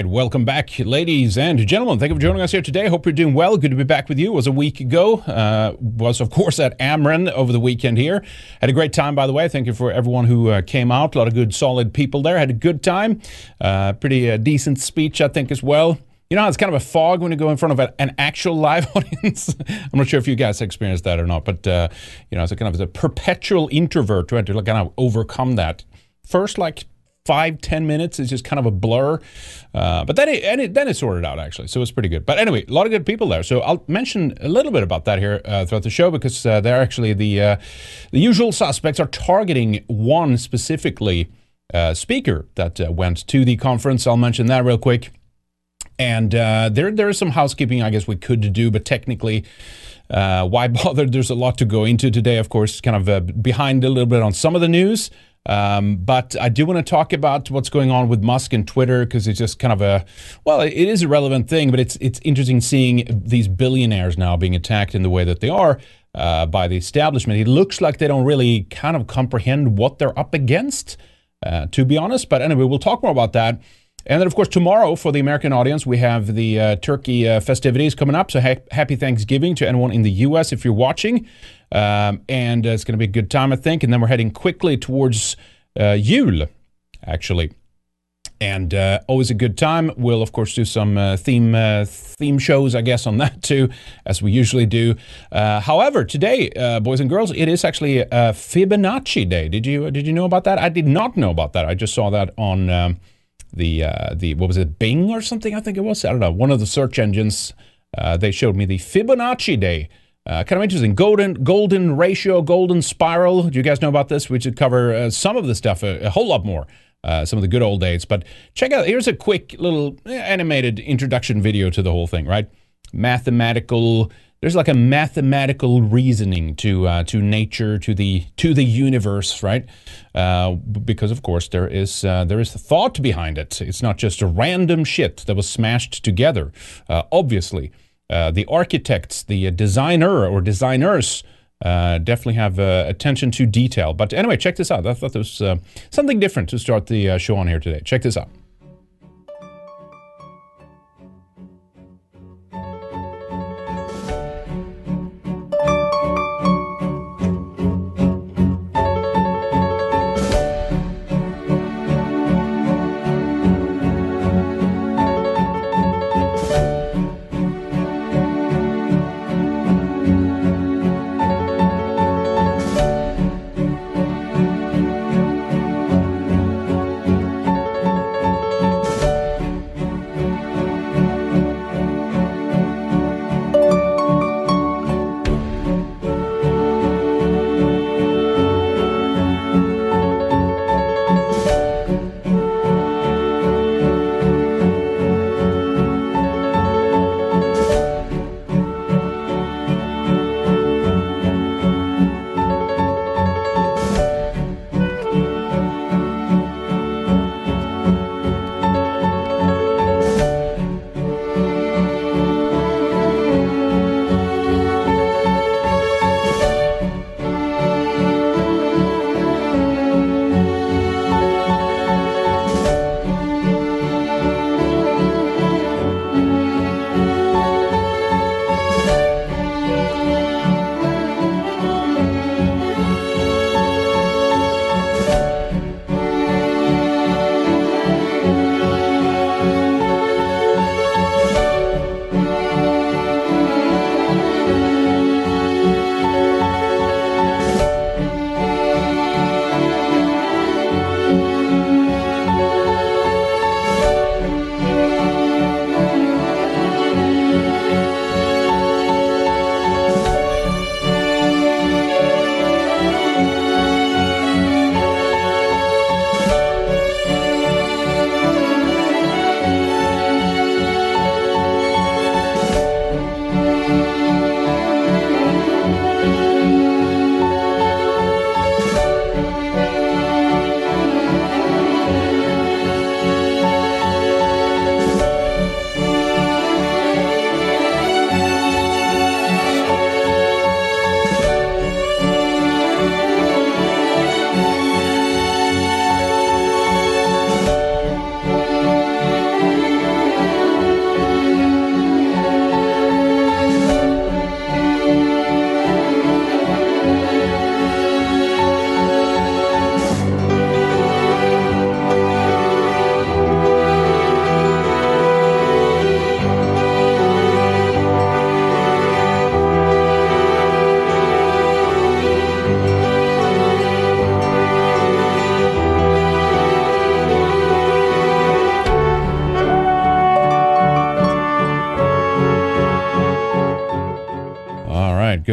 Right, welcome back, ladies and gentlemen. Thank you for joining us here today. Hope you're doing well. Good to be back with you. It was a week ago. Uh, was of course at AmRen over the weekend here. Had a great time, by the way. Thank you for everyone who uh, came out. A lot of good, solid people there. Had a good time. Uh, pretty uh, decent speech, I think, as well. You know, it's kind of a fog when you go in front of an actual live audience. I'm not sure if you guys experienced that or not, but uh, you know, it's a kind of a perpetual introvert to kind of overcome that. First, like five ten minutes is just kind of a blur. Uh, but then it, and it then it sorted out actually. So it's pretty good. But anyway a lot of good people there. So i'll mention a little bit about that here uh, throughout the show because uh, they're actually the uh, the usual suspects are targeting one specifically uh, speaker that uh, went to the conference. I'll mention that real quick. And there there is some housekeeping i guess we could do but technically why bother? There's a lot to go into today of course. Kind of behind a little bit on some of the news um, but I do want to talk about what's going on with Musk and Twitter because it's just kind of a well, it is a relevant thing, but it's it's interesting seeing these billionaires now being attacked in the way that they are uh, by the establishment. It looks like they don't really kind of comprehend what they're up against, uh, to be honest. But anyway, we'll talk more about that. And then, of course, tomorrow for the American audience, we have the uh, turkey uh, festivities coming up. So ha- happy Thanksgiving to anyone in the U.S. if you're watching. Um, and uh, it's going to be a good time, I think. And then we're heading quickly towards uh, Yule, actually. And uh, always a good time. We'll of course do some uh, theme uh, theme shows, I guess, on that too, as we usually do. However, today, boys and girls, it is actually Fibonacci Day. Did you did you know about that? I did not know about that. I just saw that on um, the uh, the what was it Bing or something? I think it was. I don't know. One of the search engines. Uh, they showed me the Fibonacci Day. Uh, kind of interesting. Golden golden ratio, golden spiral. Do you guys know about this? We should cover uh, some of the stuff, a, a whole lot more. Uh, some of the good old days. But check out, here's a quick little eh, animated introduction video to the whole thing, right? Mathematical, there's like a mathematical reasoning to uh, to nature, to the to the universe, right? Uh, because of course there is uh, there is thought behind it. It's not just a random shit that was smashed together. Uh, obviously, uh, the architects, the designer or designers uh, definitely have attention to detail. But anyway, check this out. I thought there was something different to start the show on here today. Check this out.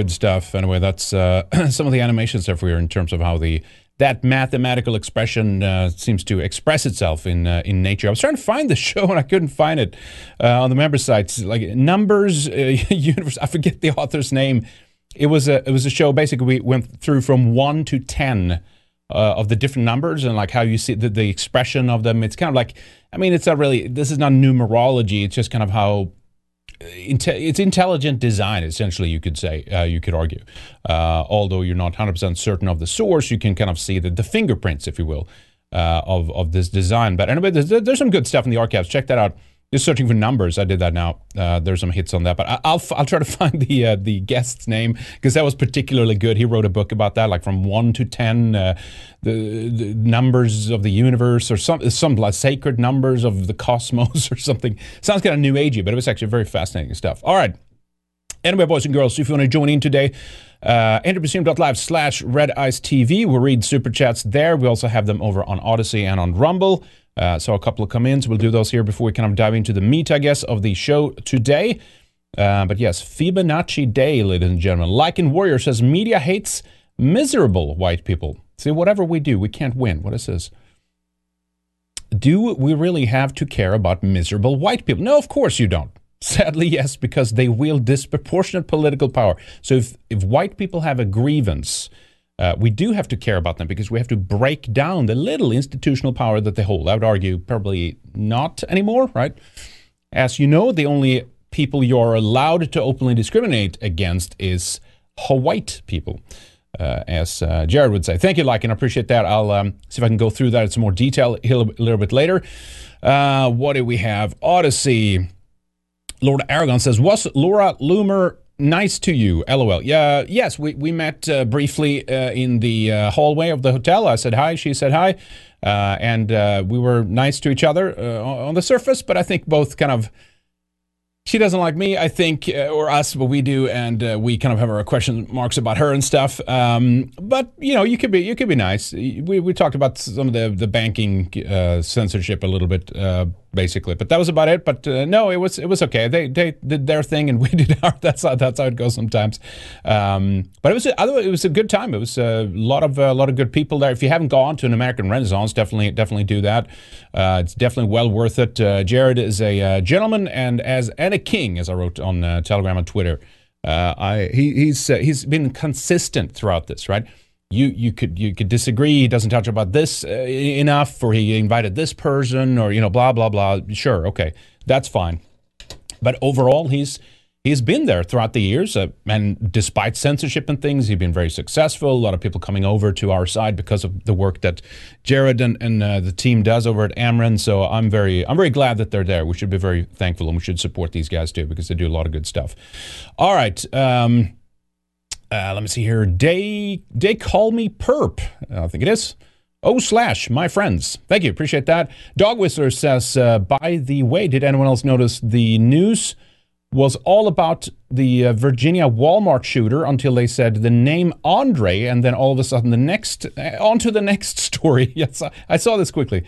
Good stuff. Anyway, that's uh, some of the animation stuff we are in terms of how the that mathematical expression uh, seems to express itself in uh, in nature. I was trying to find the show and I couldn't find it uh, on the member sites. Like numbers, uh, universe. I forget the author's name. It was a it was a show. Basically, we went through from one to ten. Uh, of the different numbers and like how you see the, the expression of them. It's kind of like, I mean, it's not really, this is not numerology. It's just kind of how it's intelligent design, essentially, you could say, uh, you could argue. Uh, although you're not 100% certain of the source, you can kind of see the, the fingerprints, if you will, uh, of, of this design. But anyway, there's, there's some good stuff in the archives. Check that out just searching for numbers. I did that now. Uh, there's some hits on that, but I, will I'll try to find the uh, the guest's name because that was particularly good. He wrote a book about that, like from one to ten, uh, the, the, numbers of the universe or some some like sacred numbers of the cosmos or something. Sounds kind of new agey, but it was actually very fascinating stuff. All right. Anyway, boys and girls, if you want to join in today, uh, entropystream.live slash red ice TV. We'll read super chats there. We also have them over on Odysee and on Rumble. Uh, so a couple of come-ins. We'll do those here before we kind of dive into the meat, I guess, of the show today. Uh, but yes, Fibonacci Day, ladies and gentlemen. In Warrior says, media hates miserable white people. See, whatever we do, we can't win. What is this? Do we really have to care about miserable white people? No, of course you don't. Sadly, yes, because they wield disproportionate political power. So if, if white people have a grievance, uh, we do have to care about them because we have to break down the little institutional power that they hold. I would argue probably not anymore, right? As you know, the only people you're allowed to openly discriminate against is white people, uh, as uh, Jared would say. Thank you, and I appreciate that. I'll um, see if I can go through that in some more detail a little bit later. Uh, what do we have? Odysee. Lord Aragon says, Was Laura Loomer nice to you lol yeah yes we, we met uh, briefly uh, in the uh, hallway of the hotel i said hi she said hi uh, and uh, we were nice to each other uh, on the surface but i think both kind of she doesn't like me, I think, or us, but we do, and we kind of have our question marks about her and stuff. Um, but you know, you could be you could be nice. We we talked about some of the the banking censorship a little bit, basically, but that was about it. But uh, no, it was it was okay. They they did their thing, and we did our. That's how that's how it goes sometimes. Um, but it was otherwise it was a good time. It was a lot of a lot of good people there. If you haven't gone to an American Renaissance, definitely definitely do that. Uh, it's definitely well worth it. Jared is a gentleman, and as and a king, as I wrote on uh, Telegram and Twitter. Uh, I he, he's uh, he's been consistent throughout this, right? You you could you could disagree. He doesn't talk about this uh, enough, or he invited this person, or you know, blah blah blah. Sure, okay, that's fine. But overall, he's he's been there throughout the years, uh, and despite censorship and things, he's been very successful. A lot of people coming over to our side because of the work that Jared and, and uh, the team does over at AmRen. So I'm very I'm very glad that they're there. We should be very thankful, and we should support these guys too because they do a lot of good stuff. All right. Um, uh, let me see here. Day they call me perp. I think it is. Oh slash my friends. Thank you. Appreciate that. Dog Whistler says. Uh, by the way, did anyone else notice the news? was all about the uh, Virginia Walmart shooter until they said the name Andre, and then all of a sudden the next uh, on to the next story. yes, I saw this quickly.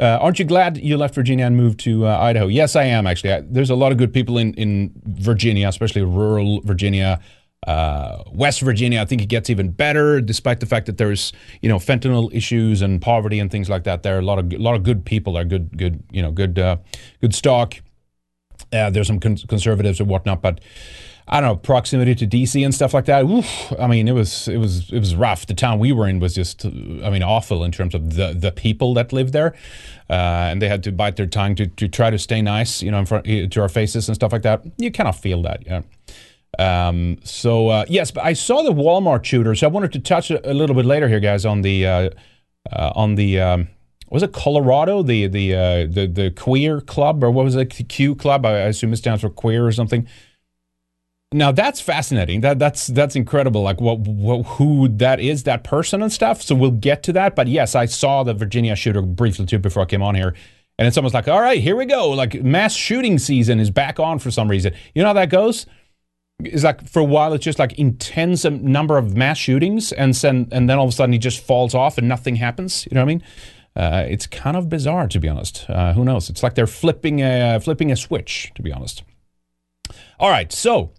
Uh, aren't you glad you left Virginia and moved to uh, Idaho? Yes, I am actually. I, there's a lot of good people in in Virginia, especially rural Virginia. Uh, West Virginia, I think it gets even better, despite the fact that there's you know fentanyl issues and poverty and things like that. There are a lot of a lot of good people, are good good you know good uh, good stock. Uh, there's some con- conservatives and whatnot, but I don't know proximity to DC and stuff like that. Oof, I mean, it was it was it was rough. The town we were in was just, I mean, awful in terms of the the people that lived there, uh, and they had to bite their tongue to, to try to stay nice, you know, in front to our faces and stuff like that. You kind of feel that, yeah. Um, so uh, yes, but I saw the Walmart shooter, so I wanted to touch a, a little bit later here, guys, on the uh, uh on the. Um, was it Colorado, the the uh, the the queer club, or what was it, Q club? I assume it stands for queer or something. Now that's fascinating. That that's that's incredible. Like what, what who that is, that person and stuff. So we'll get to that. But yes, I saw the Virginia shooter briefly too before I came on here, and it's almost like, all right, here we go. Like mass shooting season is back on for some reason. You know how that goes? It's like for a while it's just like intense number of mass shootings, and then and then all of a sudden he just falls off and nothing happens. You know what I mean? Uh, it's kind of bizarre, to be honest. Uh, who knows? It's like they're flipping a flipping a switch, to be honest. All right, so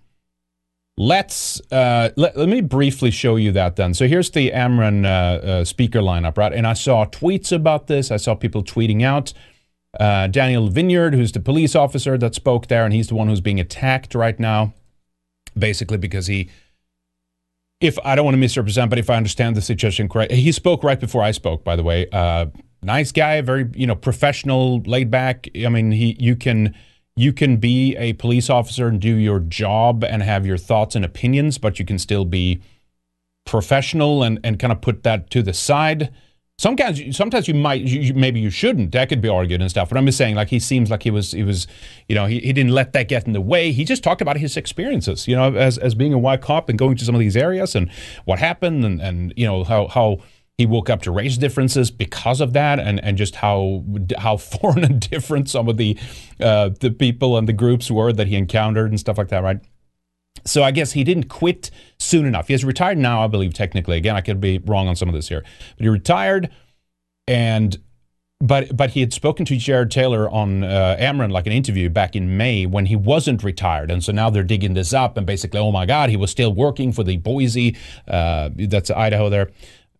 Let's uh, let, let me briefly show you that then. So here's the AmRen uh, uh, speaker lineup, right? And I saw tweets about this. I saw people tweeting out. Uh, Daniel Vineyard, who's the police officer that spoke there, and he's the one who's being attacked right now, basically because he, if I don't want to misrepresent, but if I understand the situation correct, he spoke right before I spoke. By the way, uh, nice guy, very you know professional, laid back. I mean, he you can you can be a police officer and do your job and have your thoughts and opinions, but you can still be professional and, and kind of put that to the side. Sometimes, sometimes you might, you, maybe you shouldn't. That could be argued and stuff. But I'm just saying, like he seems like he was, he was, you know, he, he didn't let that get in the way. He just talked about his experiences, you know, as as being a white cop and going to some of these areas and what happened and and you know how how he woke up to race differences because of that, and, and just how how foreign and different some of the uh, the people and the groups were that he encountered and stuff like that, right? So I guess he didn't quit soon enough. He is retired now, I believe, technically. Again, I could be wrong on some of this here, but he retired, and but but he had spoken to Jared Taylor on uh, AmRen like an interview back in May when he wasn't retired, and so now they're digging this up and basically, oh my God, he was still working for the Boise, uh, that's Idaho there,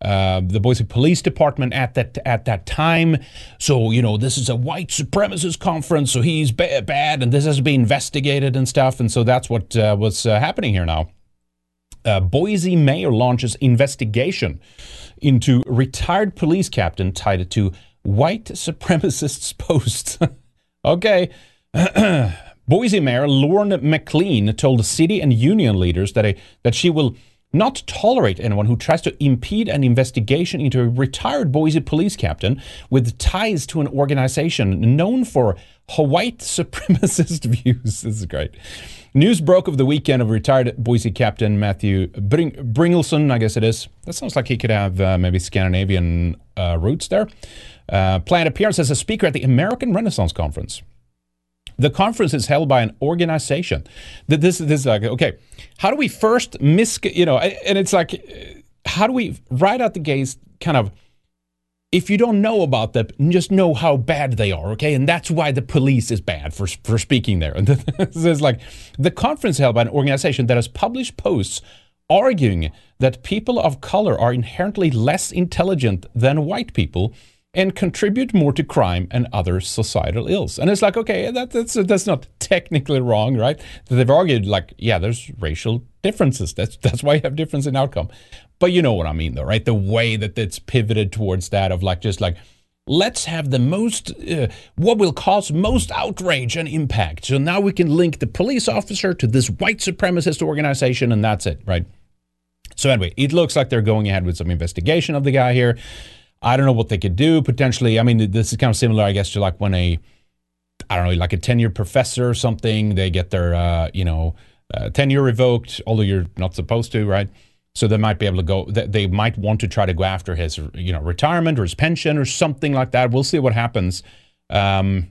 uh, the Boise Police Department at that at that time. So you know this is a white supremacist conference, so he's ba- bad, and this has to be investigated and stuff. And so that's what uh, was uh, happening here now. Uh, Boise mayor launches investigation into retired police captain tied to white supremacists post. okay. Boise Mayor Lauren McLean told the city and union leaders that, a, that she will not tolerate anyone who tries to impede an investigation into a retired Boise police captain with ties to an organization known for white supremacist views. This is great. News broke over the weekend of retired Boise captain Matthew Bring- Brynjolfsson, I guess it is. That sounds like he could have uh, maybe Scandinavian uh, roots there. Uh, planned appearance as a speaker at the American Renaissance Conference. The conference is held by an organization. That this, this is like okay. How do we first mis you know? And it's like, how do we right out the gates kind of if you don't know about them, just know how bad they are, okay? And that's why the police is bad for, for speaking there. And this is like the conference held by an organization that has published posts arguing that people of color are inherently less intelligent than white people and contribute more to crime and other societal ills. And it's like, okay, that, that's that's not technically wrong, right? They've argued like, yeah, there's racial differences. That's that's why you have difference in outcome. But you know what I mean, though, right? The way that it's pivoted towards that of like just like let's have the most uh, what will cause most outrage and impact. So now we can link the police officer to this white supremacist organization, and that's it, right? So anyway, it looks like they're going ahead with some investigation of the guy here. I don't know what they could do potentially. I mean, this is kind of similar, I guess, to like when a, I don't know, like a tenured professor or something, they get their, uh, you know, uh, tenure revoked, although you're not supposed to, right? So they might be able to go. They might want to try to go after his, you know, retirement or his pension or something like that. We'll see what happens. Um,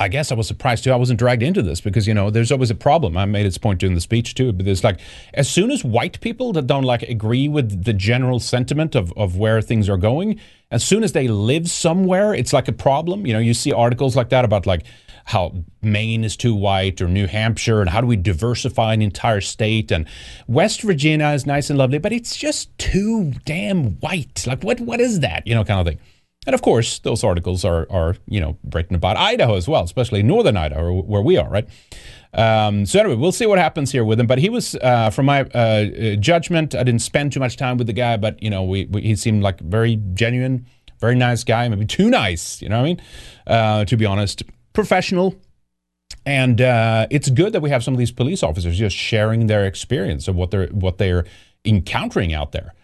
I guess I was surprised too. I wasn't dragged into this because you know there's always a problem. I made its point during the speech too. But there's like as soon as white people that don't like agree with the general sentiment of of where things are going, as soon as they live somewhere, it's like a problem. You know, you see articles like that about like how Maine is too white or New Hampshire and how do we diversify an entire state and West Virginia is nice and lovely, but it's just too damn white. Like what what is that? You know, kind of thing. And of course, those articles are, are you know, written about Idaho as well, especially northern Idaho, where we are, right? Um, so anyway, we'll see what happens here with him. But he was, uh, from my uh, judgment, I didn't spend too much time with the guy, but you know, we, we, he seemed like very genuine, very nice guy, maybe too nice. You know what I mean? Uh, to be honest, professional. And uh, it's good that we have some of these police officers just sharing their experience of what they're what they're encountering out there.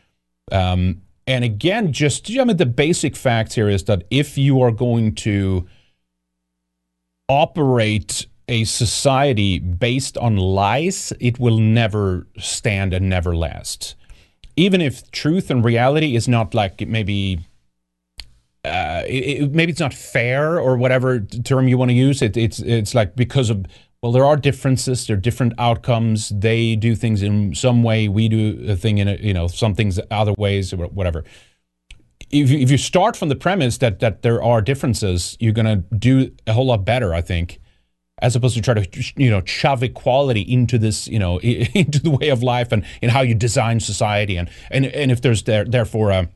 Um, and again, just I mean, the basic fact here is that if you are going to operate a society based on lies, it will never stand and never last. Even if truth and reality is not like maybe. Uh, it, it, maybe it's not fair or whatever term you want to use. It, it's it's like because of well, there are differences. There are different outcomes. They do things in some way. We do a thing in a, you know some things other ways or whatever. If you, if you start from the premise that that there are differences, you're to do a whole lot better, I think, as opposed to try to you know shove equality into this you know into the way of life and in how you design society and and and if there's there, therefore a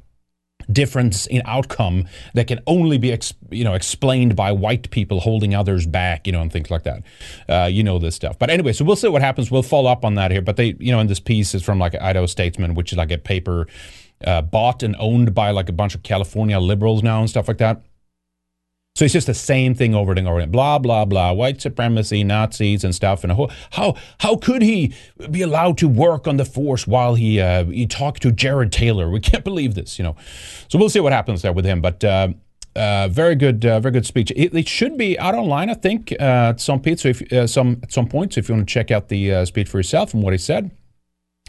difference in outcome that can only be ex, you know explained by white people holding others back you know and things like that. Uh, you know this stuff. But anyway so we'll see what happens. We'll follow up on that here. But they you know in this piece is from like Idaho Statesman which is like a paper uh, bought and owned by like a bunch of California liberals now and stuff like that so it's just the same thing over and over again. Blah blah blah. White supremacy, Nazis, and stuff. And how how could he be allowed to work on the force while he uh, he talked to Jared Taylor? We can't believe this. You know. So we'll see what happens there with him. But. Uh, uh, very good, uh, very good speech. It, it, should be out online, I think, uh, at some point. So if uh, some at some point, so if you want to check out the speech for yourself and what he said,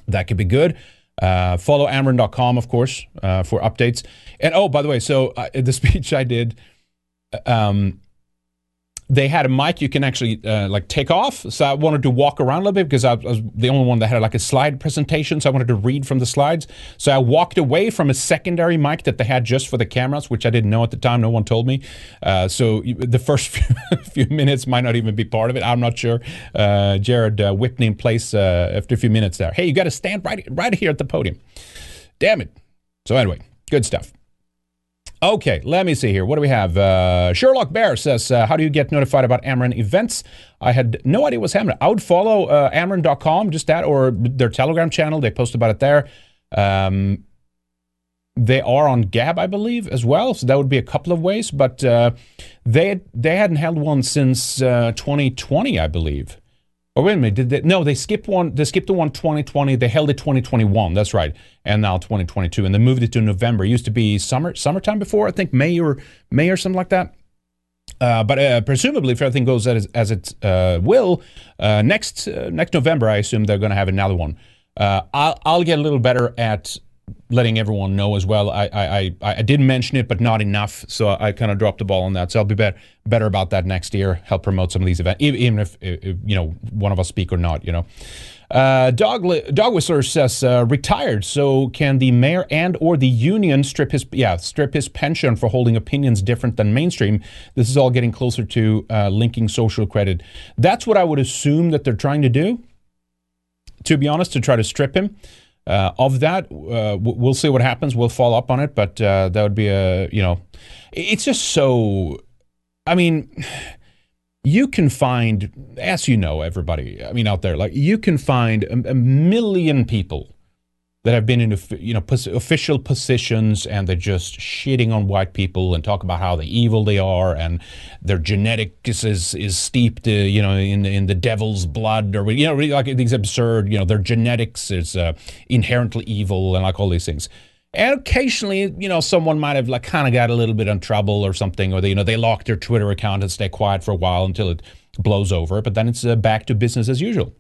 that could be good. Uh, follow AmRen.com, of course, for updates. And oh, by the way, so the speech I did um, they had a mic you can actually uh, like take off. So I wanted to walk around a little bit because I was the only one that had like a slide presentation. So I wanted to read from the slides. So I walked away from a secondary mic that they had just for the cameras, which I didn't know at the time. No one told me. Uh, so the first few, few, minutes might not even be part of it. I'm not sure. Uh, Jared uh, whipped me in place uh, after a few minutes there. Hey, you got to stand right right here at the podium. Damn it. So anyway, good stuff. Okay, let me see here. What do we have? Uh, Sherlock Bear says, uh, How do you get notified about AmRen events? I had no idea what's happening. I would follow uh, just that, or their Telegram channel. They post about it there. Um, they are on Gab, I believe, as well. So that would be a couple of ways. But uh, they they hadn't held one since uh, 2020, I believe. Oh, wait a minute. Did they, no, they skipped one. They skipped the one 2020. They held it 2021. That's right. And now 2022. And they moved it to November. It used to be summer, summertime before, I think May or May or something like that. Uh, but uh, presumably, if everything goes as, as it uh, will, uh, next uh, next November, I assume they're going to have another one. Uh, I'll, I'll get a little better at letting everyone know as well. I, I, I, did mention it, but not enough. So I kind of dropped the ball on that. So I'll be better, better about that next year. Help promote some of these events, even if, if you know one of us speak or not. You know, uh, Dog Dog Whistler says uh, retired. So can the mayor and or the union strip his yeah strip his pension for holding opinions different than mainstream? This is all getting closer to uh, linking social credit. That's what I would assume that they're trying to do. To be honest, to try to strip him. Uh, of that, uh, we'll see what happens. We'll follow up on it, but uh, that would be a you know, it's just so. I mean, you can find, as you know, everybody. I mean, out there, like you can find a, a million people that have been in you know official positions and they're just shitting on white people and talk about how the evil they are and their genetics is is steeped uh, you know in in the devil's blood or you know really like these absurd you know their genetics is uh, inherently evil and like all these things. And occasionally you know someone might have like kind of got a little bit in trouble or something or they you know they lock their twitter account and stay quiet for a while until it blows over but then it's uh, back to business as usual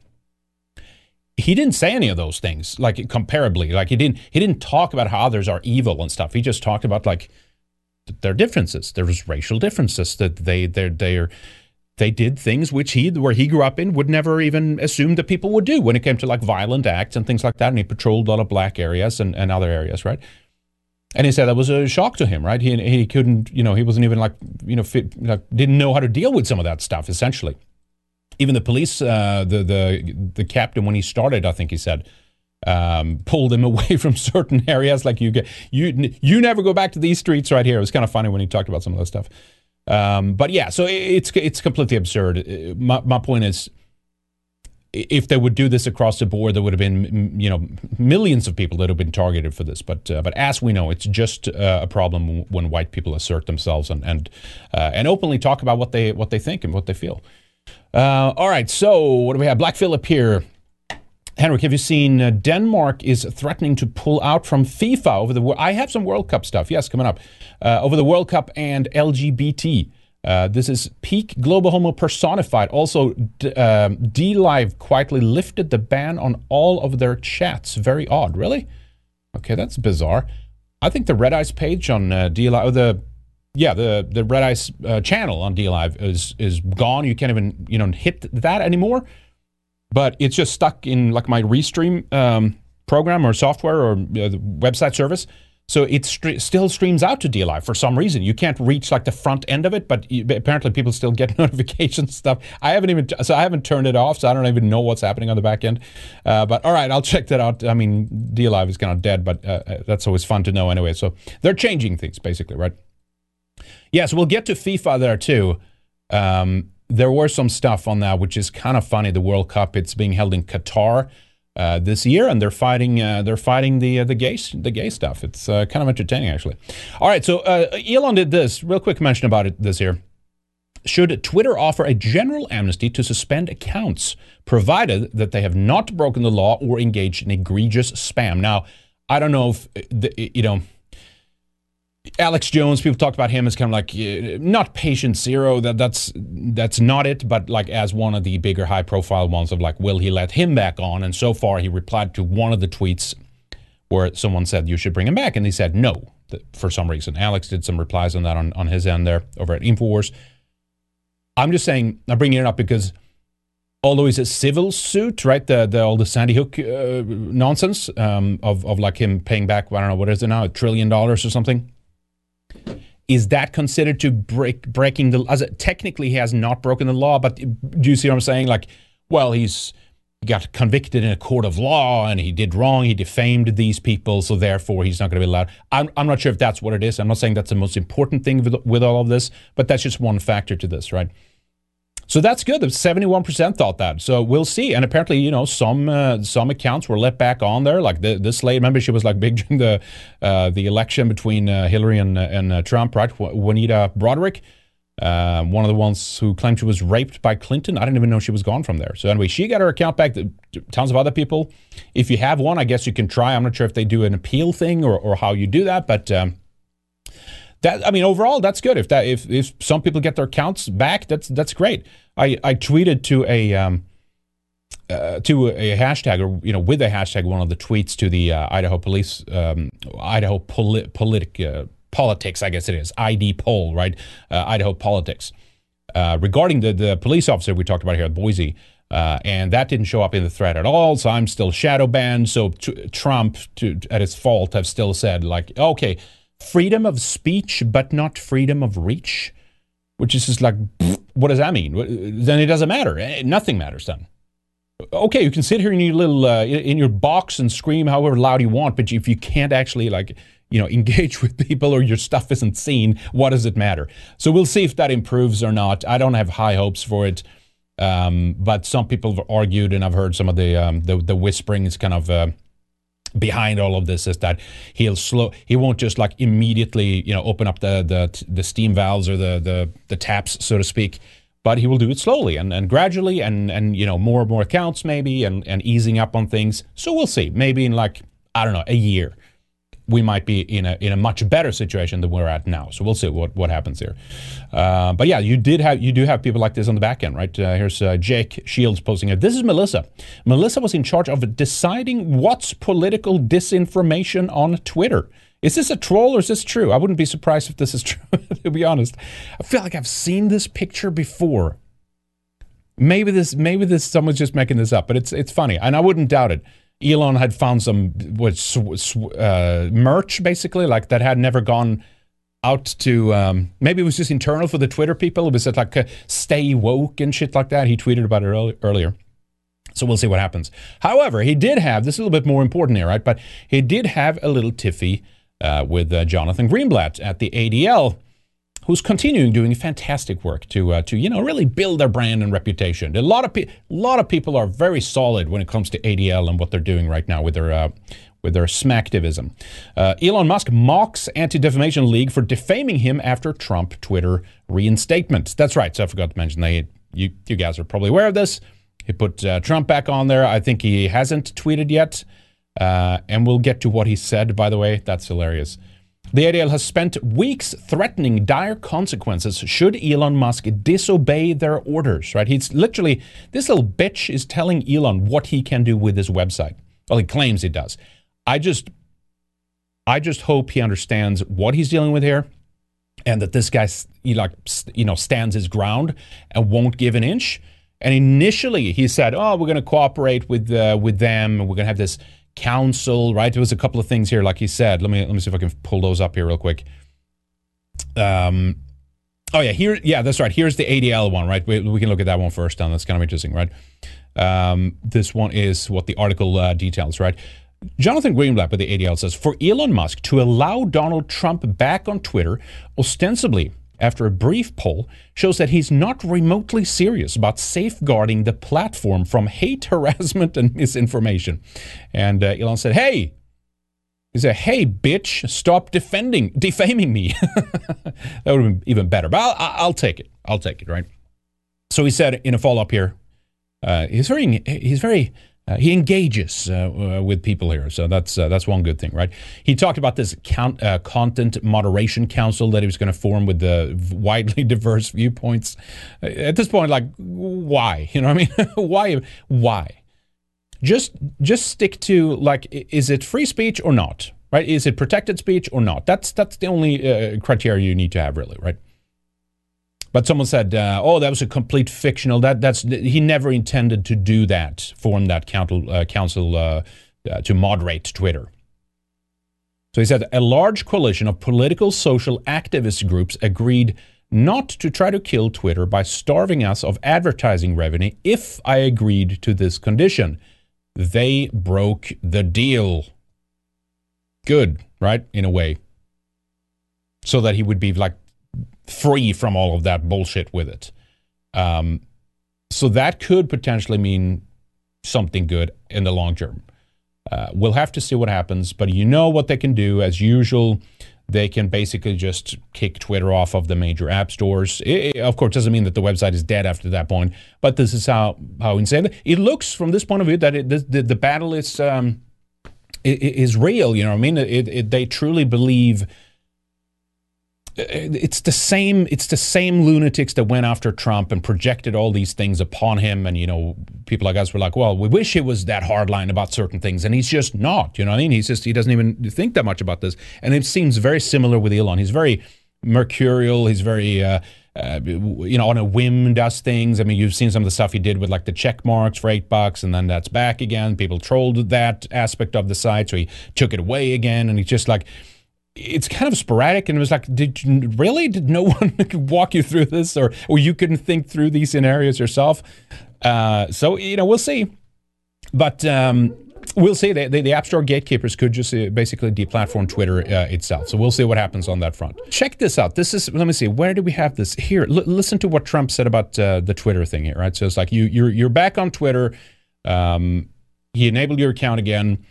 he didn't say any of those things like comparably. Like he didn't he didn't talk about how others are evil and stuff. He just talked about like their differences. There's racial differences that they they're they're they did things which he where he grew up in would never even assume that people would do when it came to like violent acts and things like that. And he patrolled a lot of black areas and, and other areas right? And he said that was a shock to him right? He, he couldn't you know he wasn't even like you know fit, like, didn't know how to deal with some of that stuff essentially even the police, uh, the the the captain when he started, I think he said, um, pulled him away from certain areas. Like you get you you never go back to these streets right here. It was kind of funny when he talked about some of that stuff. Um, but yeah, so it's it's completely absurd. My my point is, if they would do this across the board, there would have been you know millions of people that have been targeted for this. But uh, but as we know, it's just uh, a problem when white people assert themselves and and uh, and openly talk about what they what they think and what they feel. Uh, all right, so what do we have? Black Phillip here. Henrik, have you seen uh, Denmark is threatening to pull out from FIFA over the? I have some World Cup stuff. Yes, coming up uh, over the World Cup and LGBT. Uh, this is peak global homo personified. Also, D, um, DLive quietly lifted the ban on all of their chats. Very odd, really. Okay, that's bizarre. I think the Red Ice page on uh, DLive, the yeah, the the Red Ice uh, channel on DLive is is gone. You can't even you know hit that anymore. But it's just stuck in like my Restream um, program or software or uh, website service. So it st- still streams out to DLive for some reason. You can't reach like the front end of it, but apparently people still get notifications stuff. I haven't even so I haven't turned it off, so I don't even know what's happening on the back end. Uh, but all right, I'll check that out. I mean, DLive is kind of dead, but uh, uh, that's always fun to know anyway. So they're changing things basically, right? Yes, we'll get to FIFA there too. Um, there were some stuff on that which is kind of funny. The World Cup it's being held in Qatar uh, this year, and they're fighting uh, they're fighting the uh, the gay the gay stuff. It's uh, kind of entertaining actually. All right, so uh, Elon did this real quick mention about it this year. Should Twitter offer a general amnesty to suspend accounts, provided that they have not broken the law or engaged in egregious spam? Now, I don't know if the, you know Alex Jones, people talked about him as kind of like uh, not patient zero. That that's that's not it, but like as one of the bigger high profile ones of like, will he let him back on? And so far, he replied to one of the tweets where someone said you should bring him back, and he said no for some reason. Alex did some replies on that on, on his end there over at Infowars. I'm just saying, I'm bringing it up because although it's a civil suit, right? The, the all the Sandy Hook uh, nonsense um, of of like him paying back. I don't know what is it now, a trillion dollars or something is that considered to break breaking the as technically he has not broken the law but do you see what i'm saying? Like well he's he got convicted in a court of law and he did wrong he defamed these people so therefore he's not going to be allowed. I'm, I'm not sure if that's what it is. I'm not saying that's the most important thing with, with all of this but that's just one factor to this right so that's good. The seventy-one percent thought that. So we'll see. And apparently, you know, some uh, some accounts were let back on there. Like the, this lady, remember, she was like big during the uh, the election between uh, Hillary and and uh, Trump, right? Juanita Broaddrick, uh, one of the ones who claimed she was raped by Clinton. I didn't even know she was gone from there. So anyway, she got her account back. Tons of other people. If you have one, I guess you can try. I'm not sure if they do an appeal thing or or how you do that, but. Um, that I mean, overall, that's good. If that if if some people get their accounts back, that's that's great. I I tweeted to a um, uh, to a hashtag or you know with a hashtag one of the tweets to the uh, Idaho police um, Idaho poli- politic uh, politics I guess it is ID poll right uh, Idaho politics uh, regarding the the police officer we talked about here at Boise. Uh, and that didn't show up in the thread at all, so I'm still shadow banned. So t- Trump, to, at his fault, have still said like, okay, freedom of speech, but not freedom of reach, which is just like, what does that mean? Then it doesn't matter. Eh, nothing matters then. Okay, you can sit here in your little uh, in your box and scream however loud you want, but if you can't actually like you know engage with people or your stuff isn't seen, what does it matter? So we'll see if that improves or not. I don't have high hopes for it. Um, but some people have argued, and I've heard some of the um, the, the whispering is kind of uh, behind all of this is that he'll slow he won't just like immediately you know open up the the, the steam valves or the, the the taps so to speak but he will do it slowly and, and gradually and and you know more and more accounts maybe and and easing up on things. So we'll see. Maybe in like i don't know a year we might be in a in a much better situation than we're at now. So we'll see what, what happens here. Uh, but yeah, you did have you do have people like this on the back end, right? Uh, here's uh, Jake Shields posting it. This is Melissa. Melissa was in charge of deciding what's political disinformation on Twitter. Is this a troll or is this true? I wouldn't be surprised if this is true. to be honest, I feel like I've seen this picture before. Maybe this maybe this someone's just making this up, but it's it's funny, and I wouldn't doubt it. Elon had found some what, uh, merch basically like that had never gone out to um, maybe it was just internal for the Twitter people. It was like uh, stay woke and shit like that. He tweeted about it earlier. So we'll see what happens. However, he did have this is a little bit more important here, right? But he did have a little tiffy uh, with uh, Jonathan Greenblatt at the ADL who's continuing doing fantastic work to uh, to you know really build their brand and reputation. A lot of pe- lot of people are very solid when it comes to ADL and what they're doing right now with their uh, with their smacktivism. Uh, Elon Musk mocks Anti Defamation League for defaming him after Trump Twitter reinstatement. That's right. So I forgot to mention they you you guys are probably aware of this. He put uh, Trump back on there. I think he hasn't tweeted yet. Uh, and we'll get to what he said, by the way. That's hilarious. The ADL has spent weeks threatening dire consequences should Elon Musk disobey their orders, right? He's literally, this little bitch is telling Elon what he can do with his website. Well, he claims he does. I just, I just hope he understands what he's dealing with here and that this guy, like, you know, stands his ground and won't give an inch. And initially he said, oh, we're going to cooperate with, uh, with them. We're going to have this council, right? There was a couple of things here, like he said. Let me let me see if I can pull those up here real quick. Um, oh yeah, here, yeah, that's right. Here's the ADL one, right? We, we can look at that one first, and that's kind of interesting, right? Um, this one is what the article uh, details, right? Jonathan Greenblatt with the ADL says For Elon Musk to allow Donald Trump back on Twitter, ostensibly after a brief poll, shows that he's not remotely serious about safeguarding the platform from hate, harassment, and misinformation. And uh, Elon said, Hey, he said, "Hey, bitch, stop defending, defaming me." that would have been even better, but I'll, I'll, take it. I'll take it. Right. So he said in a follow up here, uh, he's very, he's very uh, he engages uh, uh, with people here, so that's uh, that's one good thing, right? He talked about this count, uh, content moderation council that he was going to form with the widely diverse viewpoints. Uh, at this point, like, why? You know, what I mean, why? Why? Just just stick to like, is it free speech or not? Right? Is it protected speech or not? That's that's the only criteria you need to have, really, right? But someone said, uh, "Oh, that was a complete fictional. That that's he never intended to do that. Form that council, uh, council uh, uh, to moderate Twitter." So he said a large coalition of political social activist groups agreed not to try to kill Twitter by starving us of advertising revenue if I agreed to this condition. They broke the deal. Good, right? In a way. So that he would be like free from all of that bullshit with it. Um, so that could potentially mean something good in the long term. Uh, we'll have to see what happens, but you know what they can do. As usual, they can basically just kick Twitter off of the major app stores. It, it, of course, doesn't mean that the website is dead after that point, but this is how how insane it looks from this point of view that it, the, the battle is um, is real. You know, what I mean, they truly believe it's the same it's the same lunatics that went after Trump and projected all these things upon him. And you know people like us were like well we wish he was that hardline about certain things. And he's just not you know what I mean? He's just he doesn't even think that much about this. And it seems very similar with Elon. He's very mercurial. He's very uh, uh, you know, on a whim does things. I mean, you've seen some of the stuff he did with like the check marks for eight bucks, and then that's back again. People trolled that aspect of the site, so he took it away again, and he's just like, it's kind of sporadic and it was like did you really? Did no one walk you through this or or you couldn't think through these scenarios yourself? Uh, so you know we'll see. But um, we'll see. The, the, the, app store gatekeepers could just uh, basically deplatform twitter uh, itself. So we'll see what happens on that front. Check this out. This is let me see. Where do we have this? Here L- listen to what trump said about uh, the twitter thing here right? So it's like you you're, you're back on twitter. Um, he enabled your account again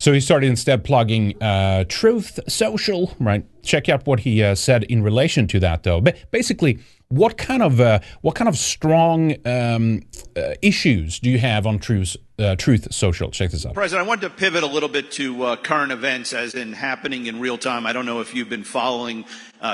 so he started instead plugging uh, Truth Social, right? Check out what he uh, said in relation to that, though. But basically, what kind of uh, what kind of strong um, uh, issues do you have on Truth uh, Truth Social? Check this out, President. I wanted to pivot a little bit to uh, current events, as in happening in real time. I don't know if you've been following.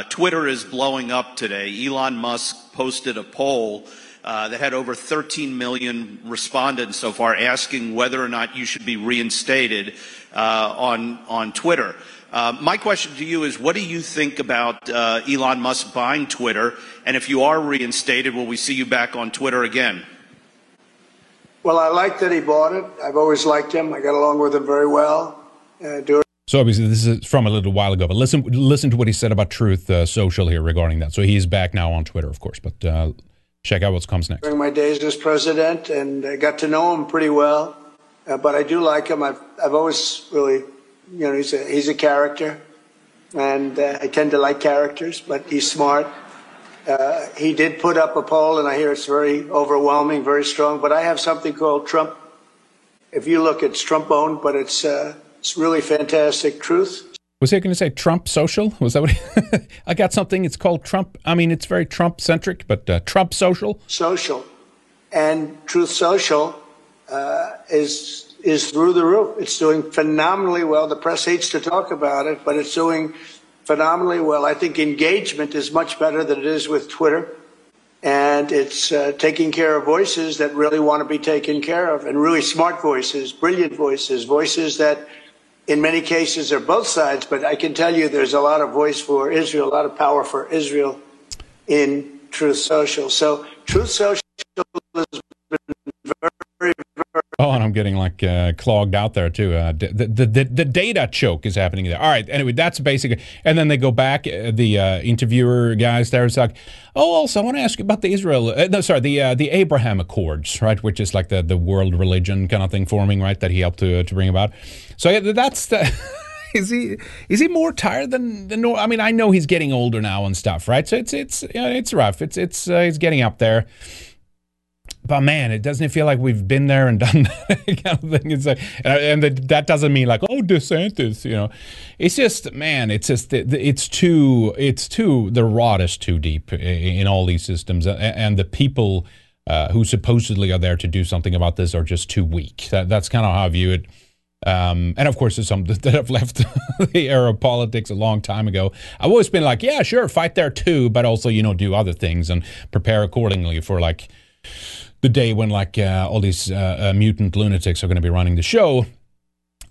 Twitter is blowing up today. Elon Musk posted a poll that had over 13 million respondents so far asking whether or not you should be reinstated uh, on, on Twitter. Uh, my question to you is what do you think about uh, Elon Musk buying Twitter? And if you are reinstated, will we see you back on Twitter again? Well, I like that he bought it. I've always liked him. I got along with him very well. Uh, so obviously this is from a little while ago, but listen listen to what he said about Truth uh, Social here regarding that. So he's back now on Twitter, of course, but uh, check out what comes next. During my days as president, and I got to know him pretty well, uh, but I do like him. I've I've always really, you know, he's a he's a character, and uh, I tend to like characters, but he's smart. Uh, he did put up a poll, and I hear it's very overwhelming, very strong. But I have something called Trump. If you look, it's Trump owned, but it's uh, it's really fantastic truth. Was he going to say Trump social? Was that what he, I got something? It's called Trump. I mean, it's very Trump centric, but uh, Trump social. Social, and Truth Social uh, is is through the roof. It's doing phenomenally well. The press hates to talk about it, but it's doing phenomenally well. I think engagement is much better than it is with Twitter. And it's uh, taking care of voices that really want to be taken care of, and really smart voices, brilliant voices, voices that in many cases are both sides, but I can tell you there's a lot of voice for Israel, a lot of power for Israel in Truth Social. So Truth Social has been. Oh, and I'm getting like uh, clogged out there too. Uh, the, the, the the data choke is happening there. All right. Anyway, that's basically. And then they go back. Uh, the uh, interviewer guys there is like, oh, also I want to ask you about the Israel. Uh, no, sorry, the uh, the Abraham Accords, right? Which is like the the world religion kind of thing forming, right? That he helped to to bring about. So yeah, that's the. is he is he more tired than than I mean, I know he's getting older now and stuff, right? So it's it's it's rough. It's it's he's getting up there but man, it doesn't feel like we've been there and done that kind of thing. It's like, and that doesn't mean like, oh, DeSantis, you know. It's just, man, it's just, it's too, it's too, the rot is too deep in all these systems, and the people uh, who supposedly are there to do something about this are just too weak. That, that's kind of how I view it. Um, and of course, there's some that have left the era of politics a long time ago. I've always been like, yeah, sure, fight there too, but also, you know, do other things and prepare accordingly for like the day when like uh, all these uh, uh, mutant lunatics are going to be running the show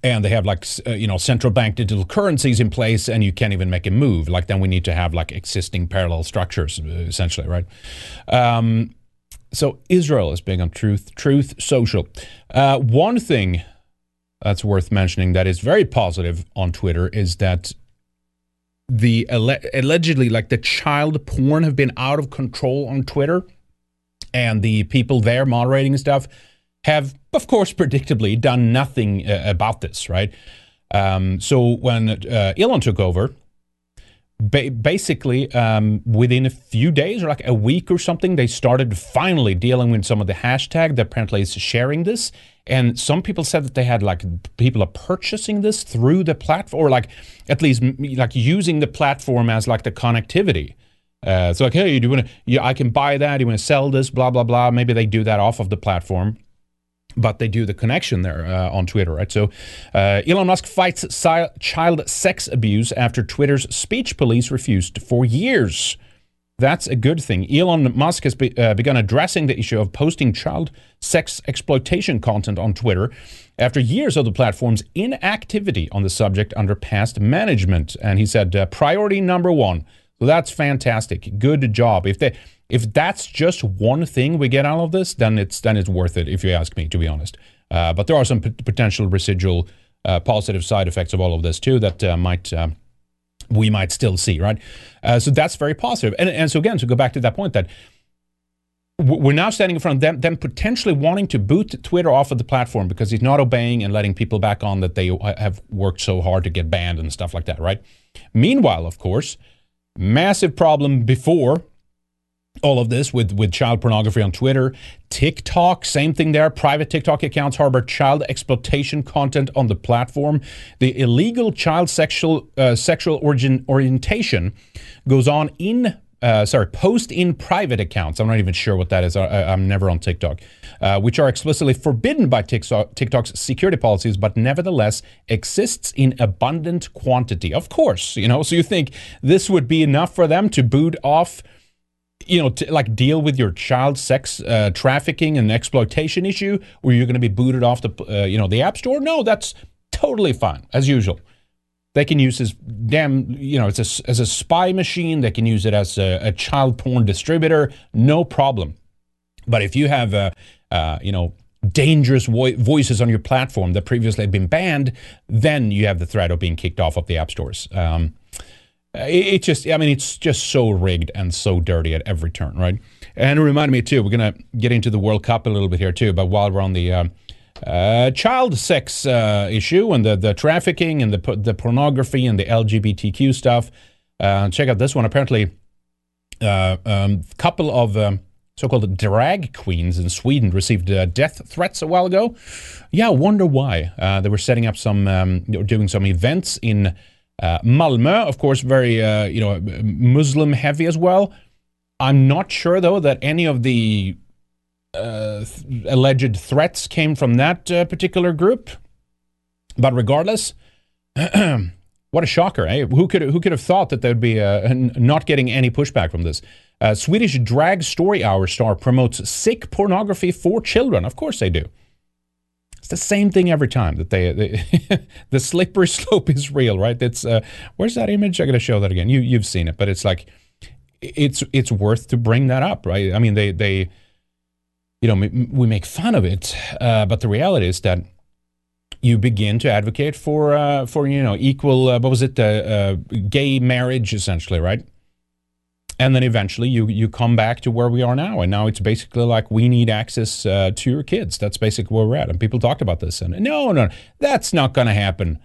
and they have like uh, you know central bank digital currencies in place and you can't even make a move. Like then we need to have like existing parallel structures uh, essentially right? Um, so israel is big on truth truth social. Uh, one thing that's worth mentioning that is very positive on twitter is that the allegedly like the child porn have been out of control on twitter and the people there moderating stuff have, of course, predictably done nothing uh, about this, right? Um, so when uh, Elon took over, ba- basically um, within a few days or like a week or something, they started finally dealing with some of the hashtag that apparently is sharing this. And some people said that they had like people are purchasing this through the platform, or like at least like using the platform as like the connectivity. Uh, so like, hey, do you want to? Yeah, I can buy that. You want to sell this? Blah blah blah. Maybe they do that off of the platform, but they do the connection there uh, on Twitter, right? So uh, Elon Musk fights si- child sex abuse after Twitter's speech police refused for years. That's a good thing. Elon Musk has be, uh, begun addressing the issue of posting child sex exploitation content on Twitter after years of the platform's inactivity on the subject under past management. And he said, uh, priority number one so that's fantastic. Good job. If they if that's just one thing we get out of this, then it's then it's worth it. If you ask me, to be honest. Uh, but there are some p- potential residual uh, positive side effects of all of this too that uh, might uh, we might still see, right? Uh, so that's very positive. And and so again, to go back to that point that we're now standing in front of them, them potentially wanting to boot Twitter off of the platform because he's not obeying and letting people back on that they have worked so hard to get banned and stuff like that, right? Meanwhile, of course, Massive problem before all of this with, with child pornography on Twitter. TikTok, same thing there. Private TikTok accounts harbor child exploitation content on the platform. The illegal child sexual uh, sexual origin orientation goes on in uh, sorry, post in private accounts. I'm not even sure what that is. I, am never on TikTok, uh, which are explicitly forbidden by TikTok's security policies, but nevertheless exists in abundant quantity. Of course, you know. So you think this would be enough for them to boot off? You know, to like deal with your child sex uh, trafficking and exploitation issue, or you're going to be booted off the, uh, you know, the app store? No, that's totally fine as usual. They can use this damn, you know, it's a, as a spy machine. They can use it as a, a child porn distributor, no problem. But if you have, uh, uh, you know, dangerous vo- voices on your platform that previously had been banned, then you have the threat of being kicked off of the app stores. Um, it, it, just, I mean, it's just so rigged and so dirty at every turn, right? And it reminded me too. We're gonna get into the World Cup a little bit here too, but while we're on the uh, uh, child sex uh, issue and the, the trafficking and the, the pornography and the LGBTQ stuff. Uh, check out this one. Apparently, a uh, um, couple of um, so-called drag queens in Sweden received uh, death threats a while ago. Yeah, wonder why. Uh, they were setting up some, um, doing some events in Malmö. Of course, very you know Muslim heavy as well. I'm not sure though that any of the uh, alleged threats came from that uh, particular group. But regardless, what a shocker! Eh? Who could who could have thought that there would be uh, not getting any pushback from this? Uh, Swedish drag story hour star promotes sick pornography for children. Of course they do. It's the same thing every time that they, they the slippery slope is real, right? It's uh, where's that image? I got to show that again. You you've seen it, but it's like it's it's worth to bring that up, right? I mean they they you know, we make fun of it, uh, but the reality is that you begin to advocate for uh, for you know equal uh, what was it uh, uh, gay marriage essentially right? And then eventually you you come back to where we are now and now it's basically like we need access uh, to your kids. That's basically where we're at. And people talked about this and no no that's not going to happen.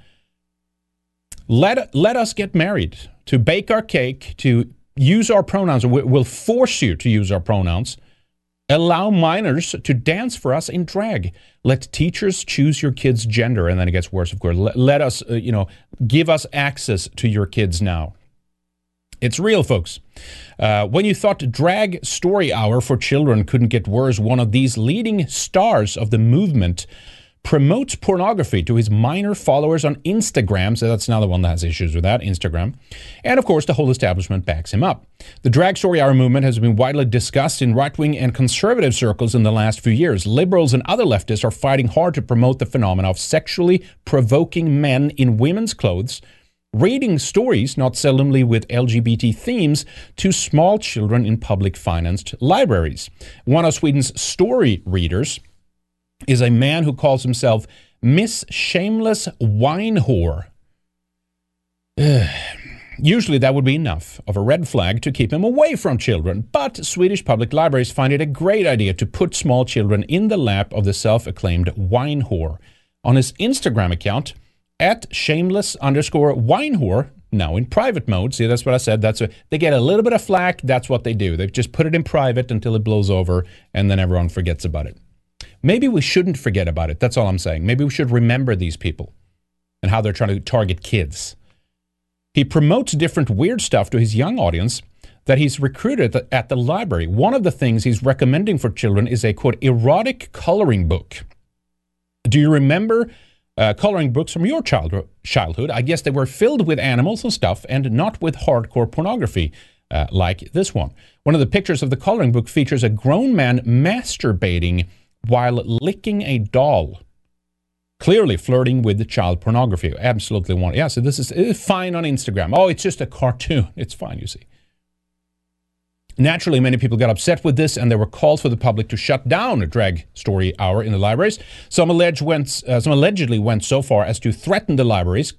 Let let us get married. To bake our cake to use our pronouns we'll force you to use our pronouns Allow minors to dance for us in drag. Let teachers choose your kid's gender. And then it gets worse, of course. Let, let us, uh, you know, give us access to your kids now. It's real, folks. Uh, when you thought Drag Story Hour for Children couldn't get worse, one of these leading stars of the movement promotes pornography to his minor followers on Instagram. So that's another one that has issues with that, Instagram. And of course, the whole establishment backs him up. The Drag Story Hour movement has been widely discussed in right wing and conservative circles in the last few years. Liberals and other leftists are fighting hard to promote the phenomenon of sexually provoking men in women's clothes. Reading stories, not seldomly with LGBT themes, to small children in public financed libraries. One of Sweden's story readers, is a man who calls himself Miss Shameless Wine Whore. Usually, that would be enough of a red flag to keep him away from children, but Swedish public libraries find it a great idea to put small children in the lap of the self acclaimed wine whore. On his Instagram account, at shameless underscore wine whore, now in private mode. See, that's what I said. That's a, they get a little bit of flack. That's what they do. They just put it in private until it blows over, and then everyone forgets about it. Maybe we shouldn't forget about it. That's all I'm saying. Maybe we should remember these people and how they're trying to target kids. He promotes different weird stuff to his young audience that he's recruited at the, library. One of the things he's recommending for children is a quote erotic coloring book. Do you remember uh, coloring books from your child- childhood? I guess they were filled with animals and stuff and not with hardcore pornography uh, like this one. One of the pictures of the coloring book features a grown man masturbating while licking a doll. Clearly flirting with child pornography. Absolutely one. Yeah, so this is fine on Instagram. Oh, it's just a cartoon. It's fine, you see. Naturally, many people got upset with this, and there were calls for the public to shut down a drag story hour in the libraries. Some, alleged went, uh, some allegedly went so far as to threaten the libraries.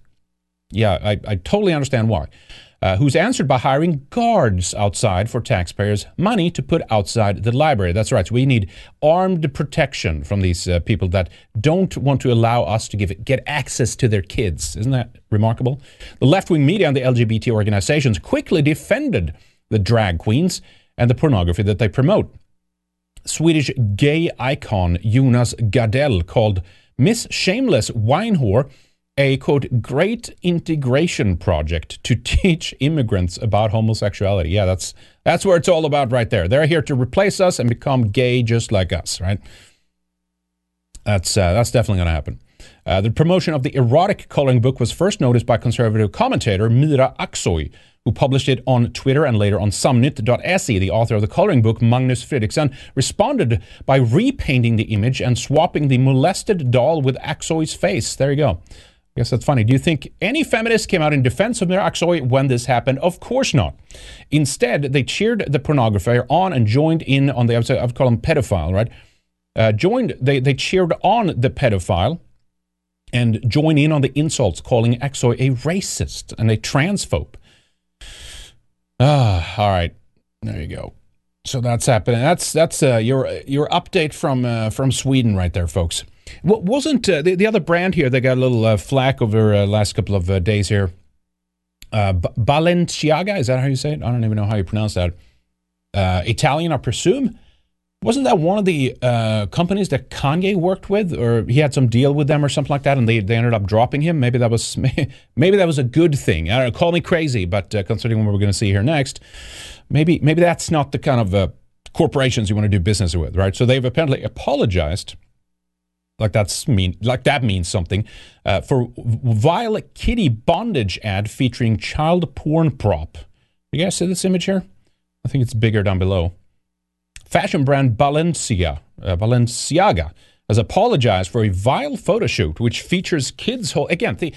Yeah, I, I totally understand why uh, who's answered by hiring guards outside for taxpayers' money to put outside the library. That's right. We need armed protection from these uh, people that don't want to allow us to give get access to their kids. Isn't that remarkable? The left-wing media and the LGBT organizations quickly defended the drag queens and the pornography that they promote. Swedish gay icon Jonas Gardell called Miss Shameless Wine Whore a quote great integration project to teach immigrants about homosexuality. Yeah, that's that's where it's all about right there. They're here to replace us and become gay just like us, right? That's uh, that's definitely going to happen. Uh, the promotion of the erotic coloring book was first noticed by conservative commentator Mira Aksoy, who published it on Twitter and later on Samnytt.se. The author of the coloring book, Magnus Fredriksson, responded by repainting the image and swapping the molested doll with Aksoy's face. There you go. I guess that's funny. Do you think any feminists came out in defense of Mira Aksoy when this happened? Of course not. Instead, they cheered the pornographer on and joined in on the, I would call him pedophile, right? Uh, joined, they, they cheered on the pedophile and join in on the insults, calling Aksoy a racist and a transphobe. Ah, all right. There you go. So that's happening. That's that's uh, your your update from uh, from Sweden right there, folks. What wasn't uh, the, the other brand here? They got a little uh, flack over uh, last couple of uh, days here. Uh, B- Balenciaga is that how you say it? I don't even know how you pronounce that. Uh, Italian, I presume. Wasn't that one of the uh, companies that Kanye worked with, or he had some deal with them, or something like that, and they, they ended up dropping him? Maybe that was maybe that was a good thing. I don't know, call me crazy, but considering what we're going to see here next, maybe maybe that's not the kind of corporations you want to do business with, right? So they've apparently apologized like that's mean like that means something. Uh, for violet kitty bondage ad featuring child porn prop. You guys see this image here? I think it's bigger down below. Fashion brand balenciaga uh, balenciaga has apologized for a vile photo shoot which features kids again the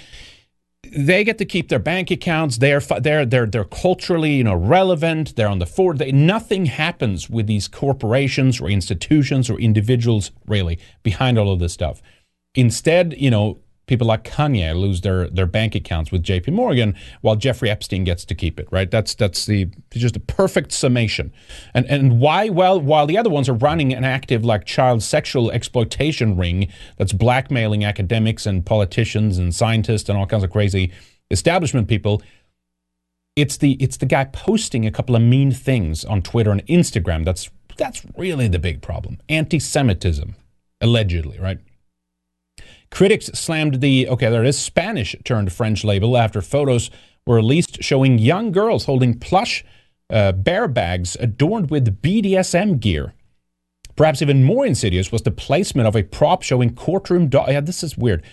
they get to keep their bank accounts. They're they're they're they're culturally you know relevant. They're on the forward. They, nothing happens with these corporations or institutions or individuals really behind all of this stuff. Instead, you know, people like Kanye lose their their bank accounts with J.P. Morgan, while Jeffrey Epstein gets to keep it. Right? That's that's the just a perfect summation. And and why? Well, while the other ones are running an active like child sexual exploitation ring that's blackmailing academics and politicians and scientists and all kinds of crazy establishment people. It's the it's the guy posting a couple of mean things on Twitter and Instagram. That's that's really the big problem. Anti-Semitism, allegedly, right? Critics slammed the, okay, there is Spanish turned French label after photos were released showing young girls holding plush uh, bear bags adorned with BDSM gear. Perhaps even more insidious was the placement of a prop showing courtroom. Do- yeah, this is weird.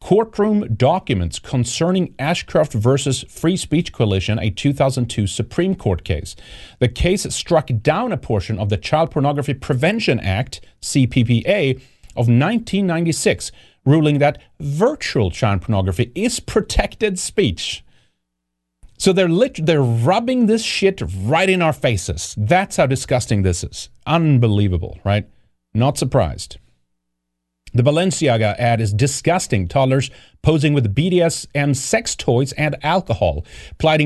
Courtroom documents concerning Ashcroft versus Free Speech Coalition, a 2002 Supreme Court case. The case struck down a portion of the Child Pornography Prevention Act, CPPA, of 1996 ruling that virtual child pornography is protected speech. So they're lit- they're rubbing this shit right in our faces. That's how disgusting this is. Unbelievable, right? Not surprised. The Balenciaga ad is disgusting. Toddlers posing with BDSM sex toys and alcohol,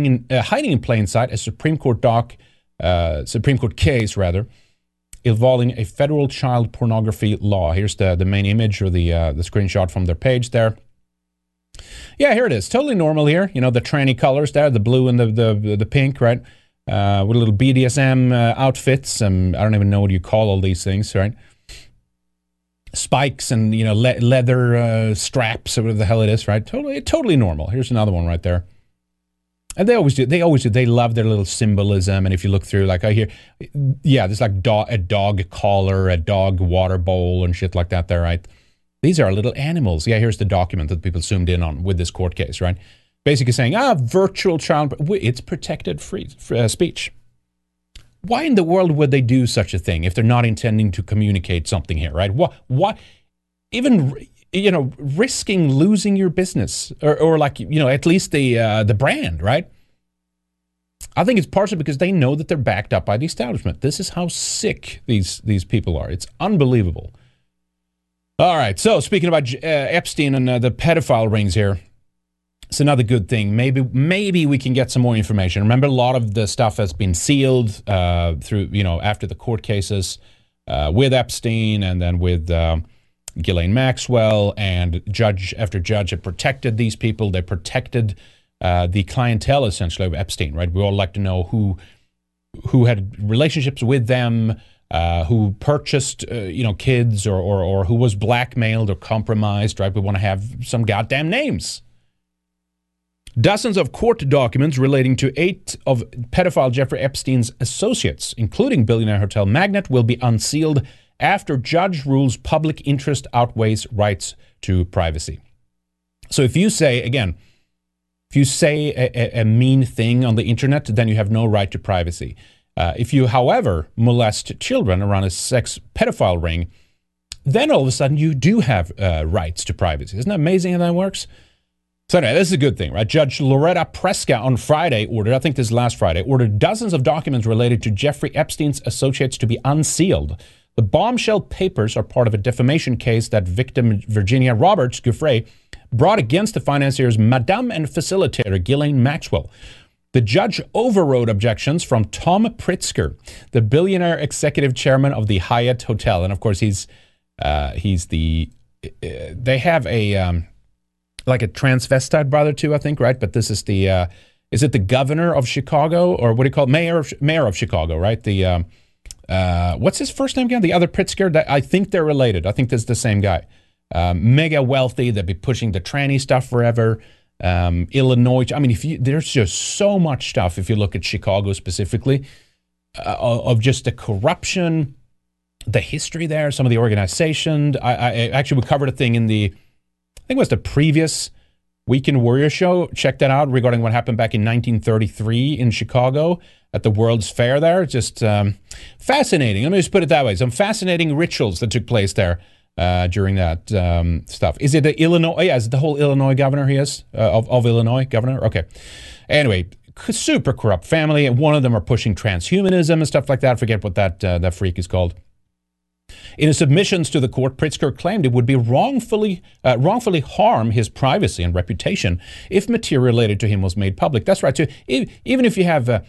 in, uh, hiding in plain sight. A Supreme Court doc, uh, Supreme Court case rather, involving a federal child pornography law. Here's the, the main image or the, uh, the screenshot from their page there. Yeah, here it is. Totally normal here. You know, the tranny colors there, the blue and the, the, the pink, right? Uh, with little BDSM uh, outfits. Um, I don't even know what you call all these things, right? Spikes and, you know, le- leather uh, straps or whatever the hell it is, right? Totally, totally normal. Here's another one right there. And they always do. They always do. They love their little symbolism. And if you look through, like I hear, yeah, there's like do- a dog collar, a dog water bowl, and shit like that. There, right? These are little animals. Yeah, here's the document that people zoomed in on with this court case, right? Basically saying, ah, virtual child, it's protected free uh, speech. Why in the world would they do such a thing if they're not intending to communicate something here, right? What, what, even you know, risking losing your business or, or like, you know, at least the, uh, the brand, right? I think it's partially because they know that they're backed up by the establishment. This is how sick these, these people are. It's unbelievable. All right. So speaking about uh, Epstein and uh, the pedophile rings here, it's another good thing. Maybe maybe we can get some more information. Remember, a lot of the stuff has been sealed uh, through you know after the court cases uh, with Epstein and then with um, Ghislaine Maxwell and judge after judge have protected these people. They protected uh, the clientele essentially of Epstein. Right? We all like to know who who had relationships with them, uh, who purchased uh, you know kids, or, or or who was blackmailed or compromised. Right? We want to have some goddamn names. Dozens of court documents relating to eight of pedophile Jeffrey Epstein's associates, including billionaire hotel magnate, will be unsealed after judge rules public interest outweighs rights to privacy. So if you say, again, if you say a, a, mean thing on the internet, then you have no right to privacy. Uh, if you, however, molest children around a sex pedophile ring, then all of a sudden you do have uh, rights to privacy. Isn't that amazing how that works? So anyway, this is a good thing, right? Judge Loretta Preska on Friday ordered, I think this last Friday, ordered dozens of documents related to Jeffrey Epstein's associates to be unsealed the bombshell papers are part of a defamation case that victim Virginia Roberts Giuffre brought against the financier's madame and facilitator Ghislaine Maxwell. The judge overrode objections from Tom Pritzker, the billionaire executive chairman of the Hyatt Hotel, and of course he's uh, he's the uh, they have a um, like a transvestite brother too, I think, right? But this is the uh, is it the governor of Chicago or what do you call it? mayor of, mayor of Chicago, right? The um, uh, what's his first name again? The other Pritzker. I think they're related. I think this is the same guy. Um, mega wealthy. They'd be pushing the tranny stuff forever. Um, Illinois. I mean, if you, there's just so much stuff. If you look at Chicago specifically, uh, of just the corruption, the history there, some of the organization. I, I actually we covered a thing in the, I think it was the previous Weekend Warrior show. Check that out regarding what happened back in 1933 in Chicago at the World's Fair there. Just um, fascinating. Let me just put it that way. Some fascinating rituals that took place there uh, during that um, stuff. Is it the Illinois? Oh, yeah, is it the whole Illinois governor he is uh, of, of Illinois governor? Okay. Anyway, super corrupt family, and one of them are pushing transhumanism and stuff like that. I forget what that uh, that freak is called. In his submissions to the court, Pritzker claimed it would be wrongfully uh, wrongfully harm his privacy and reputation if material related to him was made public. That's right. So even if you have, uh,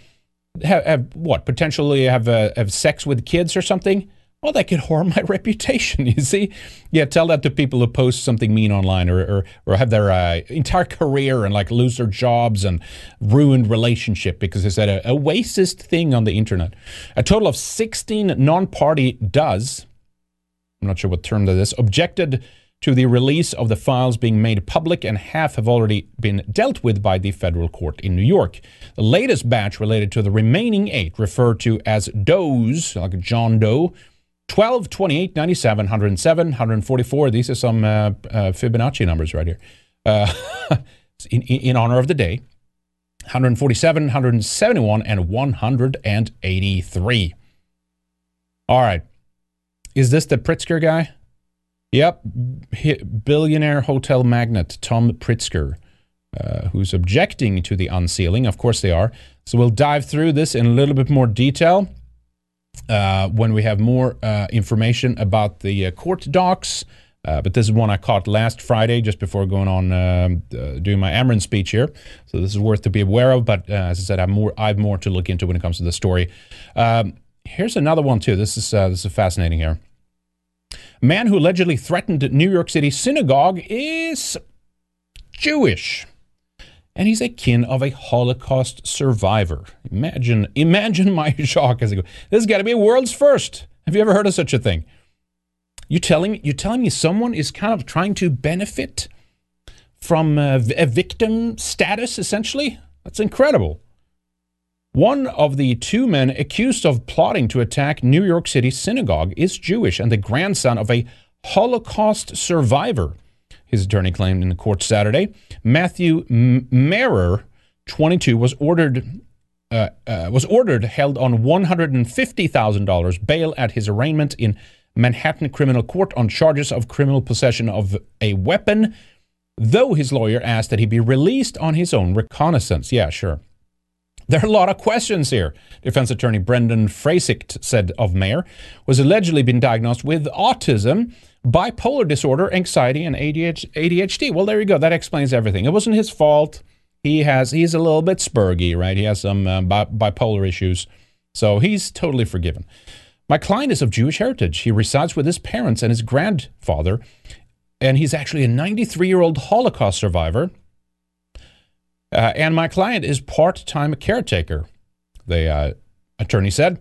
have, have what potentially have uh, have sex with kids or something, well, that could harm my reputation. You see, yeah, tell that to people who post something mean online or or, or have their uh, entire career and like lose their jobs and ruined relationship because they said a, a racist thing on the internet. A total of 16 non-party does. I'm not sure what term that is. Objected to the release of the files being made public, and half have already been dealt with by the federal court in New York. The latest batch related to the remaining eight, referred to as Does, like John Doe, 12, 28, 97, 107, 144. These are some uh, uh, Fibonacci numbers right here. Uh, in, in honor of the day. 147, 171, and 183. All right. Is this the Pritzker guy? Yep. Billionaire hotel magnate Tom Pritzker, uh, who's objecting to the unsealing. Of course they are. So we'll dive through this in a little bit more detail uh, when we have more uh, information about the uh, court docs. Uh, but this is one I caught last Friday, just before going on um, uh, doing my AmRen speech here. So this is worth to be aware of. But as I said, I have more. I have more to look into when it comes to the story. Um, here's another one too. This is this is fascinating here. Man who allegedly threatened New York City synagogue is Jewish and he's a kin of a Holocaust survivor. Imagine, imagine my shock as I go. This has got to be a world's first. Have you ever heard of such a thing? You telling me, you telling me someone is kind of trying to benefit from uh, a, a victim status, essentially? That's incredible. One of the two men accused of plotting to attack New York City synagogue is Jewish and the grandson of a Holocaust survivor his attorney claimed in the court Saturday. Matthew Mahrer, 22, was ordered uh, uh, was ordered held on $150,000 bail at his arraignment in Manhattan Criminal Court on charges of criminal possession of a weapon, though his lawyer asked that he be released on his own reconnaissance. Yeah, sure. There are a lot of questions here. Defense attorney Brendan Frasick said of Mahrer was allegedly been diagnosed with autism bipolar disorder, anxiety, and ADHD. Well, there you go. That explains everything. It wasn't his fault. He has he's a little bit spurgy, right? He has some uh, bi- bipolar issues, so he's totally forgiven. My client is of Jewish heritage. He resides with his parents and his grandfather, and he's actually a 93 year old Holocaust survivor. Uh, and my client is part time caretaker, the uh, attorney said.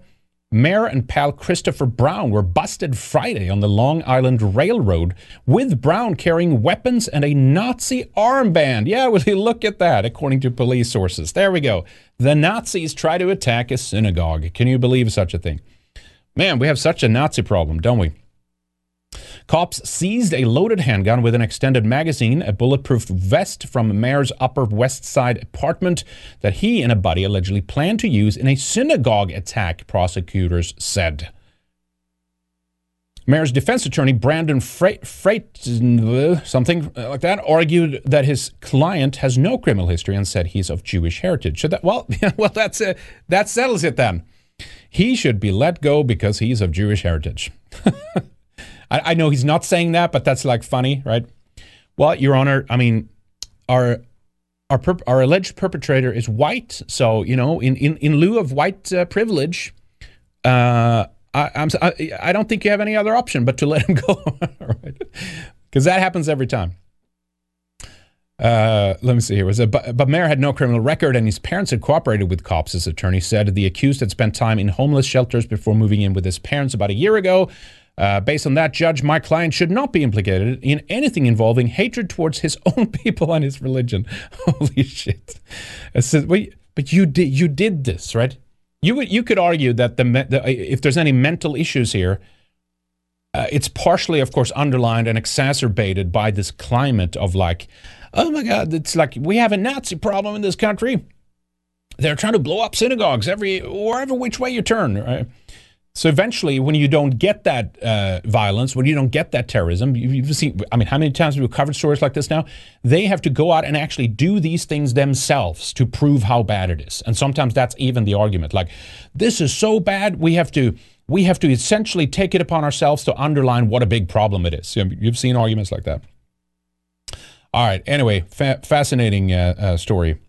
Mahrer and pal Christopher Brown were busted Friday on the Long Island Railroad with Brown carrying weapons and a Nazi armband. Yeah, will you look at that, according to police sources. There we go. The Nazis try to attack a synagogue. Can you believe such a thing? Man, we have such a Nazi problem, don't we? Cops seized a loaded handgun with an extended magazine, a bulletproof vest from Mahrer's Upper West Side apartment that he and a buddy allegedly planned to use in a synagogue attack, prosecutors said. Mahrer's defense attorney Brandon Freight, Freight something uh, like that, argued that his client has no criminal history and said he's of Jewish heritage. So that well, well, that's a, that settles it then. He should be let go because he's of Jewish heritage. I, I know he's not saying that, but that's like funny, right? Well, Your Honor, I mean, our our per, our alleged perpetrator is white, so you know, in in, in lieu of white uh, privilege, uh, I, I'm I, I don't think you have any other option but to let him go, right? because that happens every time. Uh, let me see here. Was it, but, but Mahrer had no criminal record, and his parents had cooperated with cops. His attorney said the accused had spent time in homeless shelters before moving in with his parents about a year ago. Uh, based on that, Judge, my client should not be implicated in anything involving hatred towards his own people and his religion. Holy shit! Well, but you did you did this, right? You would you could argue that the, the if there's any mental issues here, uh, it's partially, of course, underlined and exacerbated by this climate of like, oh my God, it's like we have a Nazi problem in this country. They're trying to blow up synagogues every wherever which way you turn. Right? So eventually, when you don't get that uh, violence, when you don't get that terrorism, you've seen, I mean, how many times have we covered stories like this now? They have to go out and actually do these things themselves to prove how bad it is. And sometimes that's even the argument. Like, this is so bad, we have to. We have to essentially take it upon ourselves to underline what a big problem it is. You've seen arguments like that. All right. Anyway, fa- fascinating uh, uh, story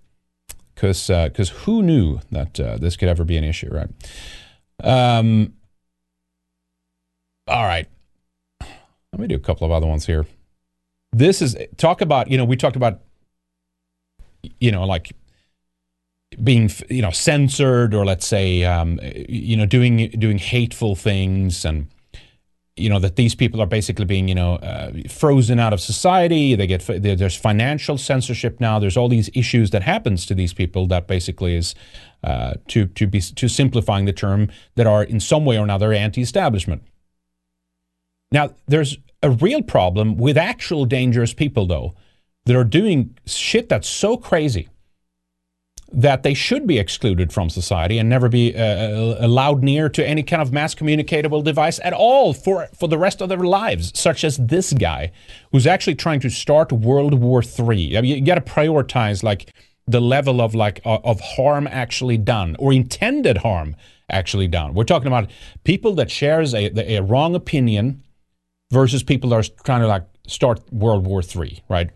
because because uh, who knew that uh, this could ever be an issue, right? Um, all right. Let me do a couple of other ones here. This is talk about, you know, we talked about, you know, like being, you know, censored or let's say, um, you know, doing doing hateful things and you know that these people are basically being you know uh, frozen out of society they get there's financial censorship now there's all these issues that happens to these people that basically is uh, to to be to simplifying the term that are in some way or another anti-establishment now there's a real problem with actual dangerous people though that are doing shit that's so crazy that they should be excluded from society and never be uh, uh, allowed near to any kind of mass communicatable device at all for, for the rest of their lives, such as this guy who's actually trying to start World War III. I mean, you got to prioritize like the level of like uh, of harm actually done or intended harm actually done. We're talking about people that shares a, a wrong opinion versus people that are trying to like start World War III, right?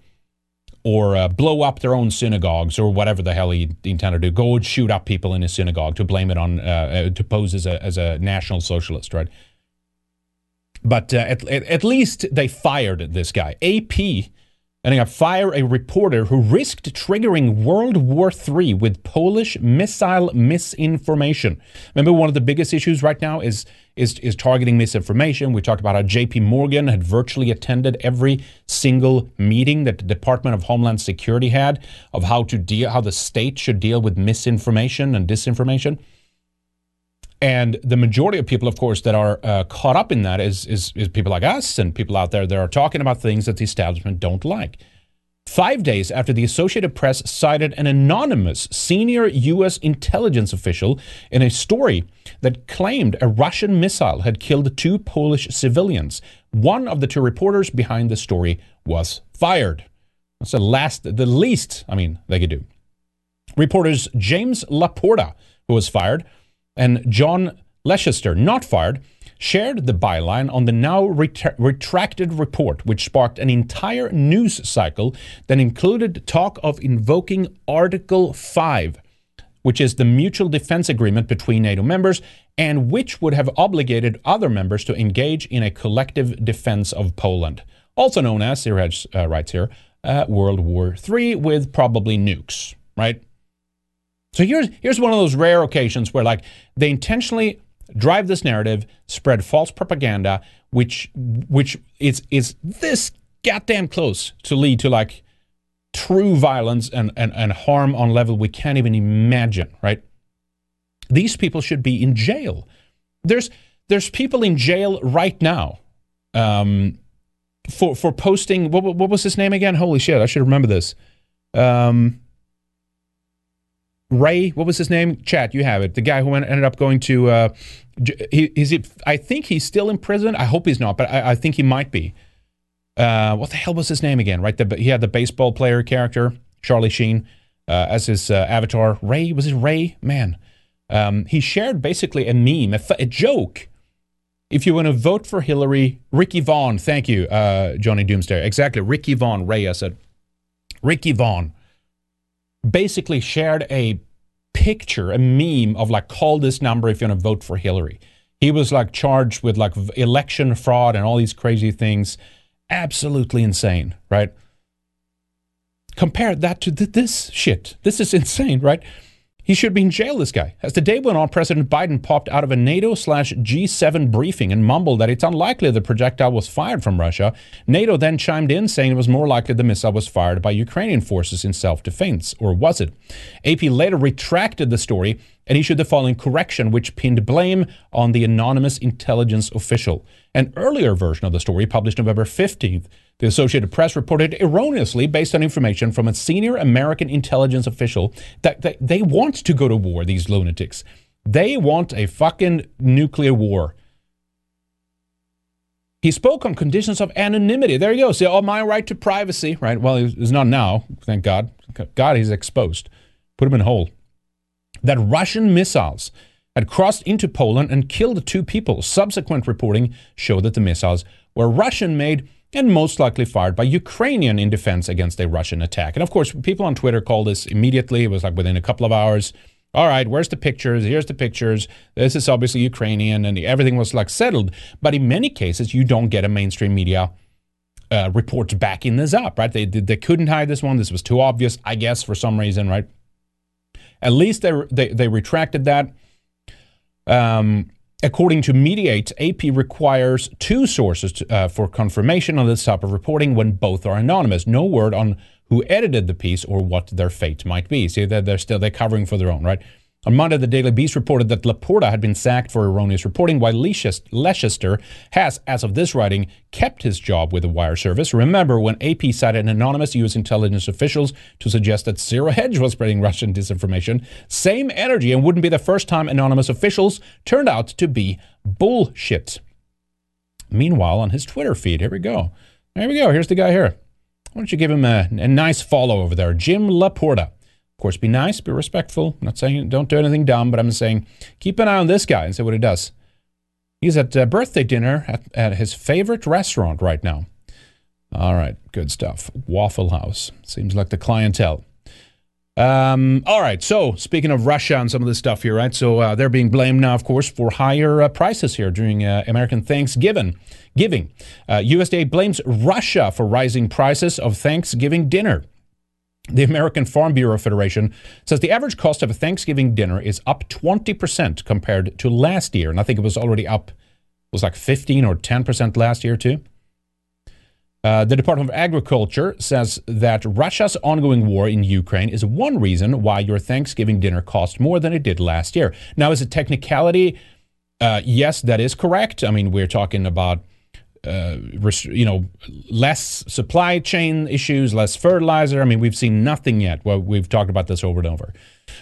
or uh, blow up their own synagogues or whatever the hell he intended to do. Go and shoot up people in his synagogue to blame it on, uh, uh, to pose as a, as a national socialist, right? But uh, at, at least they fired this guy. AP and I fire a reporter who risked triggering World War III with Polish missile misinformation. Remember, one of the biggest issues right now is is is targeting misinformation. We talked about how J.P. Morgan had virtually attended every single meeting that the Department of Homeland Security had of how to deal, how the state should deal with misinformation and disinformation. And the majority of people, of course, that are uh, caught up in that is, is, is people like us and people out there that are talking about things that the establishment don't like. Five days after the Associated Press cited an anonymous senior U.S. intelligence official in a story that claimed a Russian missile had killed two Polish civilians, one of the two reporters behind the story was fired. That's the last, the least, I mean, they could do. Reporters James Laporta, who was fired, and John Leicester, not fired, shared the byline on the now ret- retracted report, which sparked an entire news cycle that included talk of invoking Article 5, which is the mutual defense agreement between NATO members and which would have obligated other members to engage in a collective defense of Poland, also known as, here uh, writes here, uh, World War III with probably nukes, right? So here's here's one of those rare occasions where like they intentionally drive this narrative, spread false propaganda, which which is is this goddamn close to lead to like true violence and, and, and harm on level we can't even imagine, right? These people should be in jail. There's there's people in jail right now um, for for posting. What, what was his name again? Holy shit! I should remember this. Um, Ray, what was his name? Chat, you have it. The guy who ended up going to, uh, is it? I think he's still in prison. I hope he's not, but I, I think he might be. Uh, what the hell was his name again? Right, the, he had the baseball player character, Charlie Sheen, uh, as his uh, avatar. Ray, was it Ray? Man, um, he shared basically a meme, a, a, joke. If you want to vote for Hillary, Ricky Vaughn, thank you, uh, Johnny Doomsday. Exactly, Ricky Vaughn. Ray, I said, Ricky Vaughn basically shared a picture, a meme of like, call this number if you want to vote for Hillary. He was like charged with like election fraud and all these crazy things. Absolutely insane, right? Compare that to th- this shit. This is insane, right? He should be in jail, this guy. As the day went on, President Biden popped out of a NATO slash G7 briefing and mumbled that it's unlikely the projectile was fired from Russia. NATO then chimed in, saying it was more likely the missile was fired by Ukrainian forces in self defense. Or was it? AP later retracted the story and issued the following correction, which pinned blame on the anonymous intelligence official. An earlier version of the story, published November 15th, the Associated Press reported erroneously, based on information from a senior American intelligence official, that, they want to go to war, these lunatics. They want a fucking nuclear war. He spoke on conditions of anonymity. There you go. Say, oh, my right to privacy, right? Well, it's not now, thank God. God, he's exposed. Put him in a hole. That Russian missiles had crossed into Poland and killed two people. Subsequent reporting showed that the missiles were Russian made and most likely fired by Ukrainian in defense against a Russian attack. And of course, people on Twitter called this immediately. It was like within a couple of hours. All right, where's the pictures? Here's the pictures. This is obviously Ukrainian, and everything was like settled. But in many cases, you don't get a mainstream media uh, reports backing this up, right? They, they couldn't hide this one. This was too obvious, I guess, for some reason, right? At least they, they, they retracted that. Um, According to Mediaite, AP requires two sources to, uh, for confirmation on this type of reporting when both are anonymous. No word on who edited the piece or what their fate might be. See, they're, they're still they're covering for their own, right? On Monday, the Daily Beast reported that Laporta had been sacked for erroneous reporting, while Leicester has, as of this writing, kept his job with the wire service. Remember when AP cited anonymous U.S. intelligence officials to suggest that Zero Hedge was spreading Russian disinformation? Same energy, and wouldn't be the first time anonymous officials turned out to be bullshit. Meanwhile, on his Twitter feed, here we go. Here we go. Here's the guy here. Why don't you give him a, a nice follow over there? Jim Laporta course, be nice, be respectful. I'm not saying don't do anything dumb, but I'm saying keep an eye on this guy and see what he does. He's at a birthday dinner at, at his favorite restaurant right now. All right, good stuff. Waffle House. Seems like the clientele. Um, all right, so speaking of Russia and some of this stuff here, right? So uh, they're being blamed now, of course, for higher uh, prices here during uh, American Thanksgiving. Giving. USDA uh, blames Russia for rising prices of Thanksgiving dinner. The American Farm Bureau Federation says the average cost of a Thanksgiving dinner is up 20% compared to last year. And I think it was already up, it was like 15 or 10% last year, too. Uh, the Department of Agriculture says that Russia's ongoing war in Ukraine is one reason why your Thanksgiving dinner cost more than it did last year. Now, is it technicality? Uh, yes, that is correct. I mean, we're talking about uh, you know, less supply chain issues, less fertilizer. I mean, we've seen nothing yet. Well, we've talked about this over and over.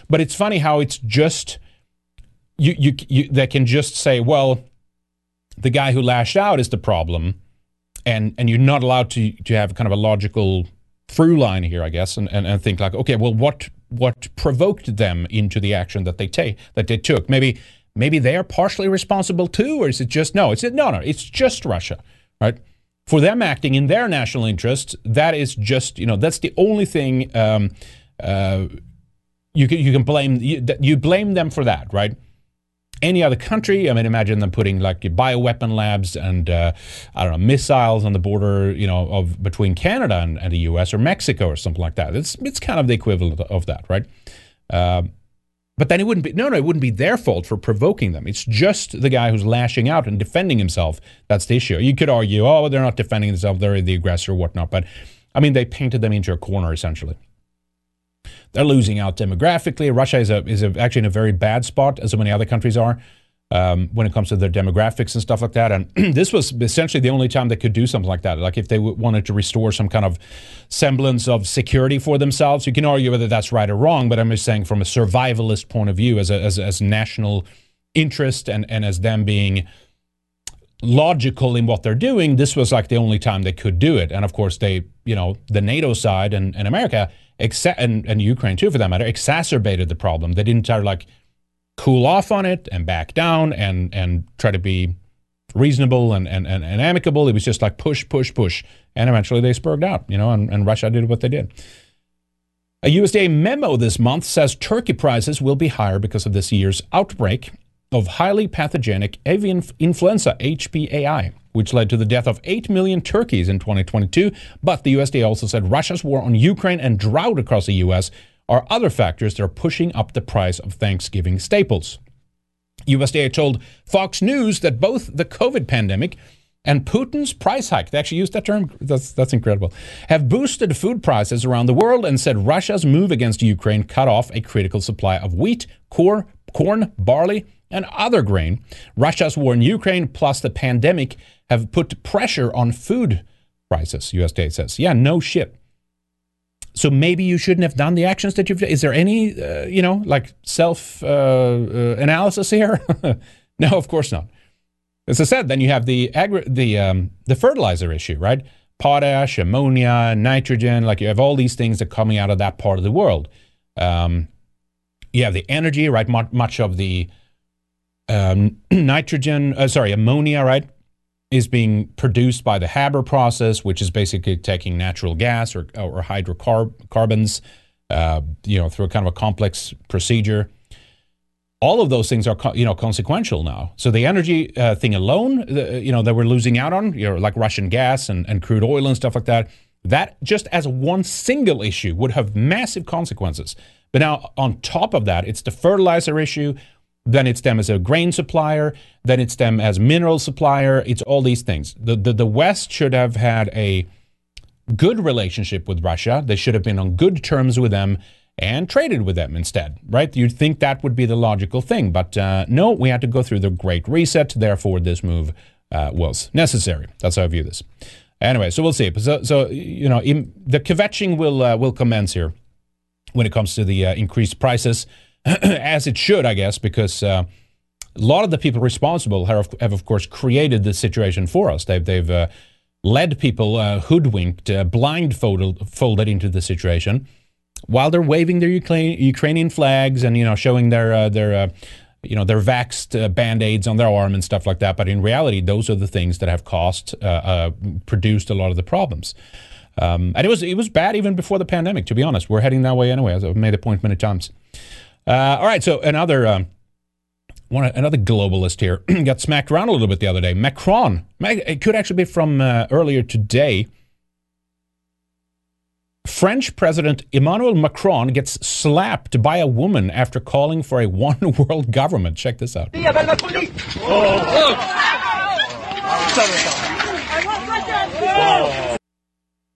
But it's funny how it's just you, you, you they can just say, well, the guy who lashed out is the problem, and and you're not allowed to to have kind of a logical through line here, I guess, and, and, and think like, okay, well, what what provoked them into the action that they take that they took? Maybe maybe they are partially responsible too, or is it just no? It's no, no, it's just Russia, right? For them acting in their national interest, that is just you know that's the only thing um, uh, you can you can blame you, you blame them for that, right? Any other country, I mean, imagine them putting like bioweapon labs and uh, I don't know missiles on the border, you know, of between Canada and, and, the U.S. or Mexico or something like that. It's it's kind of the equivalent of that, right? Uh, but then it wouldn't be no, no, it wouldn't be their fault for provoking them. It's just the guy who's lashing out and defending himself. That's the issue. You could argue, oh, they're not defending themselves; they're the aggressor, or whatnot. But I mean, they painted them into a corner essentially. They're losing out demographically. Russia is a, is a, actually in a very bad spot, as so many other countries are um, when it comes to their demographics and stuff like that. And this was essentially the only time they could do something like that. Like if they w- wanted to restore some kind of semblance of security for themselves, you can argue whether that's right or wrong. But I'm just saying from a survivalist point of view, as a, as, as national interest and, and as them being logical in what they're doing, this was like the only time they could do it. And of course, they, you know, the NATO side and, and America, and, and Ukraine too, for that matter, exacerbated the problem. They didn't try to like cool off on it and back down and and try to be reasonable and, and, and, and amicable. It was just like push, push, push. And eventually they spurred out, you know, and, and Russia did what they did. A USDA memo this month says turkey prices will be higher because of this year's outbreak of highly pathogenic avian influenza, HPAI, which led to the death of 8 million turkeys in 2022. But the USDA also said Russia's war on Ukraine and drought across the U.S are other factors that are pushing up the price of Thanksgiving staples. USDA told Fox News that both the COVID pandemic and Putin's price hike, they actually used that term, that's, that's incredible, have boosted food prices around the world and said Russia's move against Ukraine cut off a critical supply of wheat, corn, corn, barley, and other grain. Russia's war in Ukraine plus the pandemic have put pressure on food prices, USDA says. Yeah, no shit. So maybe you shouldn't have done the actions that you've done. Is there any, uh, you know, like self uh, uh, analysis here? no, of course not. As I said, then you have the agri- the um, the fertilizer issue, right? Potash, ammonia, nitrogen. Like you have all these things that are coming out of that part of the world. Um, you have the energy, right? Much of the um, nitrogen, uh, sorry, ammonia, right, is being produced by the Haber process, which is basically taking natural gas or, or hydrocarbons, uh, you know, through a kind of a complex procedure. All of those things are, you know, consequential now. So the energy uh, thing alone, the, you know, that we're losing out on, you know, like Russian gas and, and crude oil and stuff like that, that just as one single issue would have massive consequences. But now on top of that, it's the fertilizer issue, then it's them as a grain supplier, then it's them as mineral supplier. It's all these things. The, the, the West should have had a good relationship with Russia. They should have been on good terms with them and traded with them instead, right? You'd think that would be the logical thing. But uh, no, we had to go through the Great Reset. Therefore, this move uh, was necessary. That's how I view this. Anyway, so we'll see. So, so you know, in, the kvetching will uh, will commence here when it comes to the uh, increased prices. as it should, I guess, because uh, a lot of the people responsible have, have, of course, created the situation for us. They've, they've uh, led people uh, hoodwinked, uh, blindfolded into the situation while they're waving their Ukrainian flags and, you know, showing their, uh, their uh, you know, their vaxxed band-aids on their arm and stuff like that. But in reality, those are the things that have caused, produced a lot of the problems. Um, and it was it was bad even before the pandemic. To be honest, we're heading that way anyway. As I've made the point many times. Uh, all right, so another um, one, another globalist here got smacked around a little bit the other day. Macron, it could actually be from uh, earlier today. French President Emmanuel Macron gets slapped by a woman after calling for a one world government. Check this out.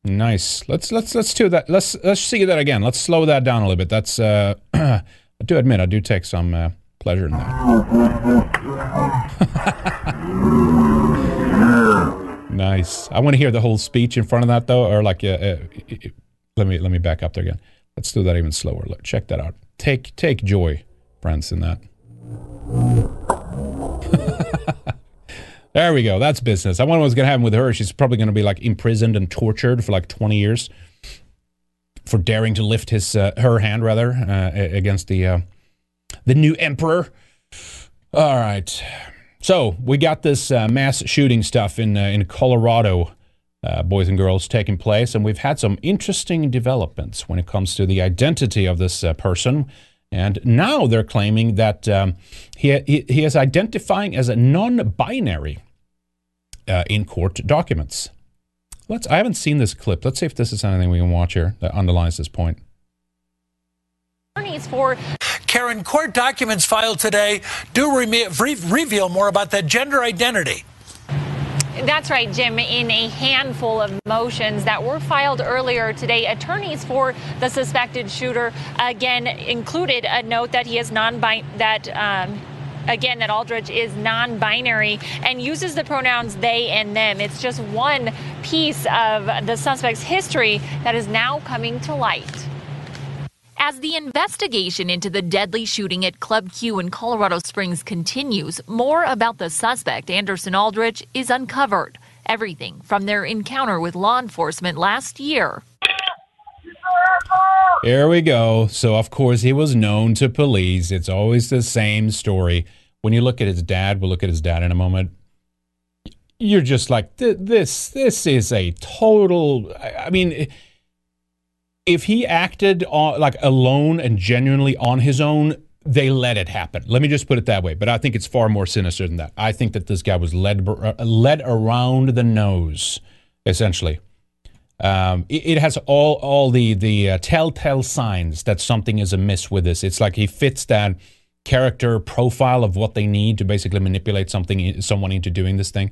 Nice. Let's let's let's do that. Let's let's see that again. Let's slow that down a little bit. That's uh I do admit I do take some uh, pleasure in that. nice. I want to hear the whole speech in front of that though, or like, uh, uh, let me let me back up there again. Let's do that even slower. Look, check that out. Take take joy, friends, in that. there we go. That's business. I wonder what's going to happen with her. She's probably going to be like imprisoned and tortured for like 20 years for daring to lift his uh, her hand rather uh, against the uh, the new emperor. All right, so we got this uh, mass shooting stuff in uh, in Colorado, uh, boys and girls, taking place, and we've had some interesting developments when it comes to the identity of this person. And now they're claiming that um, he, he, he is identifying as a non-binary in court documents. Let's. I haven't seen this clip. Let's see if this is anything we can watch here that underlines this point. Attorneys for Karen, court documents filed today do re- re- reveal more about that gender identity. That's right, Jim. In a handful of motions that were filed earlier today, attorneys for the suspected shooter again included a note that he is non that um, again, that Aldrich is non binary and uses the pronouns they and them. It's just one piece of the suspect's history that is now coming to light. As the investigation into the deadly shooting at Club Q in Colorado Springs continues, more about the suspect, Anderson Aldrich, is uncovered. Everything from their encounter with law enforcement last year here we go. So, of course, he was known to police. It's always the same story. When you look at his dad, we'll look at his dad in a moment. You're just like this. This is a total. I mean, if he acted on, like alone and genuinely on his own, they let it happen. Let me just put it that way. But I think it's far more sinister than that. I think that this guy was led uh, led around the nose, essentially. Um, it, it, has all all the the uh, telltale signs that something is amiss with this. It's like he fits that character profile of what they need to basically manipulate something someone into doing this thing.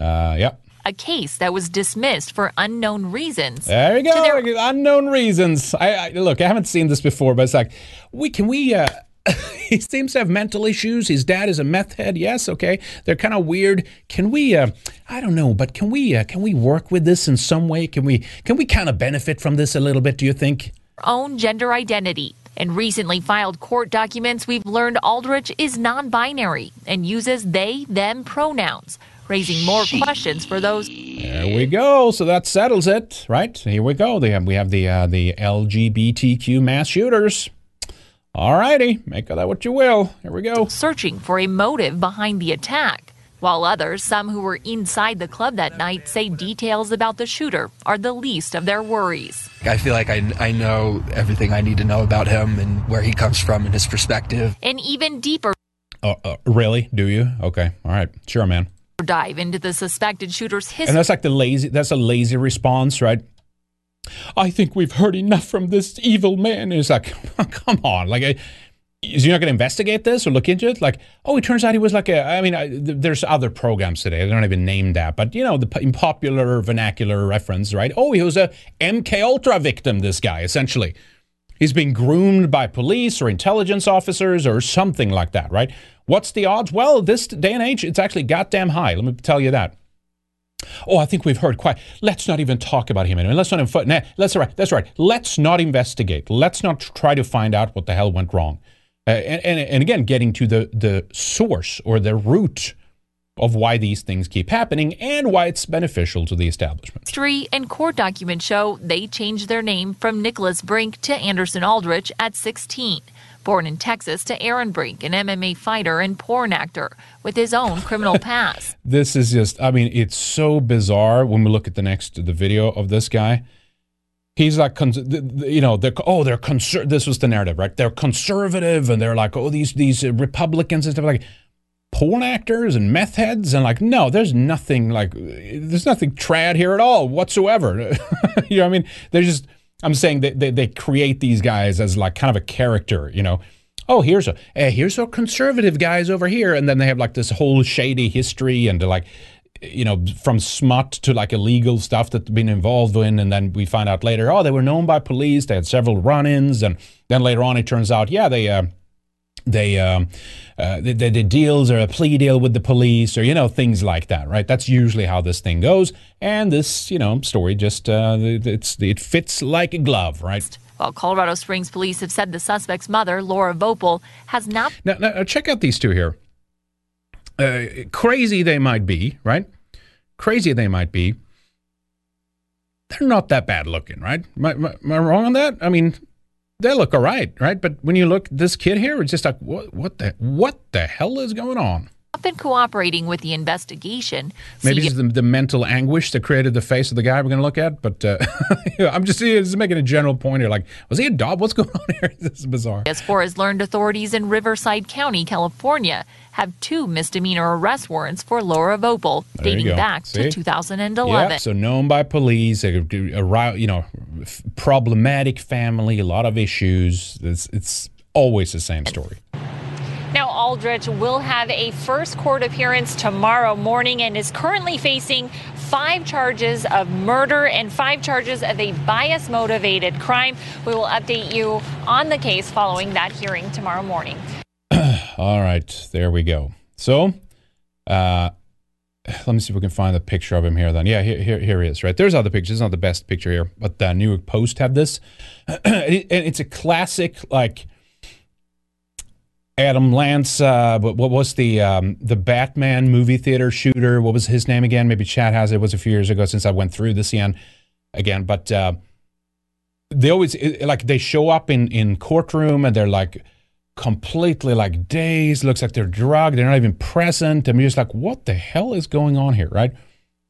Uh, yeah. A case that was dismissed for unknown reasons. There you go. Their- unknown reasons. I, I, look. I haven't seen this before, but it's like, we can we. Uh, he seems to have mental issues. His dad is a meth head. Yes, okay. They're kind of weird. Can we? Uh, I don't know, but can we? Uh, can we work with this in some way? Can we? Can we kind of benefit from this a little bit? Do you think? Own gender identity. In recently filed court documents, we've learned Aldrich is non binary and uses they, them pronouns, raising more she. questions for those. There we go. So that settles it, right? Here we go. Have, we have the, uh, the LGBTQ mass shooters. All righty, make of that what you will. Here we go. Searching for a motive behind the attack. While others, some who were inside the club that night, say details about the shooter are the least of their worries. I feel like I, I know everything I need to know about him and where he comes from and his perspective. An even deeper. Uh, uh, really? Do you? Okay. All right. Sure, man. Dive into the suspected shooter's history. And that's like the lazy, that's a lazy response, right? I think we've heard enough from this evil man. it's like, come on, like, is you're not going to investigate this or look into it? Like, oh, it turns out he was like a. I mean, I, there's other programs today. They don't even name that, but you know, the popular vernacular reference, right? Oh, he was a MK Ultra victim. This guy, essentially, he's being groomed by police or intelligence officers or something like that, right? What's the odds? Well, this day and age, it's actually goddamn high. Let me tell you that. Oh, I think we've heard quite. Let's not even talk about him anymore. Let's not. Inf- nah, that's right. That's right. Let's not investigate. Let's not try to find out what the hell went wrong. Uh, and, and, and again, getting to the the source or the root of why these things keep happening and why it's beneficial to the establishment. History and court documents show they changed their name from Nicholas Brink to Anderson Aldrich at 16. Born in Texas to Aaron Brink, an MMA fighter and porn actor with his own criminal past. this is just, I mean, it's so bizarre when we look at the next, the video of this guy. He's like, you know, they're, oh, they're conser- This was the narrative, right? They're conservative and they're like, oh, these, these Republicans and stuff like porn actors and meth heads and like no there's nothing like there's nothing trad here at all whatsoever you know what i mean they're just I'm saying that they, they create these guys as like kind of a character, you know. Oh, here's a eh, here's our conservative guys over here, and then they have like this whole shady history and like you know from smut to like illegal stuff that they've been involved in, and then we find out later, oh, they were known by police, they had several run-ins, and then later on it turns out, yeah, they. Uh, they um, uh, the, the, deals or a plea deal with the police or you know things like that right that's usually how this thing goes and this you know story just uh, it's it fits like a glove right well, Colorado Springs police have said the suspect's mother, Laura Voepel, has not. Now, now check out these two here. Uh, crazy they might be, right? Crazy they might be. They're not that bad looking, right? Am I, am I wrong on that? I mean, they look all right, right? But when you look this kid here, it's just like what what the what the hell is going on? Been cooperating with the investigation. Maybe it's the, the, mental anguish that created the face of the guy we're going to look at. But uh, I'm just, just, making a general point here. Like, was he a dog? What's going on here? This is bizarre. As far as learned authorities in Riverside County, California, have two misdemeanor arrest warrants for Laura Voepel dating back See? to 2011. Yep, so known by police, a, a, you know, problematic family, a lot of issues. It's, it's always the same story. Now, Aldrich will have a first court appearance tomorrow morning and is currently facing five charges of murder and five charges of a bias motivated crime. We will update you on the case following that hearing tomorrow morning. All right, there we go. So, uh, let me see if we can find a picture of him here. Then, yeah, here, here, here he is. Right, there's other pictures. It's not the best picture here, but the New York Post had this, and it's a classic like Adam Lanza. Uh, what, what was the um, the Batman movie theater shooter? What was his name again? Maybe Chad has it. it was a few years ago since I went through this again. Again, but uh, they always like they show up in in courtroom and they're like completely like dazed, looks like they're drugged, they're not even present. I'm just like, what the hell is going on here, right?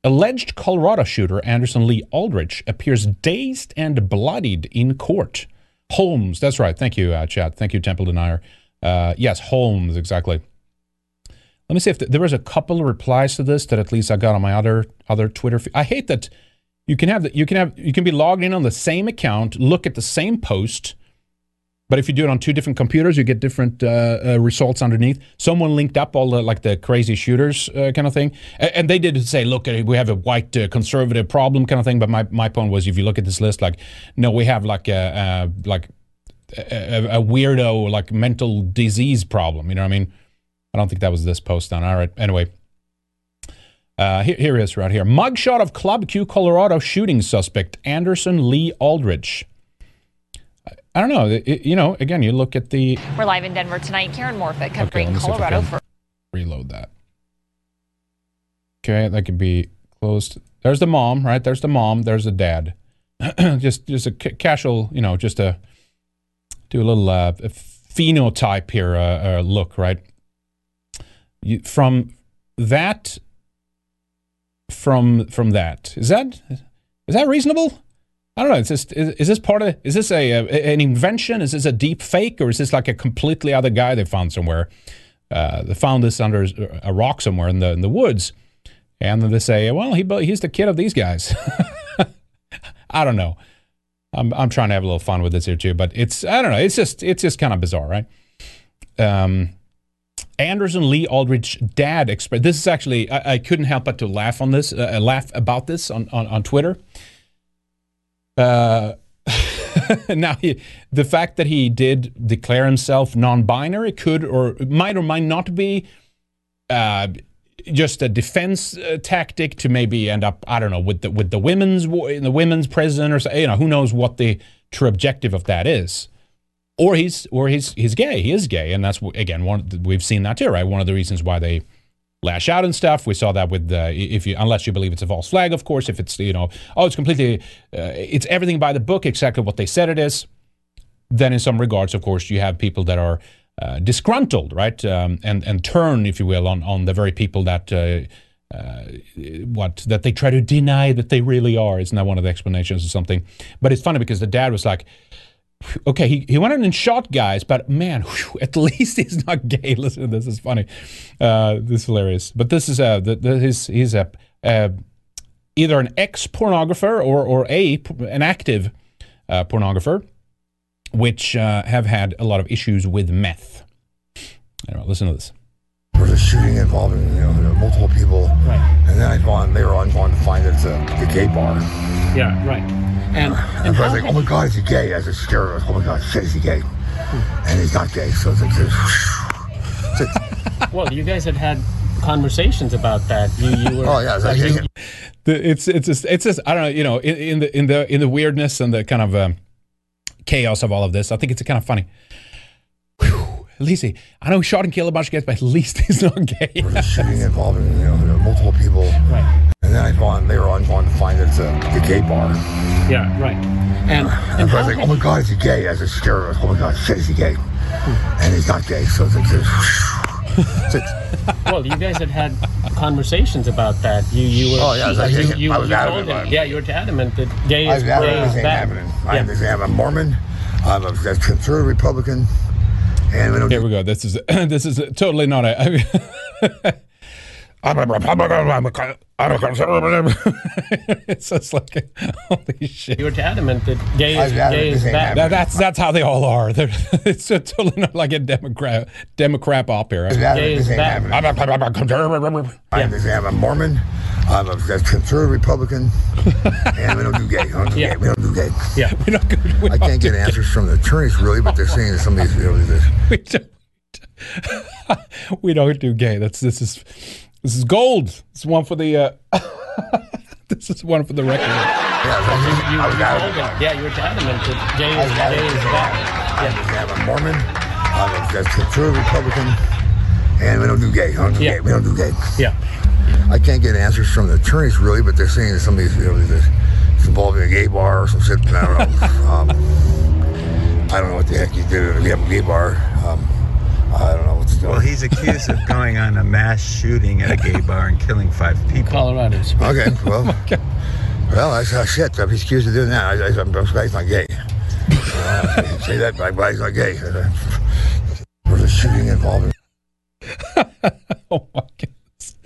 Alleged Colorado shooter Anderson Lee Aldrich appears dazed and bloodied in court. Holmes, that's right. Thank you, uh, Chad. Thank you, Temple Denier. Uh, yes, Holmes, exactly. Let me see if the, there was a couple of replies to this that at least I got on my other other Twitter. Feed. I hate that you can have that you can have you can be logged in on the same account, look at the same post, but if you do it on two different computers, you get different uh, uh, results underneath. Someone linked up all the like the crazy shooters uh, kind of thing, and, they did say, "Look, uh, we have a white uh, conservative problem," kind of thing. But my, my point was, if you look at this list, like, no, we have like a, uh, like a, a weirdo like mental disease problem. You know what I mean? I don't think that was this post on. All right. Anyway. Uh, here, here is right here. Mugshot of Club Q Colorado shooting suspect Anderson Lee Aldrich. I don't know. It, you know, again, you look at the. We're live in Denver tonight. Karen Morfitt covering okay, Colorado for. Reload that. Okay, that could be closed. There's the mom, right? There's the mom. There's the dad. just, just a casual, you know, just a do a little uh, a phenotype here, uh, uh, look, right? You, from that from from that. Is that is that reasonable? I don't know. Is this is, is this part of is this a, a, an invention? Is this a deep fake or is this like a completely other guy they found somewhere? Uh, they found this under a rock somewhere in the in the woods, and then they say, well, he he's the kid of these guys. I don't know. I'm I'm trying to have a little fun with this here too, but it's I don't know. It's just it's just kind of bizarre, right? Um, Anderson Lee Aldrich dad expressed. This is actually I, I, couldn't help but to laugh on this, uh, laugh about this on on, on Twitter. Uh, now he, the fact that he did declare himself non-binary could or might or might not be uh, just a defense uh, tactic to maybe end up I don't know with the with the women's in the women's prison or you know who knows what the true objective of that is or he's or he's he's gay. He is gay, and that's again one we've seen that too, right? One of the reasons why they lash out and stuff. We saw that with uh, if you unless you believe it's a false flag, of course. If it's you know oh it's completely uh, it's everything by the book exactly what they said it is. Then in some regards, of course, you have people that are uh, disgruntled, right, um, and and turn, if you will, on on the very people that. Uh, uh, what that they try to deny that they really are isn't that one of the explanations or something but it's funny because the dad was like okay, he, he went in and shot guys, but man, whew, at least he's not gay. Listen, this is funny. Uh, this is hilarious. But this is uh, the, the, he's, he's a, uh, either an ex pornographer or, or a an active uh, pornographer, which uh, have had a lot of issues with meth. Anyway, listen to this. There was a shooting involving you know multiple people, right. and then I found later on wanted to find it's a, a gay bar. Yeah, right. And, and, I was like, oh my God, is he gay? As a scare, oh my God, shit, is he gay? And he's not gay, so it's like, well, you guys had had conversations about that. You, you were. Oh yeah, like, the, it's it's just, it's just I don't know. You know, in, in the in the in the weirdness and the kind of um, chaos of all of this, I think it's kind of funny. Whew, at least he, I know he shot and killed a bunch of guys, but at least he's not gay. There was a shooting involving you know multiple people. Right. And then I found later on wanted to find it's a, a gay bar. Yeah, right. And, and, and I was like, oh my god, is he gay? As a scare, oh my god, shit, is he gay? Hmm. And he's not gay, so it's like, well, you guys had had conversations about that. You, you were. Oh yeah, I was, like, you, you, I was you adamant. Him, yeah, you were adamant that gay is, I was gay is bad. I'm, yeah. I'm a Mormon. I'm a conservative Republican. And we Here we go. This is this is totally not a. I mean, I'm a Republican. I'm a, I'm a conservative. it's just like, holy shit. You were adamant that gay is, gay is bad. That, that's that's how they all are. They're, it's totally not like a Democrat Democrat op here. Gay is bad. I'm a, I'm a conservative. I'm, yeah. I'm a Mormon. I'm a conservative Republican, and we don't do gay. We don't do yeah. gay. We don't do gay. Yeah, we don't. We I can't get answers from the attorneys really, but they're saying that some of these. You know, we don't. we don't do gay. That's this is this is gold. This is one for the. Uh, this is one for the record. Yeah, you, you, you yeah, you were adamant that gay is, gay is bad. Yeah. I'm a Mormon. I'm a true Republican, and we don't do gay. We don't do yeah. gay. We don't do gay. Yeah. I can't get answers from the attorneys really, but they're saying that some of these, you know, this involving a gay bar or some shit. I don't know. um, I don't know what the heck you did at a gay bar. Um, I don't know what's going Well, he's accused of going on a mass shooting at a gay bar and killing five people. Colorado. Okay, well, well, that's uh, shit. If he's accused of doing that, I, I, I'm, I'm not gay. Uh, say that, but he's not gay. There was a shooting involving. oh my goodness!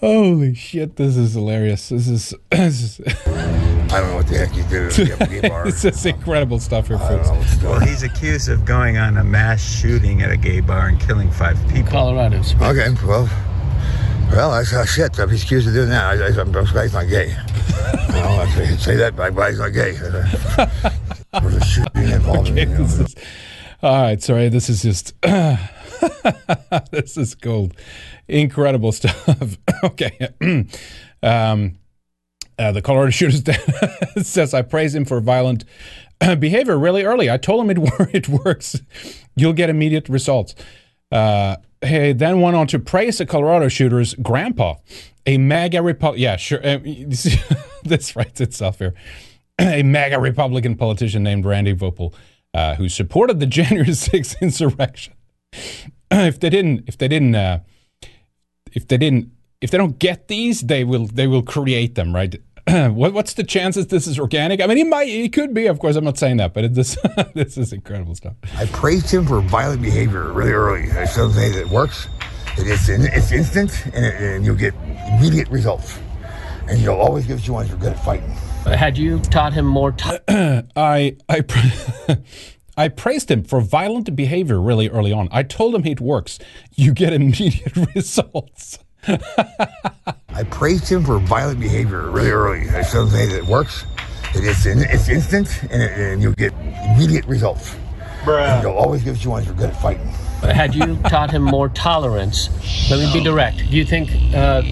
Holy shit! This is hilarious. This is. This is I don't know what the heck he did at a gay bar. it's just incredible stuff here, folks. Well, he's accused of going on a mass shooting at a gay bar and killing five people. Colorado. Okay, well, well, that's uh, shit. If he's accused of doing that, I, I, I'm, I'm not gay. you know, I say, say that, but he's not gay. was a shooting involved. Okay, you know, this is- all right, sorry. This is just this is gold, incredible stuff. okay, um, uh, the Colorado shooter says I praise him for violent behavior really early. I told him it it works. You'll get immediate results. Uh, he then went on to praise the Colorado shooter's grandpa, a MAGA Republican. Yeah, sure. Uh, this writes itself here. a MAGA Republican politician named Randy Voepel, uh, who supported the January 6th insurrection. if they didn't, if they didn't, uh, if they didn't, if they don't get these, they will, they will create them, right? what, what's the chances this is organic? I mean, it might, it could be. Of course, I'm not saying that, but it, this, this is incredible stuff. I praised him for violent behavior really early. I still say that it works. It is in, it's instant, and, it, and you'll get immediate results. And you'll always get what you want you're good at fighting. Had you taught him more time? I I pra- I praised him for violent behavior really early on. I told him it works. You get immediate results. I praised him for violent behavior really early. I still say that it works. It is in, it's instant, and, it, and you'll get immediate results. And you'll always get what you want if you're good at fighting. Had you taught him more tolerance? Let me be direct. Do you think, uh,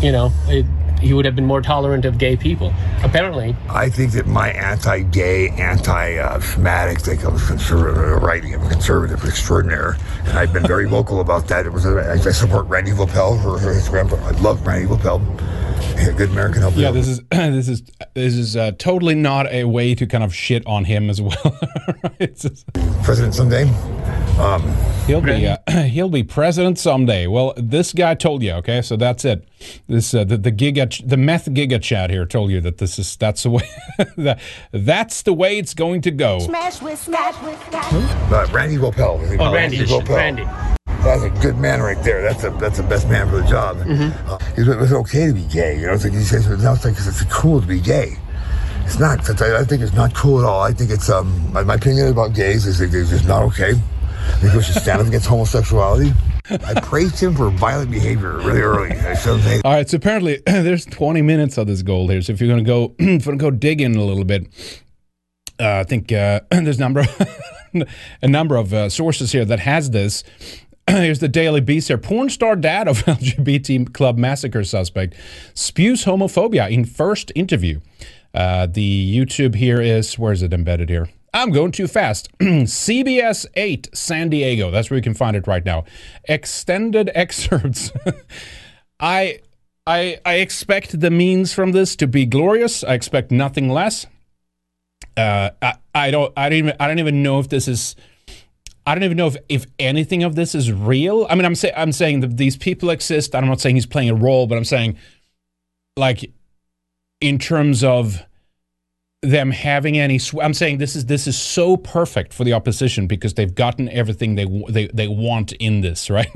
you know, it, he would have been more tolerant of gay people? Apparently, I think that my anti-gay, anti-Semitic thing comes from conservative writing. I'm a conservative extraordinaire, and I've been very vocal about that. It was a, I support Randy Voepel for, for his grandpa. I love Randy Voepel. A good American help. Yeah, this is this is this is uh, totally not a way to kind of shit on him as well. It's just- president someday. Um, he'll be uh, he'll be president someday. Well, this guy told you, okay, so that's it. This uh, the the giga the meth giga chat here told you that this is that's the way that that's the way it's going to go. Smash with smash with smash. uh, Randy Voepel. Oh, Randy, Randy. That's a good man right there. That's a that's the best man for the job. Mm-hmm. Uh, it, was, okay to be gay. You know, it's like he says now it's like it's cool to be gay. It's not. It's- I I think it's not cool at all. I think it's um my, my opinion about gays is that it's just not okay. I think we should stand up against homosexuality. I praised him for violent behavior really early. All right, so apparently there's 20 minutes of this gold here. So if you're gonna go, if gonna go dig in a little bit, uh, I think uh, there's a number, a number of uh, sources here that has this. Here's the Daily Beast here. Porn star dad of LGBT club massacre suspect spews homophobia in first interview. Uh, the YouTube here is where is it embedded here? I'm going too fast. CBS 8 San Diego. That's where you can find it right now. Extended excerpts. I I I expect the means from this to be glorious. I expect nothing less. Uh, I, I don't I don't even I don't even know if this is I don't even know if, if anything of this is real. I mean I'm saying I'm saying that these people exist. I'm not saying he's playing a role, but I'm saying like in terms of them having any sw- I'm saying this is this is so perfect for the opposition because they've gotten everything they they they want in this right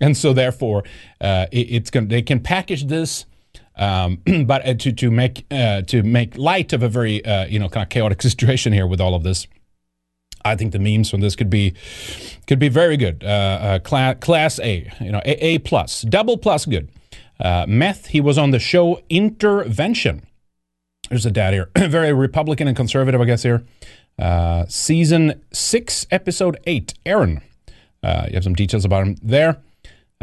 and so therefore uh, it, it's going they can package this um, but uh, to to make uh, to make light of a very uh, you know kind of chaotic situation here with all of this I think the memes from this could be could be very good. Uh, uh, class, class A, you know, A, A plus, double plus good. Uh, meth. He was on the show Intervention. There's a dad here, very Republican and conservative, I guess here. Uh, season six, episode eight. Aaron. Uh, you have some details about him there.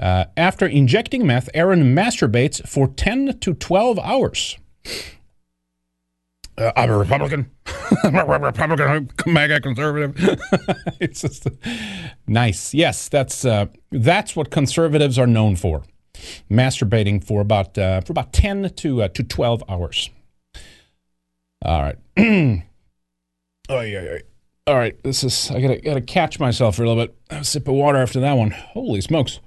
Uh, after injecting meth, Aaron masturbates for 10 to 12 hours. Uh, I'm a Republican. I'm a Republican. I'm mega conservative. it's just nice. Yes, that's uh, that's what conservatives are known for. Masturbating for about uh, for about ten to uh, to twelve hours. All right. oh yeah, yeah. All right. This is. I gotta gotta catch myself for a little bit. A sip of water after that one. Holy smokes.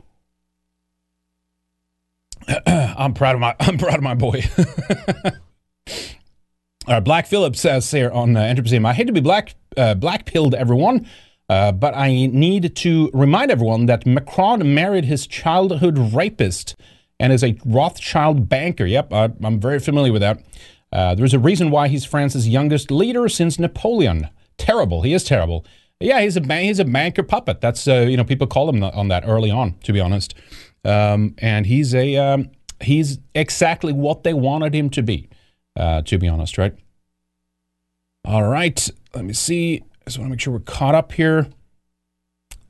I'm proud of my. I'm proud of my boy. All right, Black Phillips says here on uh, Entropy, I hate to be black uh, black pilled everyone, uh, but I need to remind everyone that Macron married his childhood rapist and is a Rothschild banker. Yep, I, I'm very familiar with that. Uh, there's a reason why he's France's youngest leader since Napoleon. Terrible. He is terrible. Yeah, he's a he's a banker puppet. That's uh, you know people call him on that early on, to be honest. Um, and he's a um, he's exactly what they wanted him to be. Uh, to be honest, right? All right, let me see. I just want to make sure we're caught up here.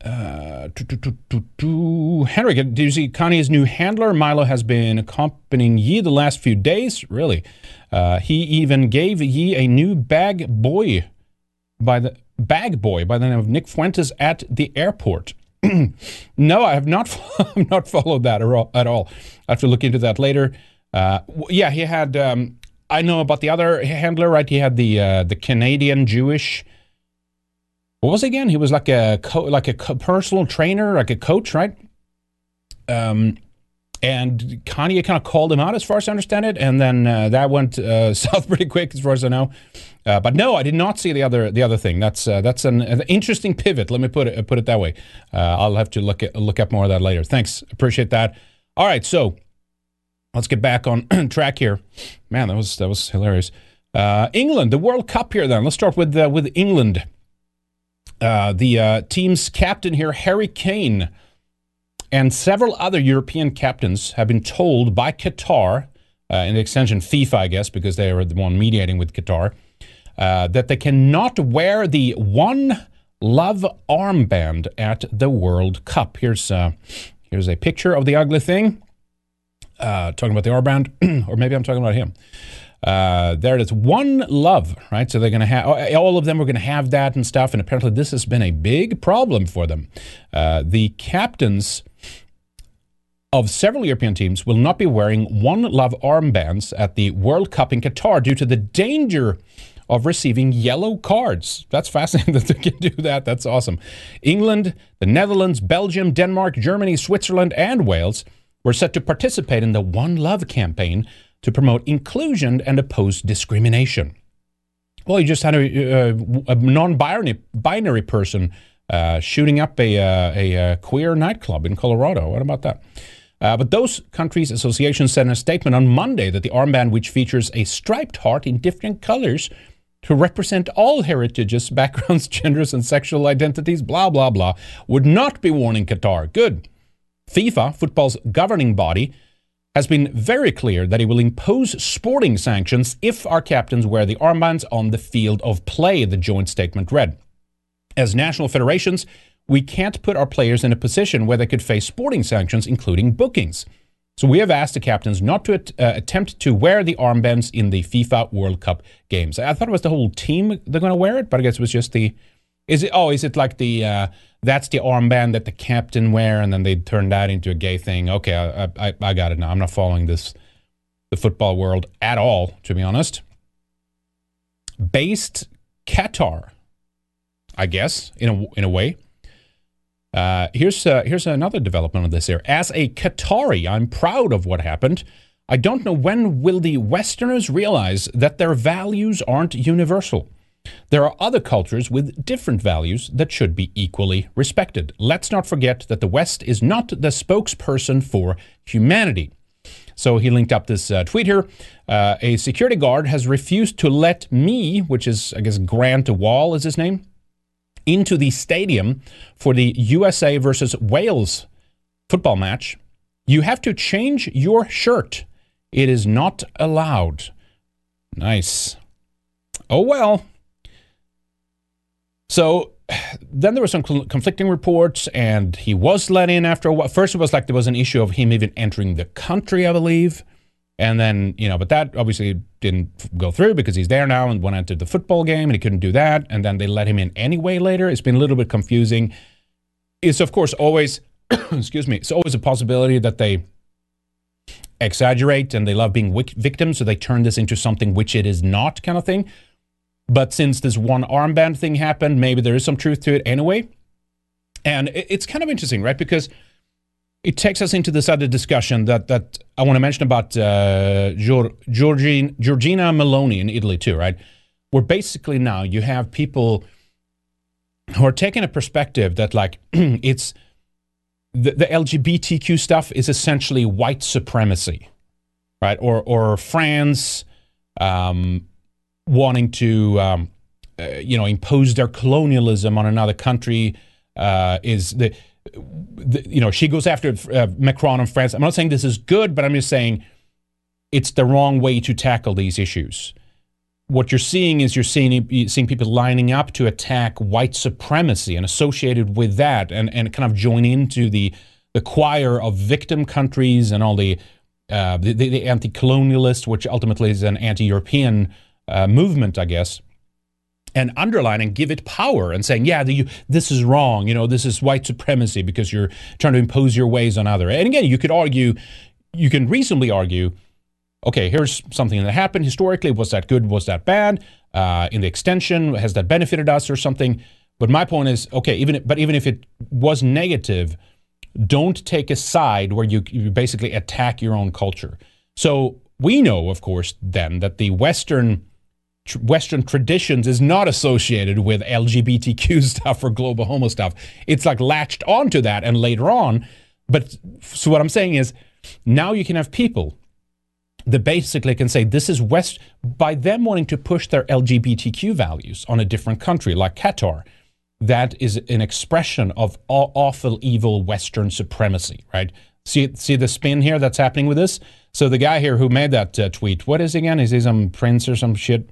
Uh, do, do, do, do, Henrik, did you see Kanye's new handler? Milo has been accompanying Ye the last few days. Really, uh, he even gave Ye a new bag boy by the bag boy by the name of Nick Fuentes at the airport. no, I have not not followed that at all. I have to look into that later. Uh, yeah, he had. Um, I know about the other handler, right? He had the uh, the Canadian Jewish what was it again? He was like a co- like a co- personal trainer, like a coach, right? Um, and Kanye kind of called him out, as far as I understand it, and then uh, that went uh, south pretty quick, as far as I know. Uh, but no, I did not see the other the other thing. That's uh, that's an, an, interesting pivot. Let me put it put it that way. Uh, I'll have to look at, look up more of that later. Thanks, appreciate that. All right, so let's get back on track here. Man, that was that was hilarious. Uh, England, the World Cup here. Then let's start with with England. Uh, the uh, team's captain here, Harry Kane, and several other European captains have been told by Qatar, uh, in the extension FIFA, I guess, because they are the one mediating with Qatar, uh, that they cannot wear the One Love armband at the World Cup. Here's uh, here's a picture of the ugly thing. Uh, talking about the armband, or maybe I'm talking about him. Uh, there it is. One love, right? So they're going to have all of them are going to have that and stuff. And apparently, this has been a big problem for them. Uh, the captains of several European teams will not be wearing One Love armbands at the World Cup in Qatar due to the danger of receiving yellow cards. That's fascinating that they can do that. That's awesome. England, the Netherlands, Belgium, Denmark, Germany, Switzerland, and Wales were set to participate in the One Love campaign to promote inclusion and oppose discrimination. Well, you just had a, a, a non-binary binary person uh, shooting up a, uh, a, a, queer nightclub in Colorado. What about that? Uh, but those countries' associations in a statement on Monday that the armband, which features a striped heart in different colors to represent all heritages, backgrounds, genders, and sexual identities, blah, blah, blah, would not be worn in Qatar. Good. FIFA, football's governing body, has been very clear that it will impose sporting sanctions if our captains wear the armbands on the field of play, the joint statement read. As national federations, we can't put our players in a position where they could face sporting sanctions, including bookings. So we have asked the captains not to uh, attempt to wear the armbands in the FIFA World Cup games. I thought it was the whole team they're going to wear it, but I guess it was just the. Is it? Oh, is it like the? Uh, that's the armband that the captain wear, and then they turn that into a gay thing. Okay, I, I, I got it now. I'm not following this, the football world at all, to be honest. Based Qatar, I guess, in a, in a way. Uh, here's uh, here's another development of this here. As a Qatari, I'm proud of what happened. I don't know when will the Westerners realize that their values aren't universal. There are other cultures with different values that should be equally respected. Let's not forget that the West is not the spokesperson for humanity. So he linked up this uh, tweet here. Uh, a security guard has refused to let me, which is, I guess, Grant Wahl is his name, into the stadium for the USA versus Wales football match. You have to change your shirt. It is not allowed. Nice. Oh well. So then there were some conflicting reports, and he was let in after a while. First, it was like there was an issue of him even entering the country, I believe. And then, you know, but that obviously didn't go through because he's there now and went into the football game and he couldn't do that. And then they let him in anyway later. It's been a little bit confusing. It's, of course, always, excuse me, it's always a possibility that they exaggerate and they love being victims. So they turn this into something which it is not, kind of thing. But since this one armband thing happened, maybe there is some truth to it anyway. And it's kind of interesting, right? Because it takes us into this other discussion that, that I want to mention about uh, Georgina Meloni in Italy, too, right? Where basically now you have people who are taking a perspective that, like, it's the, the LGBTQ stuff is essentially white supremacy, right? Or, or France, um, wanting to, um, uh, you know, impose their colonialism on another country uh, is the, the, you know, she goes after uh, Macron in France. I'm not saying this is good, but I'm just saying it's the wrong way to tackle these issues. what you're seeing is you're seeing you're seeing people lining up to attack white supremacy and associated with that, and and kind of join into the the choir of victim countries and all the uh, the, the anti-colonialists, which ultimately is an anti-European uh, movement, I guess, and underline and give it power and saying, yeah, the, this is wrong. You know, this is white supremacy because you're trying to impose your ways on other. And again, you could argue, you can reasonably argue, okay, here's something that happened historically. Was that good? Was that bad? Uh, in the extension, has that benefited us or something? But my point is, okay, even but even if it was negative, don't take a side where you, you basically attack your own culture. So we know, of course, then that the Western Western traditions is not associated with LGBTQ stuff or global homo stuff. It's like latched onto that and later on. But so what I'm saying is now you can have people that basically can say this is West by them wanting to push their LGBTQ values on a different country like Qatar that is an expression of awful, evil Western supremacy, right? See, see the spin here that's happening with this. So the guy here who made that uh, tweet, what is he again? Is he some prince or some shit?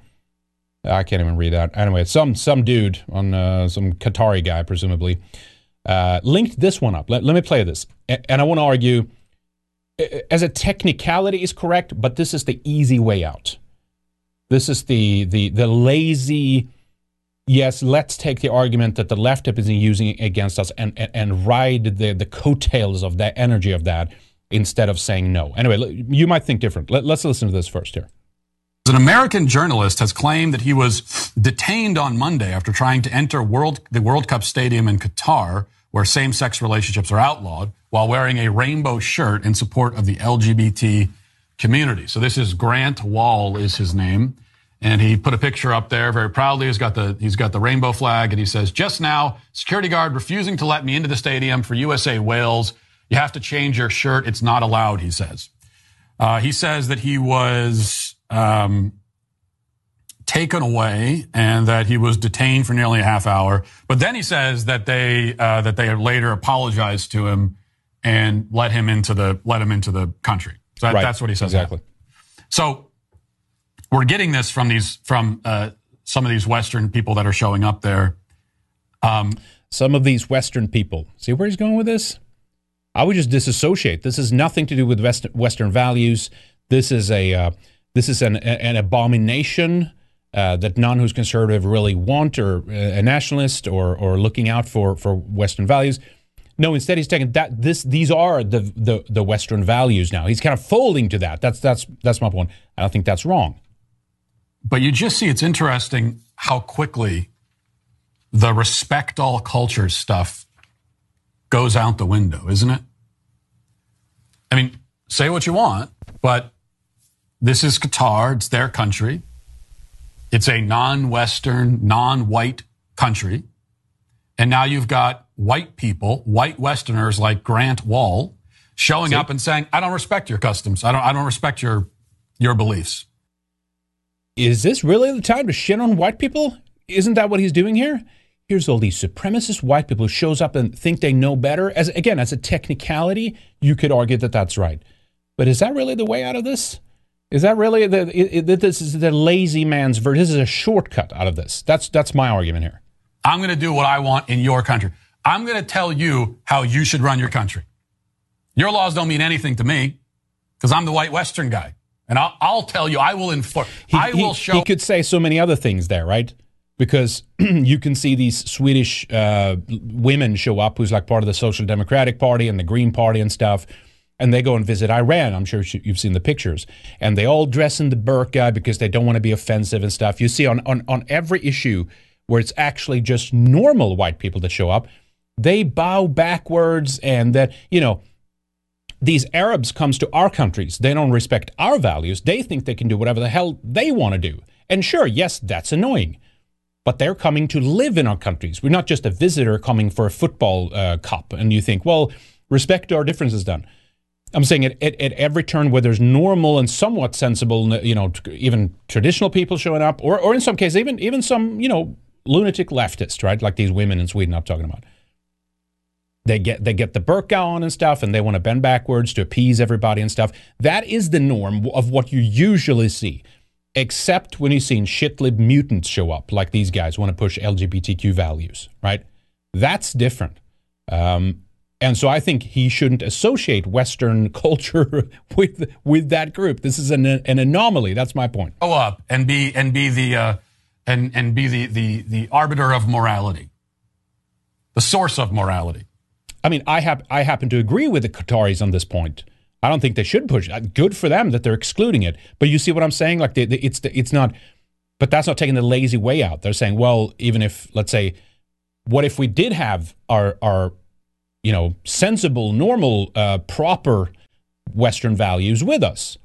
I can't even read that. Anyway, some some dude on uh, some Qatari guy, presumably, uh, linked this one up. Let, let me play this, and I want to argue, as a technicality is correct, but this is the easy way out. This is the the the lazy yes, let's take the argument that the left is using against us and, and, and ride the, the coattails of that energy of that instead of saying no. Anyway, you might think different. Let, let's listen to this first here. An American journalist has claimed that he was detained on Monday after trying to enter World, the World Cup Stadium in Qatar, where same-sex relationships are outlawed, while wearing a rainbow shirt in support of the LGBT community. So this is Grant Wahl is his name and he put a picture up there very proudly. He's got the he's got the rainbow flag, and he says, "Just now, security guard refusing to let me into the stadium for USA Wales. You have to change your shirt. It's not allowed." He says. Uh, he says that he was um, taken away and that he was detained for nearly a half hour. But then he says that they uh, that they later apologized to him and let him into the let him into the country. So that, right. that's what he says. Exactly. So we're getting this from these from uh, some of these Western people that are showing up there. Um, some of these Western people. See where he's going with this? I would just disassociate. This has nothing to do with Western values. This is a uh, this is an, an abomination uh, that none who's conservative really want, or uh, a nationalist, or or looking out for for Western values. No, instead he's taking that this these are the, the the Western values now. He's kind of folding to that. That's that's that's my point. I don't think that's wrong. But you just see it's interesting how quickly the respect all cultures stuff goes out the window, isn't it? I mean, say what you want, but this is Qatar. It's their country. It's a non Western, non white country. And now you've got white people, white Westerners like Grant Wahl showing See? up and saying, I don't respect your customs. I don't, I don't respect your, your beliefs is this really the time to shit on white people? Isn't that what he's doing here? Here's all these supremacist white people who shows up and think they know better. As again, as a technicality, you could argue that that's right. But is that really the way out of this? Is that really the it, it, this is the lazy man's version? This is a shortcut out of this. That's that's my argument here. I'm going to do what I want in your country. I'm going to tell you how you should run your country. Your laws don't mean anything to me because I'm the white Western guy. And I'll, I'll tell you, I will inform. I will he, show. He could say so many other things there, right? Because you can see these Swedish uh, women show up, who's like part of the Social Democratic Party and the Green Party and stuff, and they go and visit Iran. I'm sure you've seen the pictures, and they all dress in the burqa because they don't want to be offensive and stuff. You see on on on every issue where it's actually just normal white people that show up, they bow backwards, and that you know these Arabs comes to our countries. They don't respect our values. They think they can do whatever the hell they want to do. And sure, yes, that's annoying. But they're coming to live in our countries. We're not just a visitor coming for a football uh, cup. And you think, well, respect our differences then. I'm saying at, at, at, every turn where there's normal and somewhat sensible, you know, even traditional people showing up, or, or in some cases, even even some, you know, lunatic leftists, right? Like these women in Sweden I'm talking about they get they get the burqa on and stuff, and they want to bend backwards to appease everybody and stuff. That is the norm of what you usually see. except when he's seen shitlib mutants show up, like these guys want to push LGBTQ values, right? That's different. Um, and so I think he shouldn't associate Western culture with with that group. This is an, an anomaly. That's my point. Go up and be and be the uh, and and be the, the the arbiter of morality, the source of morality. I mean, I have I happen to agree with the Qataris on this point. I don't think they should push. it. Good for them that they're excluding it. But you see what I'm saying? Like, they, they, it's it's not. But that's not taking the lazy way out. They're saying, well, even if let's say, what if we did have our our, you know, sensible, normal, uh, proper Western values with us?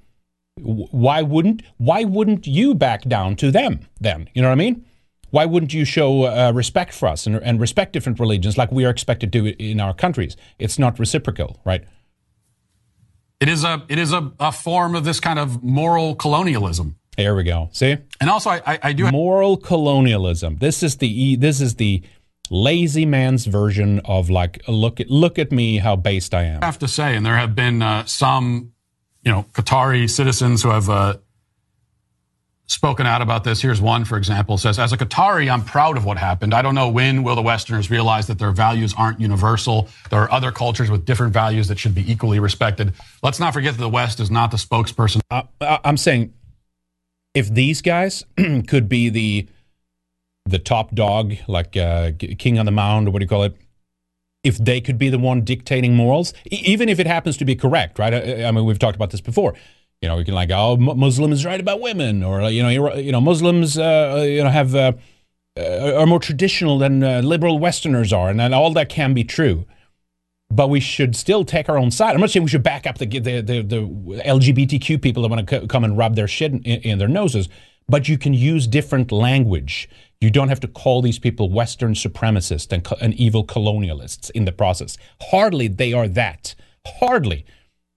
Why wouldn't Why wouldn't you back down to them then? You know what I mean? Why wouldn't you show uh, respect for us and, and respect different religions like we are expected to in our countries? It's not reciprocal, right? It is a it is a, a form of this kind of moral colonialism. There we go. See, and also I, I, I do moral colonialism. This is the this is the lazy man's version of like look at look at me how based I am. I have to say, and there have been uh, some, you know, Qatari citizens who have uh, spoken out about this. Here's one, for example, says, as a Qatari, I'm proud of what happened. I don't know when will the Westerners realize that their values aren't universal. There are other cultures with different values that should be equally respected. Let's not forget that the West is not the spokesperson. Uh, I'm saying if these guys could be the the top dog, like uh, king on the mound, or what do you call it? If they could be the one dictating morals, even if it happens to be correct, right? I, I mean, we've talked about this before you know, we can like, oh, Muslims are right about women, or you know, you know, Muslims, uh, you know, have uh, uh, are more traditional than uh, liberal Westerners are, and, and all that can be true. But we should still take our own side. I'm not saying we should back up the the, the, the LGBTQ people that want to come and rub their shit in, in their noses. But you can use different language. You don't have to call these people Western supremacists and, and evil colonialists in the process. Hardly they are that. Hardly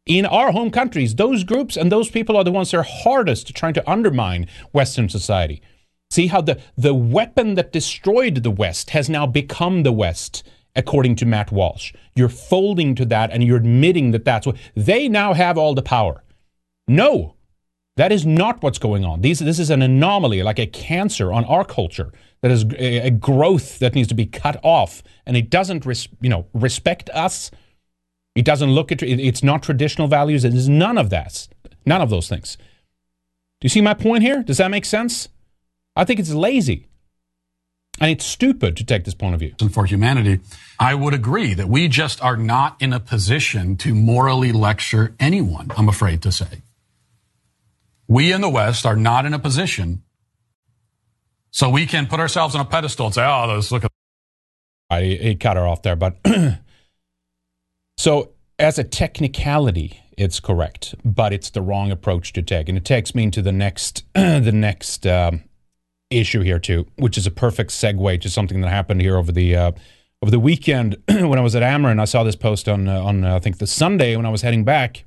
in our home countries, those groups and those people are the ones that are hardest trying to undermine Western society. See how the, the weapon that destroyed the West has now become the West, according to Matt Walsh. You're folding to that and you're admitting that that's what they now have all the power. No, that is not what's going on. These, this is an anomaly, like a cancer on our culture that is a, growth that needs to be cut off, and it doesn't, res, you know, respect us it doesn't look at it's not traditional values. It is none of that. None of those things. Do you see my point here? Does that make sense? I think it's lazy. And it's stupid to take this point of view. And for humanity, I would agree that we just are not in a position to morally lecture anyone, I'm afraid to say. We in the West are not in a position so we can put ourselves on a pedestal and say, oh, those look at. I, he cut her off there, but So, as a technicality, it's correct, but it's the wrong approach to take, and it takes me into the next the next um, issue here too, which is a perfect segue to something that happened here over the uh, over the weekend when I was at AmRen. I saw this post on uh, on uh, I think the Sunday when I was heading back,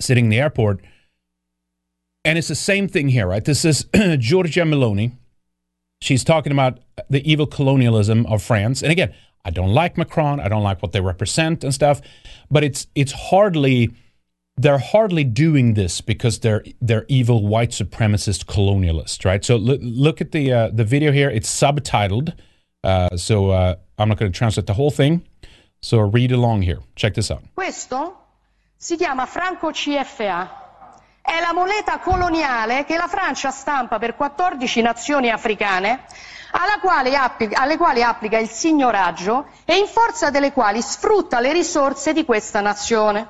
sitting in the airport, and it's the same thing here, right? This is Giorgia Meloni. She's talking about the evil colonialism of France, and again, I don't like Macron. I don't like what they represent and stuff. But it's it's hardly they're hardly doing this because they're they're evil white supremacist colonialists, right? So l- look at the uh, the video here. It's subtitled, uh, so uh, I'm not going to translate the whole thing. So read along here. Check this out. Questo si chiama franco CFA. È la moneta coloniale che la Francia stampa per 14 nazioni africane quale applica, alle quali applica il signoraggio e in forza delle quali sfrutta le risorse di questa nazione.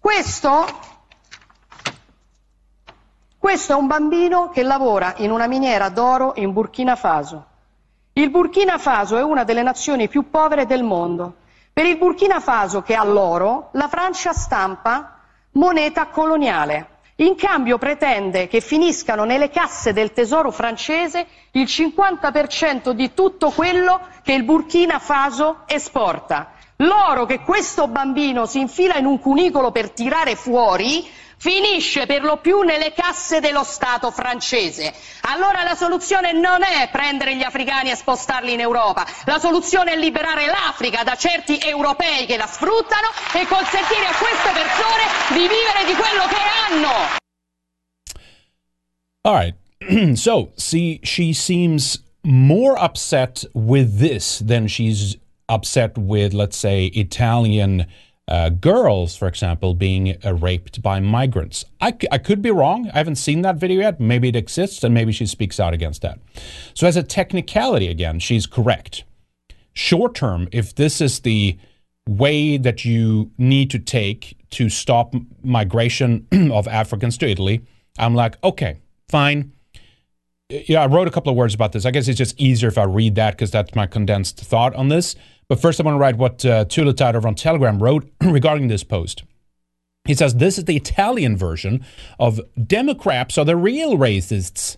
Questo, questo è un bambino che lavora in una miniera d'oro in Burkina Faso. Il Burkina Faso è una delle nazioni più povere del mondo. Per il Burkina Faso, che ha l'oro, la Francia stampa moneta coloniale. In cambio pretende che finiscano nelle casse del tesoro francese il 50% di tutto quello che il Burkina Faso esporta. L'oro che questo bambino si infila in un cunicolo per tirare fuori finisce per lo più nelle casse dello Stato francese. Allora la soluzione non è prendere gli africani e spostarli in Europa, la soluzione è liberare l'Africa da certi europei che la sfruttano e consentire a queste persone di vivere di quello che hanno. All right. so, see, she seems more upset with this than she's upset with, let's say, Italian uh, girls, for example, being uh, raped by migrants. I, I could be wrong. I haven't seen that video yet. Maybe it exists, and maybe she speaks out against that. So, as a technicality, again, she's correct. Short term, if this is the way that you need to take to stop migration of Africans to Italy, I'm like, okay, fine. Yeah, I wrote a couple of words about this. I guess it's just easier if I read that because that's my condensed thought on this. But first, I want to write what uh, Tulatide on Telegram wrote regarding this post. He says, This is the Italian version of Democrats are the real racists.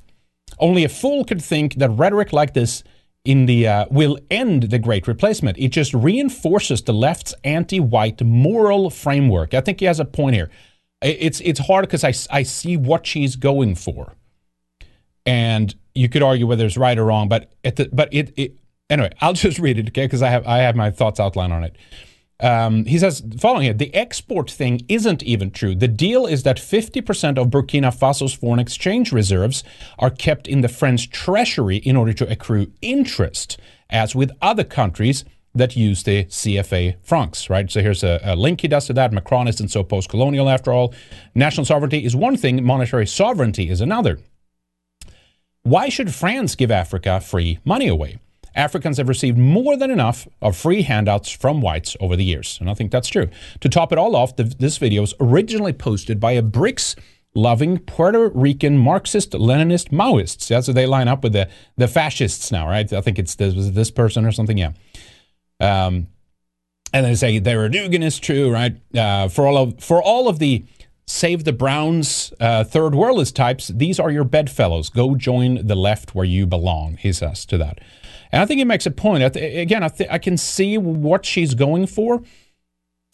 Only a fool could think that rhetoric like this in the uh, will end the great replacement. It just reinforces the left's anti-white moral framework. I think he has a point here. It's it's hard because I, I see what she's going for, and you could argue whether it's right or wrong. But at the, but it, it Anyway, I'll just read it, okay? Because I have I have my thoughts outlined on it. Um, he says, following it, the export thing isn't even true. The deal is that 50% of Burkina Faso's foreign exchange reserves are kept in the French treasury in order to accrue interest, as with other countries that use the CFA francs, right? So here's a, a link he does to that. Macron isn't so post colonial after all. National sovereignty is one thing, monetary sovereignty is another. Why should France give Africa free money away? Africans have received more than enough of free handouts from whites over the years. And I think that's true. To top it all off, the, this video was originally posted by a BRICS loving Puerto Rican Marxist, Leninist Maoists. Yeah, so they line up with the, the fascists now, right? I think it's this, this person or something. Yeah. Um, and they say they're Dugan true, right? Uh, for all of for all of the save the Browns uh, third worldist types, these are your bedfellows. Go join the left where you belong. He says to that. And I think he makes a point. I th- again, I, th- I can see what she's going for,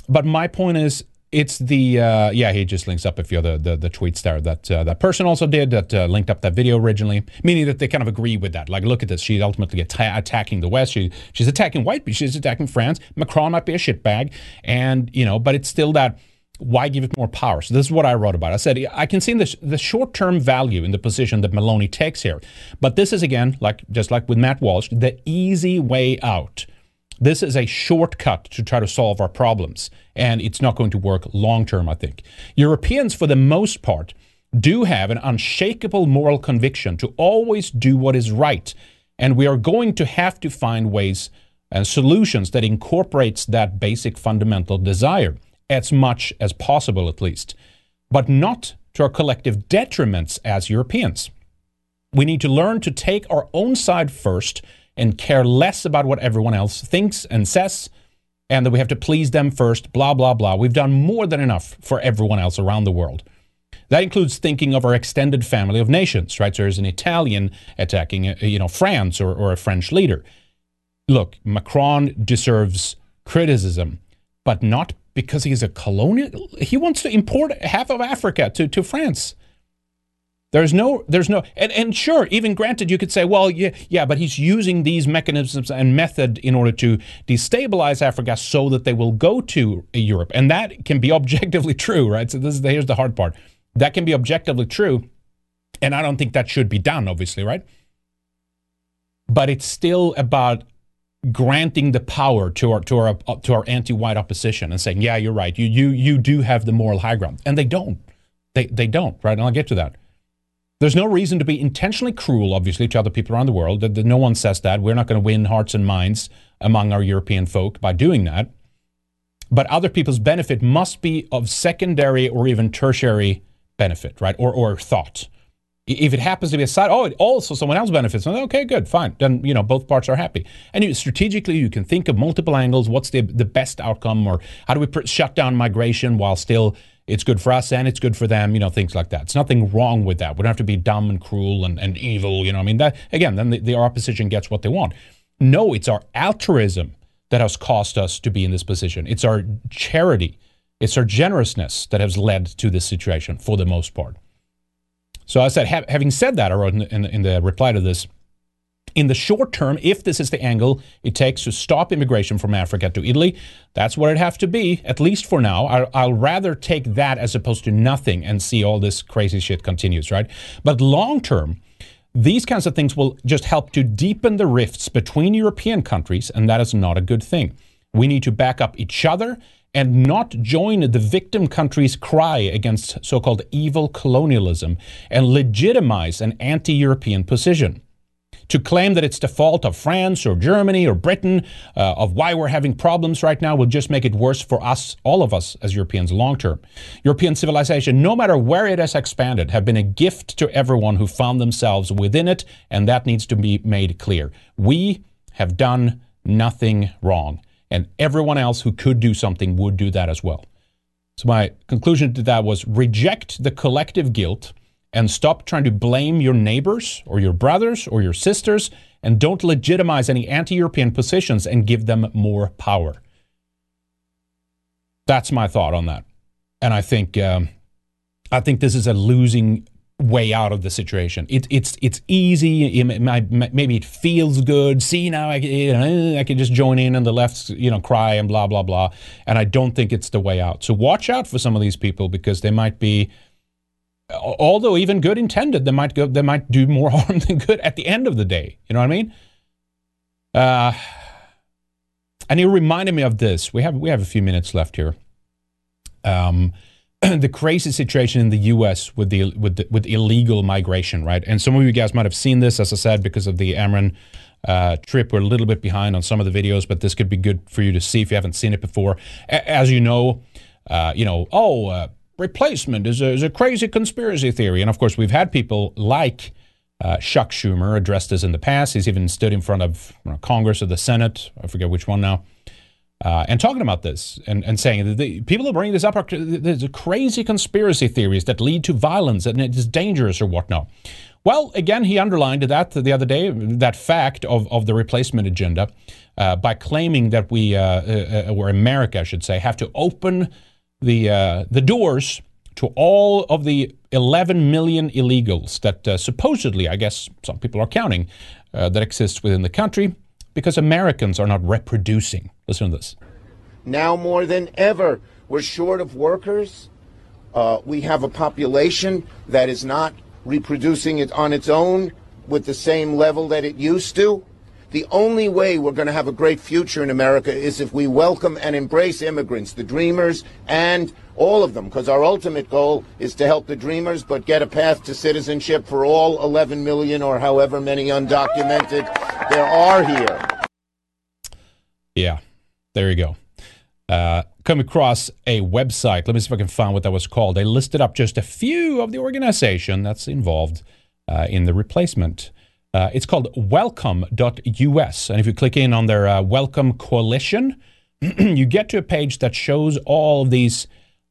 but my point is, it's the uh, yeah. He just links up a few of the the, the tweets there that uh, that person also did that uh, linked up that video originally, meaning that they kind of agree with that. Like, look at this. She's ultimately atta- attacking the West. She she's attacking white. She's attacking France. Macron might be a shitbag, and you know, but it's still that why give it more power? So this is what I wrote about. I said I can see the, the short-term value in the position that Meloni takes here, but this is again like just like with Matt Walsh, the easy way out. This is a shortcut to try to solve our problems, and it's not going to work long term. I think Europeans, for the most part, do have an unshakable moral conviction to always do what is right, and we are going to have to find ways and solutions that incorporates that basic fundamental desire as much as possible at least, but not to our collective detriments as Europeans. We need to learn to take our own side first and care less about what everyone else thinks and says, and that we have to please them first, blah, blah, blah. We've done more than enough for everyone else around the world. That includes thinking of our extended family of nations, right? So there's an Italian attacking, uh, you know, France or, or a French leader. Look, Macron deserves criticism, but not because he's a colonial. He wants to import half of Africa to, to France. There's no, there's no, and, and sure, even granted, you could say, well, yeah, yeah, but he's using these mechanisms and method in order to destabilize Africa so that they will go to Europe, and that can be objectively true, right? So this is here's the hard part. That can be objectively true, and I don't think that should be done, obviously, right? But it's still about granting the power to our to our to our anti-white opposition and saying, yeah, you're right, you you you do have the moral high ground, and they don't, they they don't, right? And I'll get to that. There's no reason to be intentionally cruel, obviously, to other people around the world. No one says that. We're not going to win hearts and minds among our European folk by doing that. But other people's benefit must be of secondary or even tertiary benefit, right? Or or thought if it happens to be a side, oh, it also someone else benefits. Okay, good, fine. Then you know both parts are happy. And you, strategically, you can think of multiple angles. What's the the best outcome, or how do we pr- shut down migration while still it's good for us and it's good for them? You know, things like that. It's nothing wrong with that. We don't have to be dumb and cruel and, and evil. You know, I mean that again. Then the, the opposition gets what they want. No, it's our altruism that has caused us to be in this position. It's our charity, it's our generousness that has led to this situation for the most part. So I said, ha- having said that, I wrote in, in, in the reply to this, in the short term, if this is the angle it takes to stop immigration from Africa to Italy, that's what it has to be, at least for now. I'll, I'll, rather take that as opposed to nothing and see all this crazy shit continues, right? But long term, these kinds of things will just help to deepen the rifts between European countries, and that is not a good thing. We need to back up each other and not join the victim country's cry against so called evil colonialism and legitimize an anti European position to claim that it's the fault of France or Germany or Britain uh, of why we're having problems right now will just make it worse for us, all of us as Europeans long term. European civilization, no matter where it has expanded, have been a gift to everyone who found themselves within it, and that needs to be made clear. We have done nothing wrong, and everyone else who could do something would do that as well. So my conclusion to that was reject the collective guilt and stop trying to blame your neighbors or your brothers or your sisters and don't legitimize any anti European positions and give them more power. That's my thought on that. And I think, um, I think this is a losing way out of the situation. It, it's it's easy. It, maybe it feels good. See now, I, you know, I can just join in, and the left, you know, cry and blah blah blah. And I don't think it's the way out. So watch out for some of these people because they might be although even good intended, they might go, they might do more harm than good at the end of the day. You know what I mean? Uh, and it reminded me of this. We have we have a few minutes left here. Um, the crazy situation in the U.S. with the with the, with illegal migration, right? And some of you guys might have seen this, as I said, because of the AmRen uh, trip. We're a little bit behind on some of the videos, but this could be good for you to see if you haven't seen it before. A- as you know, uh, you know, oh, uh, replacement is a, is a crazy conspiracy theory. And of course, we've had people like uh, Chuck Schumer addressed this in the past. He's even stood in front of you know, Congress or the Senate, I forget which one now, uh, and talking about this and, and saying that the people who bring this up are there's crazy conspiracy theories that lead to violence and it is dangerous or whatnot. Well, again, he underlined that the other day, that fact of, of the replacement agenda, uh, by claiming that we, uh, uh, or America, I should say, have to open the uh, the doors to all of the 11 million illegals that uh, supposedly, I guess some people are counting, that exist within the country because Americans are not reproducing. Listen to this. Now more than ever, we're short of workers. Uh, we have a population that is not reproducing it on its own with the same level that it used to. The only way we're going to have a great future in America is if we welcome and embrace immigrants, the dreamers, and all of them, because our ultimate goal is to help the dreamers, but get a path to citizenship for all 11 million or however many undocumented there are here. Yeah, there you go. Uh, come across a website. Let me see if I can find what that was called. They listed up just a few of the organization that's involved uh, in the replacement uh, it's called welcome.us. And if you click in on their uh, Welcome Coalition, you get to a page that shows all of these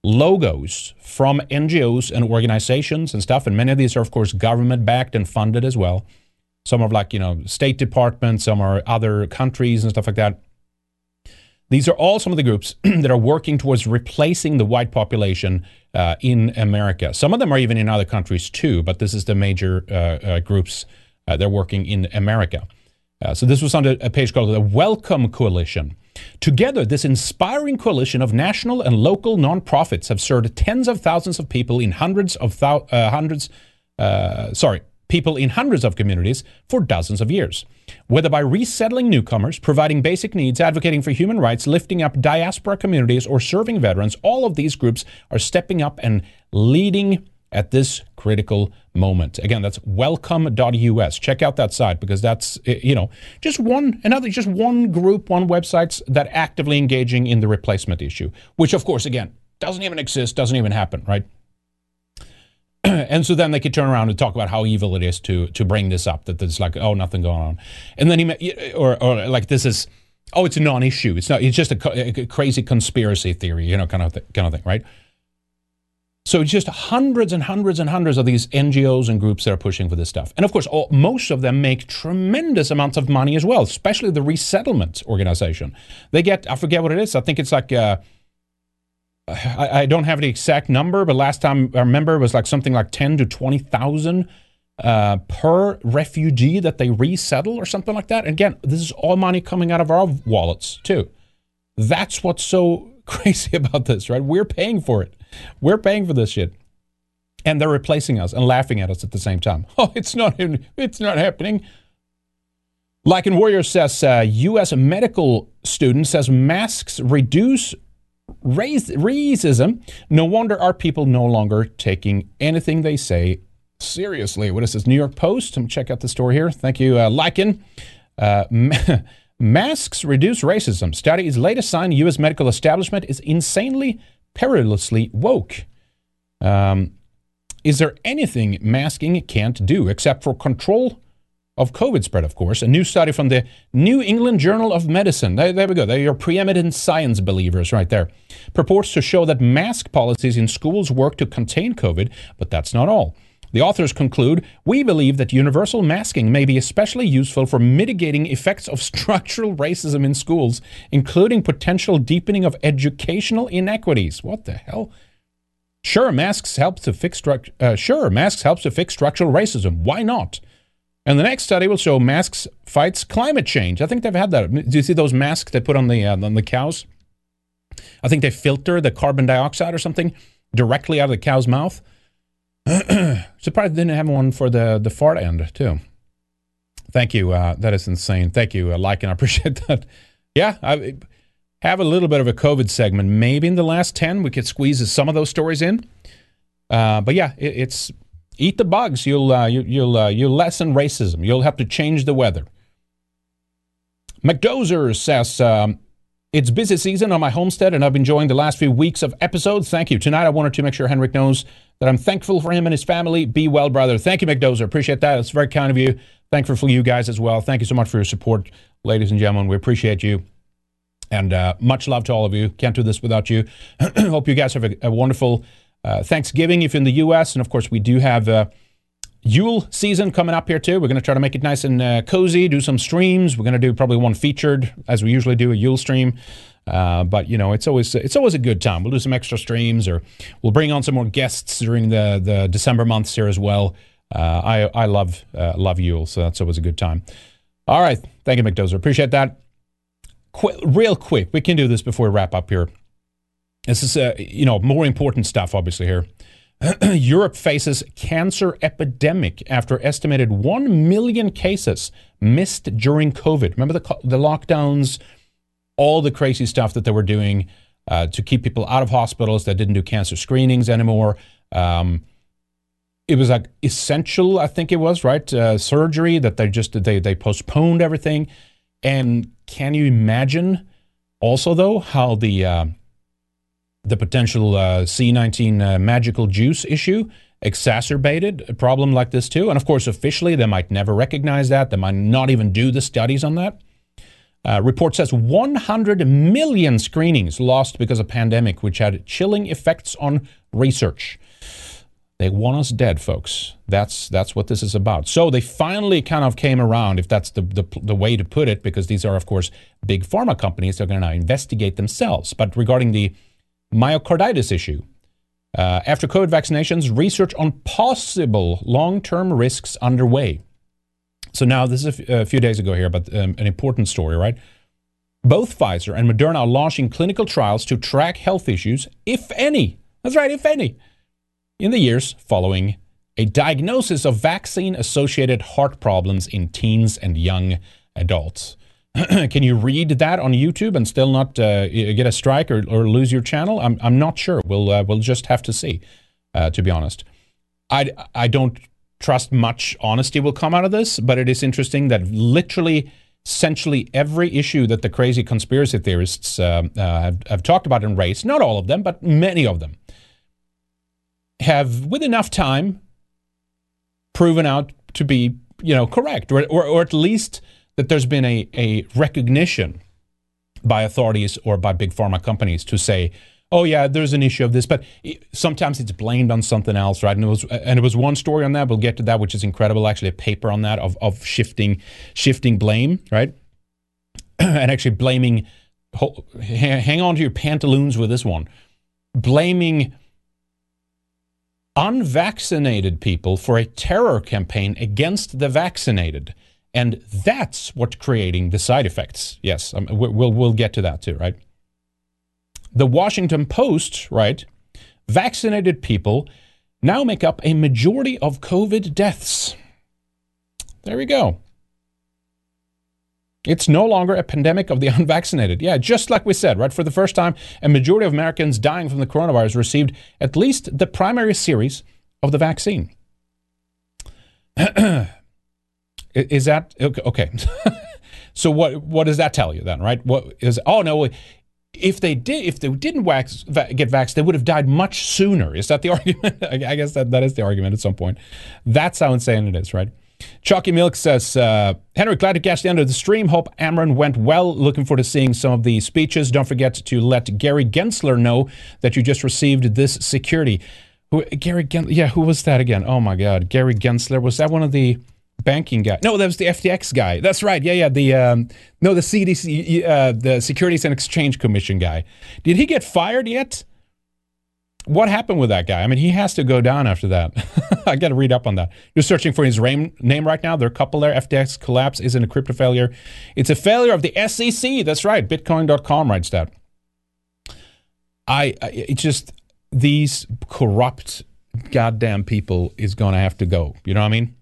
logos from NGOs and organizations and stuff. And many of these are, of course, government backed and funded as well. Some are like, you know, State Department, some are other countries and stuff like that. These are all some of the groups that are working towards replacing the white population uh, in America. Some of them are even in other countries too, but this is the major uh, uh, groups uh, they're working in America. Uh, so this was on a, page called the Welcome Coalition. Together, this inspiring coalition of national and local nonprofits have served tens of thousands of people in hundreds of thou- uh, hundreds, uh, sorry, people in hundreds of communities for dozens of years. Whether by resettling newcomers, providing basic needs, advocating for human rights, lifting up diaspora communities, or serving veterans, all of these groups are stepping up and leading at this critical moment. Again, that's welcome.us. Check out that site because that's eh, you know just one another just one group, one websites that actively engaging in the replacement issue, which of course again doesn't even exist, doesn't even happen, right? and so then they could turn around and talk about how evil it is to to bring this up that there's like oh nothing going on, and then he eh, or or like this is oh it's a non-issue, it's not it's just a, a crazy conspiracy theory, you know kind of th- kind of thing, right? So just hundreds and hundreds and hundreds of these NGOs and groups that are pushing for this stuff. And of course, all, most of them make tremendous amounts of money as well, especially the resettlement organization. They get, I forget what it is, I think it's like, uh, I, I, don't have the exact number, but last time I remember it was like something like 10 to 20,000 uh, per refugee that they resettle or something like that. And again, this is all money coming out of our wallets too. That's what's so crazy about this, right? We're paying for it. We're paying for this shit. And they're replacing us and laughing at us at the same time. Oh, it's not it's not happening. Lycan Warrior says, uh, U.S. medical student says masks reduce racism. No wonder our people no longer taking anything they say seriously. What is this? New York Post. Check out the story here. Thank you, uh, Lycan. Uh, masks reduce racism. Study's latest sign U.S. medical establishment is insanely, perilously woke. Um, is there anything masking can't do except for control of COVID spread, of course. A new study from the New England Journal of Medicine, there, there we go, they're your preeminent science believers right there, purports to show that mask policies in schools work to contain COVID, but that's not all. The authors conclude We believe that universal masking may be especially useful for mitigating effects of structural racism in schools, including potential deepening of educational inequities. What the hell? Sure, masks help to fix stru- uh, sure masks help to fix structural racism. Why not? And the next study will show masks fights climate change. I think they've had that. Do you see those masks they put on the uh, on the cows? I think they filter the carbon dioxide or something directly out of the cow's mouth. Surprised they didn't have one for the the fart end too. Thank you. Uh, that is insane. Thank you, uh, like, and I appreciate that. Yeah, I have a little bit of a COVID segment. Maybe in the last ten, we could squeeze some of those stories in. Uh, but yeah, it, it's Eat the bugs. You'll uh, you, you'll uh, you'll lessen racism. You'll have to change the weather. McDozer says. Um, it's busy season on my homestead, and I've been enjoying the last few weeks of episodes. Thank you. Tonight, I wanted to make sure Henrik knows that I'm thankful for him and his family. Be well, brother. Thank you, McDozer. Appreciate that. It's very kind of you. Thankful for you guys as well. Thank you so much for your support, ladies and gentlemen. We appreciate you. And uh, much love to all of you. Can't do this without you. Hope you guys have a, a wonderful uh, Thanksgiving if you're in the U.S. And of course, we do have uh, Yule season coming up here too. We're going to try to make it nice and uh, cozy, do some streams. We're going to do probably one featured, as we usually do, a Yule stream. Uh, but you know, it's always it's always a good time. We'll do some extra streams, or we'll bring on some more guests during the the December months here as well. Uh, I I love uh, love Yule, so that's always a good time. All right, thank you, McDozer. Appreciate that. Qu- real quick, we can do this before we wrap up here. This is, uh, you know, more important stuff, obviously, here. Europe faces cancer epidemic after estimated 1 million cases missed during COVID. Remember the, the lockdowns, all the crazy stuff that they were doing uh, to keep people out of hospitals that didn't do cancer screenings anymore. Um, it was like essential, I think it was, right? Uh, surgery that they just they they postponed everything. And can you imagine also though how the uh, the potential uh, C19 uh, magical juice issue exacerbated a problem like this too. And of course, officially, they might never recognize that. They might not even do the studies on that. Uh, report says 100 million screenings lost because of pandemic, which had chilling effects on research. They want us dead, folks. That's that's what this is about. So they finally kind of came around, if that's the, the, the way to put it, because these are, of course, big pharma companies. They're going to investigate themselves. But regarding the myocarditis issue. Uh, after COVID vaccinations, research on possible long term risks underway. So now, this is a, few days ago here, but um, an important story, right? Both Pfizer and Moderna are launching clinical trials to track health issues, if any. That's right, if any, in the years following a diagnosis of vaccine associated heart problems in teens and young adults. can you read that on YouTube and still not uh, get a strike or, or lose your channel? I'm, I'm not sure. We'll, uh, we'll just have to see, uh, to be honest. I, I don't trust much honesty will come out of this, but it is interesting that literally, essentially every issue that the crazy conspiracy theorists uh, uh, have, have talked about in race, not all of them, but many of them, have, with enough time, proven out to be, you know, correct, or, or, or at least – that there's been a, a recognition by authorities or by big pharma companies to say, oh yeah, there's an issue of this, but sometimes it's blamed on something else, right? And it was and it was one story on that. We'll get to that, which is incredible. Actually, a paper on that of of shifting shifting blame, right? and actually blaming. Hang on to your pantaloons with this one. Blaming unvaccinated people for a terror campaign against the vaccinated. And that's what's creating the side effects. Yes, um, we'll, we'll get to that too, right? The Washington Post, right? Vaccinated people now make up a majority of COVID deaths. There we go. It's no longer a pandemic of the unvaccinated. Yeah, just like we said, right? For the first time, a majority of Americans dying from the coronavirus received at least the primary series of the vaccine. is that okay? so what what does that tell you then, right? What is oh no, if they did if they didn't wax, get vaxxed, they would have died much sooner. Is that the argument? I guess that, that is the argument at some point. That's how insane it is, right? Chalky Milk says, uh, Henry, glad to catch the end of the stream. Hope AmRen went well. Looking forward to seeing some of the speeches. Don't forget to let Gary Gensler know that you just received this security. Who, Gary Gensler, yeah, who was that again? Oh my God, Gary Gensler. Was that one of the banking guy? No, that was the FTX guy. That's right. Yeah, yeah. The um, no, the CDC, uh, the Securities and Exchange Commission guy. Did he get fired yet? what happened with that guy? I mean, he has to go down after that. I got to read up on that. You're searching for his name right now. There are a couple there. FTX collapse isn't a crypto failure. It's a failure of the SEC. That's right. Bitcoin.com writes that. I, I it's just these corrupt goddamn people is going to have to go. You know what I mean?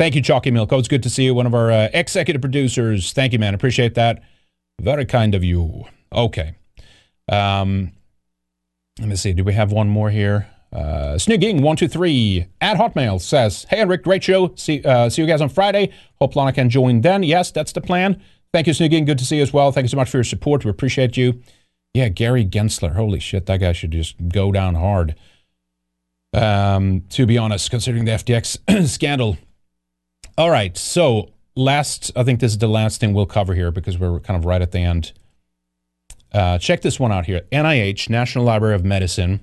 Thank you, Chalky Milk. It's good to see you. One of our uh, executive producers. Thank you, man. Appreciate that. Very kind of you. Okay. Um, let me see. Do we have one more here? Uh, Snigging123 at Hotmail says, Hey, Rick, great show. See, uh, see you guys on Friday. Hope Lana can join then. Yes, that's the plan. Thank you, Snigging. Good to see you as well. Thank you so much for your support. We appreciate you. Yeah, Gary Gensler. Holy shit, that guy should just go down hard. Um, to be honest, considering the FTX scandal. All right, so last, I think this is the last thing we'll cover here because we're kind of right at the end. Uh, check this one out here NIH, National Library of Medicine,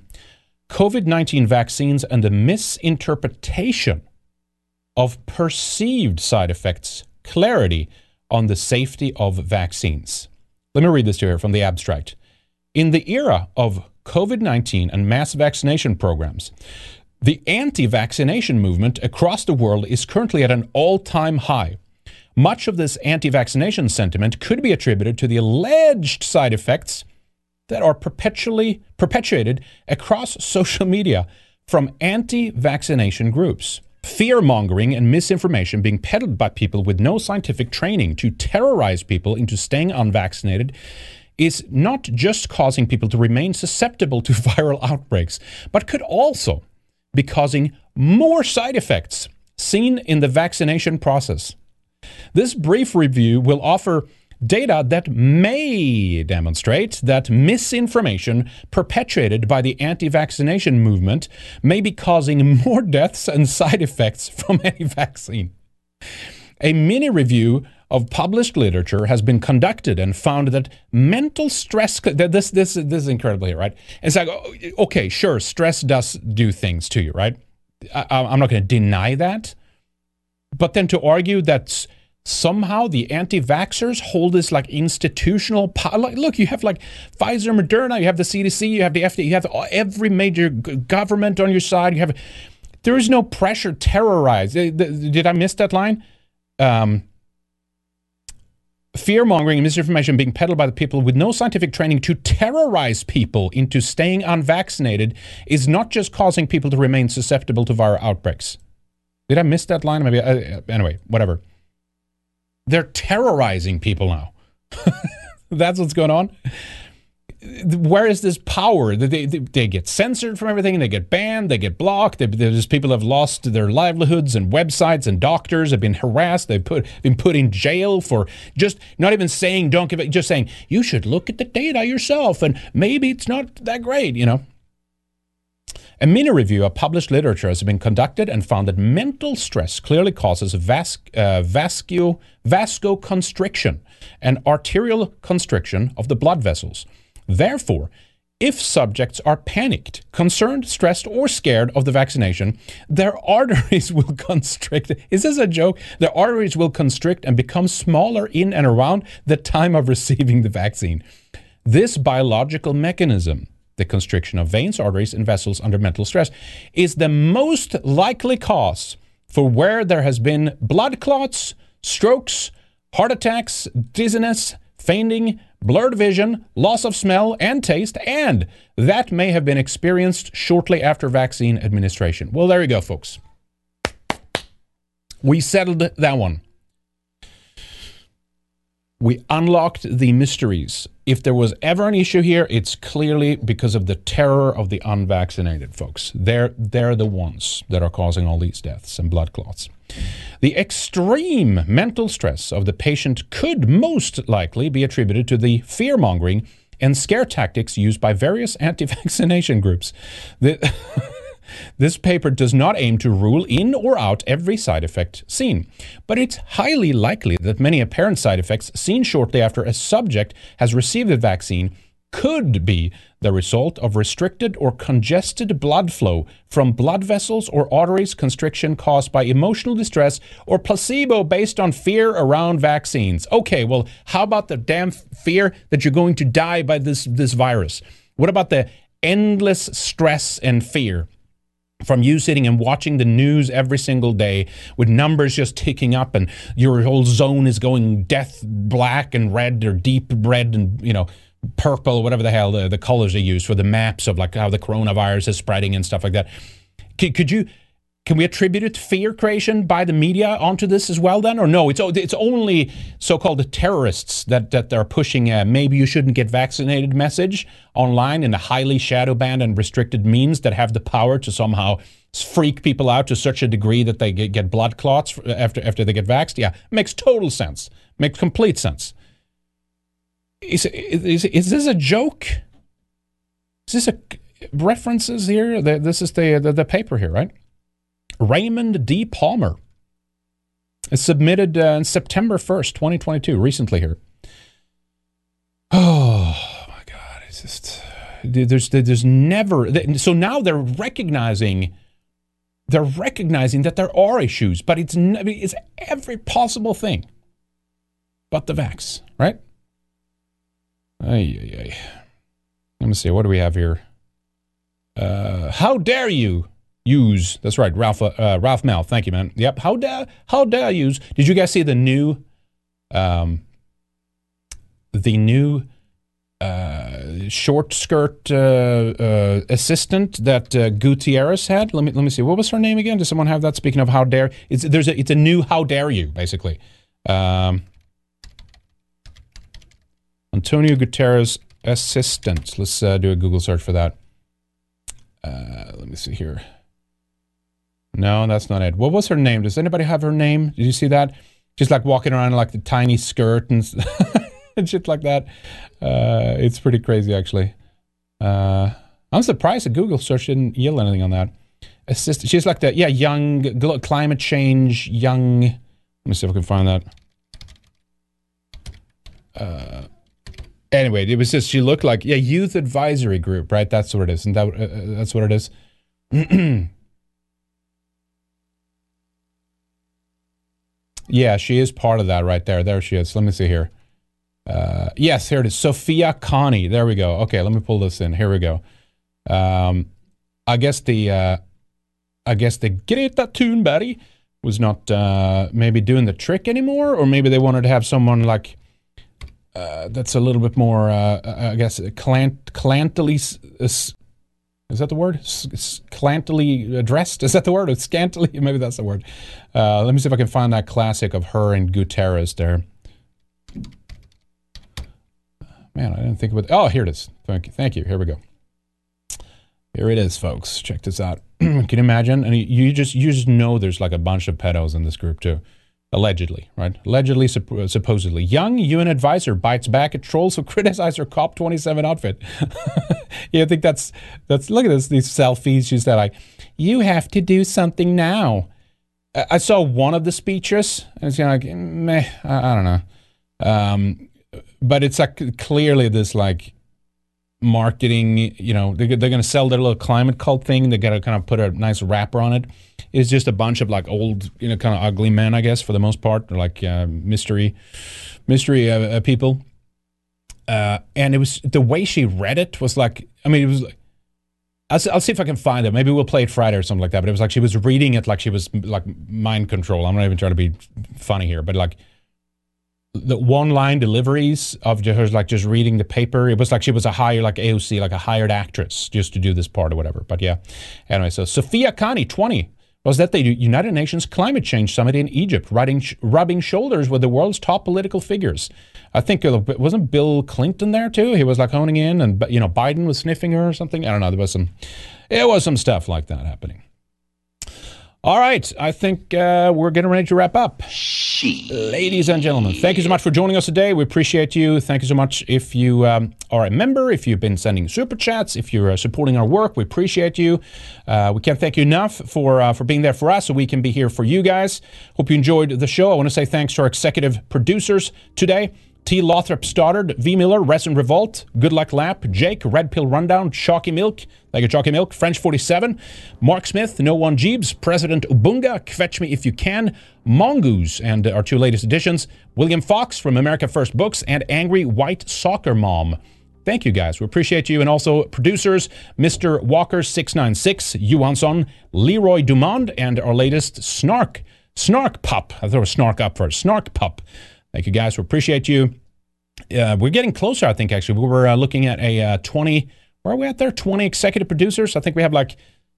COVID 19 vaccines and the misinterpretation of perceived side effects, clarity on the safety of vaccines. Let me read this to you here from the abstract. In the era of COVID 19 and mass vaccination programs, the anti vaccination movement across the world is currently at an all time high. Much of this anti vaccination sentiment could be attributed to the alleged side effects that are perpetually perpetuated across social media from anti vaccination groups. Fear mongering and misinformation being peddled by people with no scientific training to terrorize people into staying unvaccinated is not just causing people to remain susceptible to viral outbreaks, but could also be causing more side effects seen in the vaccination process. This brief review will offer data that may demonstrate that misinformation perpetuated by the anti vaccination movement may be causing more deaths and side effects from any vaccine. A mini review of published literature has been conducted and found that mental stress this this this is incredibly right it's like okay sure stress does do things to you right I, i'm not going to deny that but then to argue that somehow the anti-vaxxers hold this like institutional power. Look, you have like Pfizer, Moderna, you have the CDC, you have the FDA, you have every major government on your side. You have there is no pressure terrorize. Eh, did I miss that line? Um, fear mongering and misinformation being peddled by the people with no scientific training to terrorize people into staying unvaccinated is not just causing people to remain susceptible to viral outbreaks. Did I miss that line? Maybe. Uh, anyway, whatever. They're terrorizing people now. That's what's going on. Where is this power? They, they, they get censored from everything, and they get banned, they get blocked. They, there's people have lost their livelihoods and websites, and doctors have been harassed. They've put, been put in jail for just not even saying don't give it, just saying you should look at the data yourself, and maybe it's not that great, you know. A mini review of published literature has been conducted and found that mental stress clearly causes vas- uh, vasco- vasoconstriction and arterial constriction of the blood vessels. Therefore, if subjects are panicked, concerned, stressed, or scared of the vaccination, their arteries will constrict. Is this a joke? Their arteries will constrict and become smaller in and around the time of receiving the vaccine. This biological mechanism the constriction of veins, arteries, and vessels under mental stress, is the most likely cause for where there has been blood clots, strokes, heart attacks, dizziness, fainting, blurred vision, loss of smell and taste, and that may have been experienced shortly after vaccine administration. Well, there you go, folks. We settled that one. We unlocked the mysteries. If there was ever an issue here, it's clearly because of the terror of the unvaccinated folks. They're, they're the ones that are causing all these deaths and blood clots. The extreme mental stress of the patient could most likely be attributed to the fear mongering and scare tactics used by various anti vaccination groups. The This paper does not aim to rule in or out every side effect seen, but it's highly likely that many apparent side effects seen shortly after a subject has received the vaccine could be the result of restricted or congested blood flow from blood vessels or arteries constriction caused by emotional distress or placebo based on fear around vaccines. Okay, well, how about the damn fear that you're going to die by this, this virus? What about the endless stress and fear from you sitting and watching the news every single day with numbers just ticking up and your whole zone is going death black and red or deep red and you know purple whatever the hell the, the colors they use for the maps of like how the coronavirus is spreading and stuff like that. Could, could you can we attribute it to fear creation by the media onto this as well then or no? It's it's only so-called terrorists that that are pushing a maybe you shouldn't get vaccinated message online in a highly shadow banned and restricted means that have the power to somehow freak people out to such a degree that they get, get blood clots after after they get vaxxed? Yeah makes total sense. Makes complete sense. Is, is, is this a joke? Is this a references here? This is the, the, the paper here right Raymond D. Palmer. It's submitted uh, on September 1st, 2022, recently here. Oh my God. It's just, there's, there's never, so now they're recognizing, they're recognizing that there are issues, but it's, it's every possible thing but the vax, right? Ay, ay, ay. Let me see. What do we have here? Uh, how dare you use. That's right, Ralph uh, Ralph Mel. Thank you, man. Yep. How dare how dare use? Did you guys see the new um the new uh, short skirt uh, uh, assistant that uh, Gutierrez had. Let me let me see. What was her name again? Does someone have that? Speaking of how dare, it's there's a it's a new how dare you basically. Um, Antonio Gutierrez assistant. Let's uh, do a Google search for that. Uh, let me see here. No, that's not it. What was her name? Does anybody have her name? Did you see that? She's like walking around in like the tiny skirt and, and shit like that. Uh, it's pretty crazy, actually. Uh, I'm surprised that Google search didn't yield anything on that. Assist- she's like the yeah young climate change young. Let me see if I can find that. Uh, anyway, it was just she looked like yeah youth advisory group, right? That's what it is, and that uh, that's what it is. Yeah, she is part of that right there. There she is. Let me see here. Uh, yes, here it is. Sophia Kianni. There we go. Okay, let me pull this in. Here we go. Um, I guess the uh, I guess the Greta Thunberg was not uh, maybe doing the trick anymore, or maybe they wanted to have someone like uh, that's a little bit more, uh, I guess, clant, clantily is that the word? Scantily addressed? Is that the word? Or scantily? Maybe that's the word. Uh, let me see if I can find that classic of her and Gutierrez there. Man, I didn't think about. Oh, here it is. Thank you. Thank you. Here we go. Here it is, folks. Check this out. can you imagine? And you just you just know there's like a bunch of pedos in this group too. Allegedly, right? Allegedly, supp- supposedly. Young UN advisor bites back at trolls who criticize her COP27 outfit. yeah, I think that's, that's, look at this, these selfies. She's like, you have to do something now. I, saw one of the speeches, and it's like, meh, I, I don't know. Um, but it's like clearly this like marketing, you know, they're, they're going to sell their little climate cult thing. They got to kind of put a nice wrapper on it. it is just a bunch of like old, you know, kind of ugly men, I guess, for the most part, They're like uh, mystery, mystery uh, uh, people. uh, and it was the way she read it was like, I mean, it was like. I'll, I'll see if I can find it. Maybe we'll play it Friday or something like that. But it was like she was reading it like she was like mind control. I'm not even trying to be funny here, but like the one line deliveries of her like just reading the paper. It was like she was a higher like AOC, like a hired actress just to do this part or whatever. But yeah. Anyway, so Sophia Kianni, 20, was at the United Nations Climate Change Summit in Egypt, riding, rubbing shoulders with the world's top political figures. I think uh, wasn't Bill Clinton there too? He was like honing in, and you know Biden was sniffing her or something. I don't know. There was some, it was some stuff like that happening. All right, I think uh, we're getting ready to wrap up. She. Ladies and gentlemen, thank you so much for joining us today. We appreciate you. Thank you so much if you um, are a member, if you've been sending super chats, if you're uh, supporting our work. We appreciate you. Uh, we can't thank you enough for uh, for being there for us, so we can be here for you guys. Hope you enjoyed the show. I want to say thanks to our executive producers today. T. Lothrop Stoddard, V. Miller, Resin Revolt, Good Luck Lap, Jake, Red Pill Rundown, Chalky Milk, Thank you, Chalky Milk, French 47, Mark Smith, No One Jeebs, President Ubunga, Fetch Me If You Can, Mongoose, and our two latest additions, William Fox from America First Books, and Angry White Soccer Mom. Thank you guys. We appreciate you. And also producers, Mr. Walker696, Johansson, Leroy Dumond, and our latest Snark, Snark Pup. I was Snark Up first. Snark Pup. Thank you guys. We appreciate you. Uh, we're getting closer, I think, actually. We were uh, looking at a uh, 20, where are we at there? 20 executive producers. I think we have like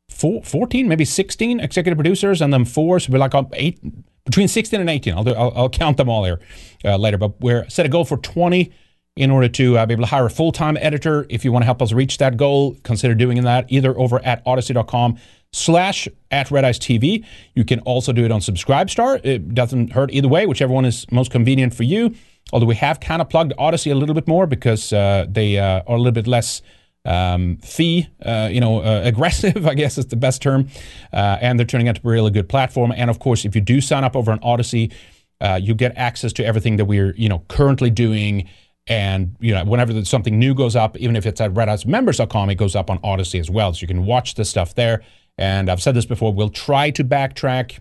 four, 14, maybe 16 executive producers, and then four. So we're like eight, between 16 and 18. I'll, do, I'll, I'll count them all here uh, later. But we're set a goal for 20 in order to uh, be able to hire a full time editor. If you want to help us reach that goal, consider doing that either over at odysee.com slash at Red Ice TV. You can also do it on Subscribestar. It doesn't hurt either way, whichever one is most convenient for you. Although we have kind of plugged Odysee a little bit more because uh, they uh, are a little bit less um, fee, uh, you know, uh, aggressive, I guess is the best term. Uh, and they're turning out to be a really good platform. And of course, if you do sign up over on Odysee, uh, you get access to everything that we're, you know, currently doing. And, you know, whenever something new goes up, even if it's at redicemembers.com, it goes up on Odyssey as well. So you can watch the stuff there. And I've said this before, we'll try to backtrack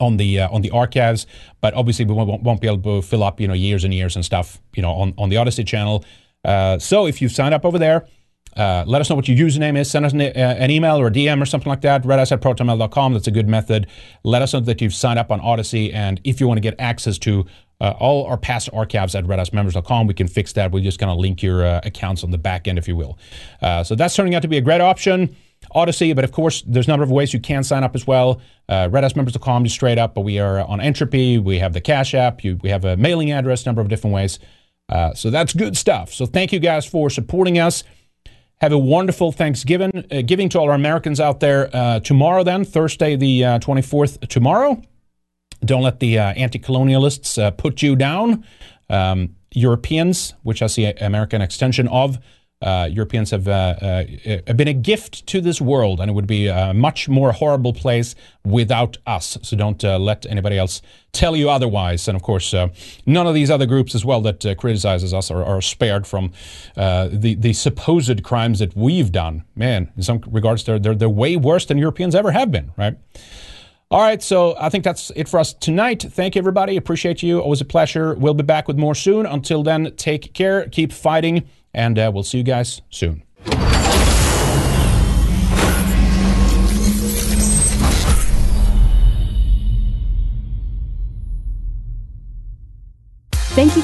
on the uh, on the archives, but obviously we won't, won't, be able to fill up you know years and years and stuff you know on, on the Odysee channel. Uh, so if you've signed up over there, uh, let us know what your username is. Send us an, uh, an, email or a DM or something like that. Redice at protonmail.com. That's a good method. Let us know that you've signed up on Odysee. And if you want to get access to uh, all our past archives at redicemembers.com, we can fix that. We just kind of link your uh, accounts on the back end, if you will. So that's turning out to be a great option. Odysee, but of course, there's a number of ways you can sign up as well. Uh, RedIceMembers.com just straight up, but we are on Entropy. We have the Cash App. You, we have a mailing address, number of different ways. Uh, so that's good stuff. So thank you guys for supporting us. Have a wonderful Thanksgiving, uh, giving to all our Americans out there. Uh, tomorrow, then Thursday, the 24th. Uh, tomorrow, don't let the uh, anti-colonialists uh, put you down. Um, Europeans, which I see American extension of, uh, Europeans have uh, uh, been a gift to this world, and it would be a much more horrible place without us. So don't uh, let anybody else tell you otherwise. And of course, uh, none of these other groups as well that uh, criticizes us are, are spared from the the supposed crimes that we've done. Man, in some regards, they're they're, they're way worse than Europeans ever have been. Right. All right, so I think that's it for us tonight. Thank you, everybody. Appreciate you. Always a pleasure. We'll be back with more soon. Until then, take care. Keep fighting and uh, we'll see you guys soon.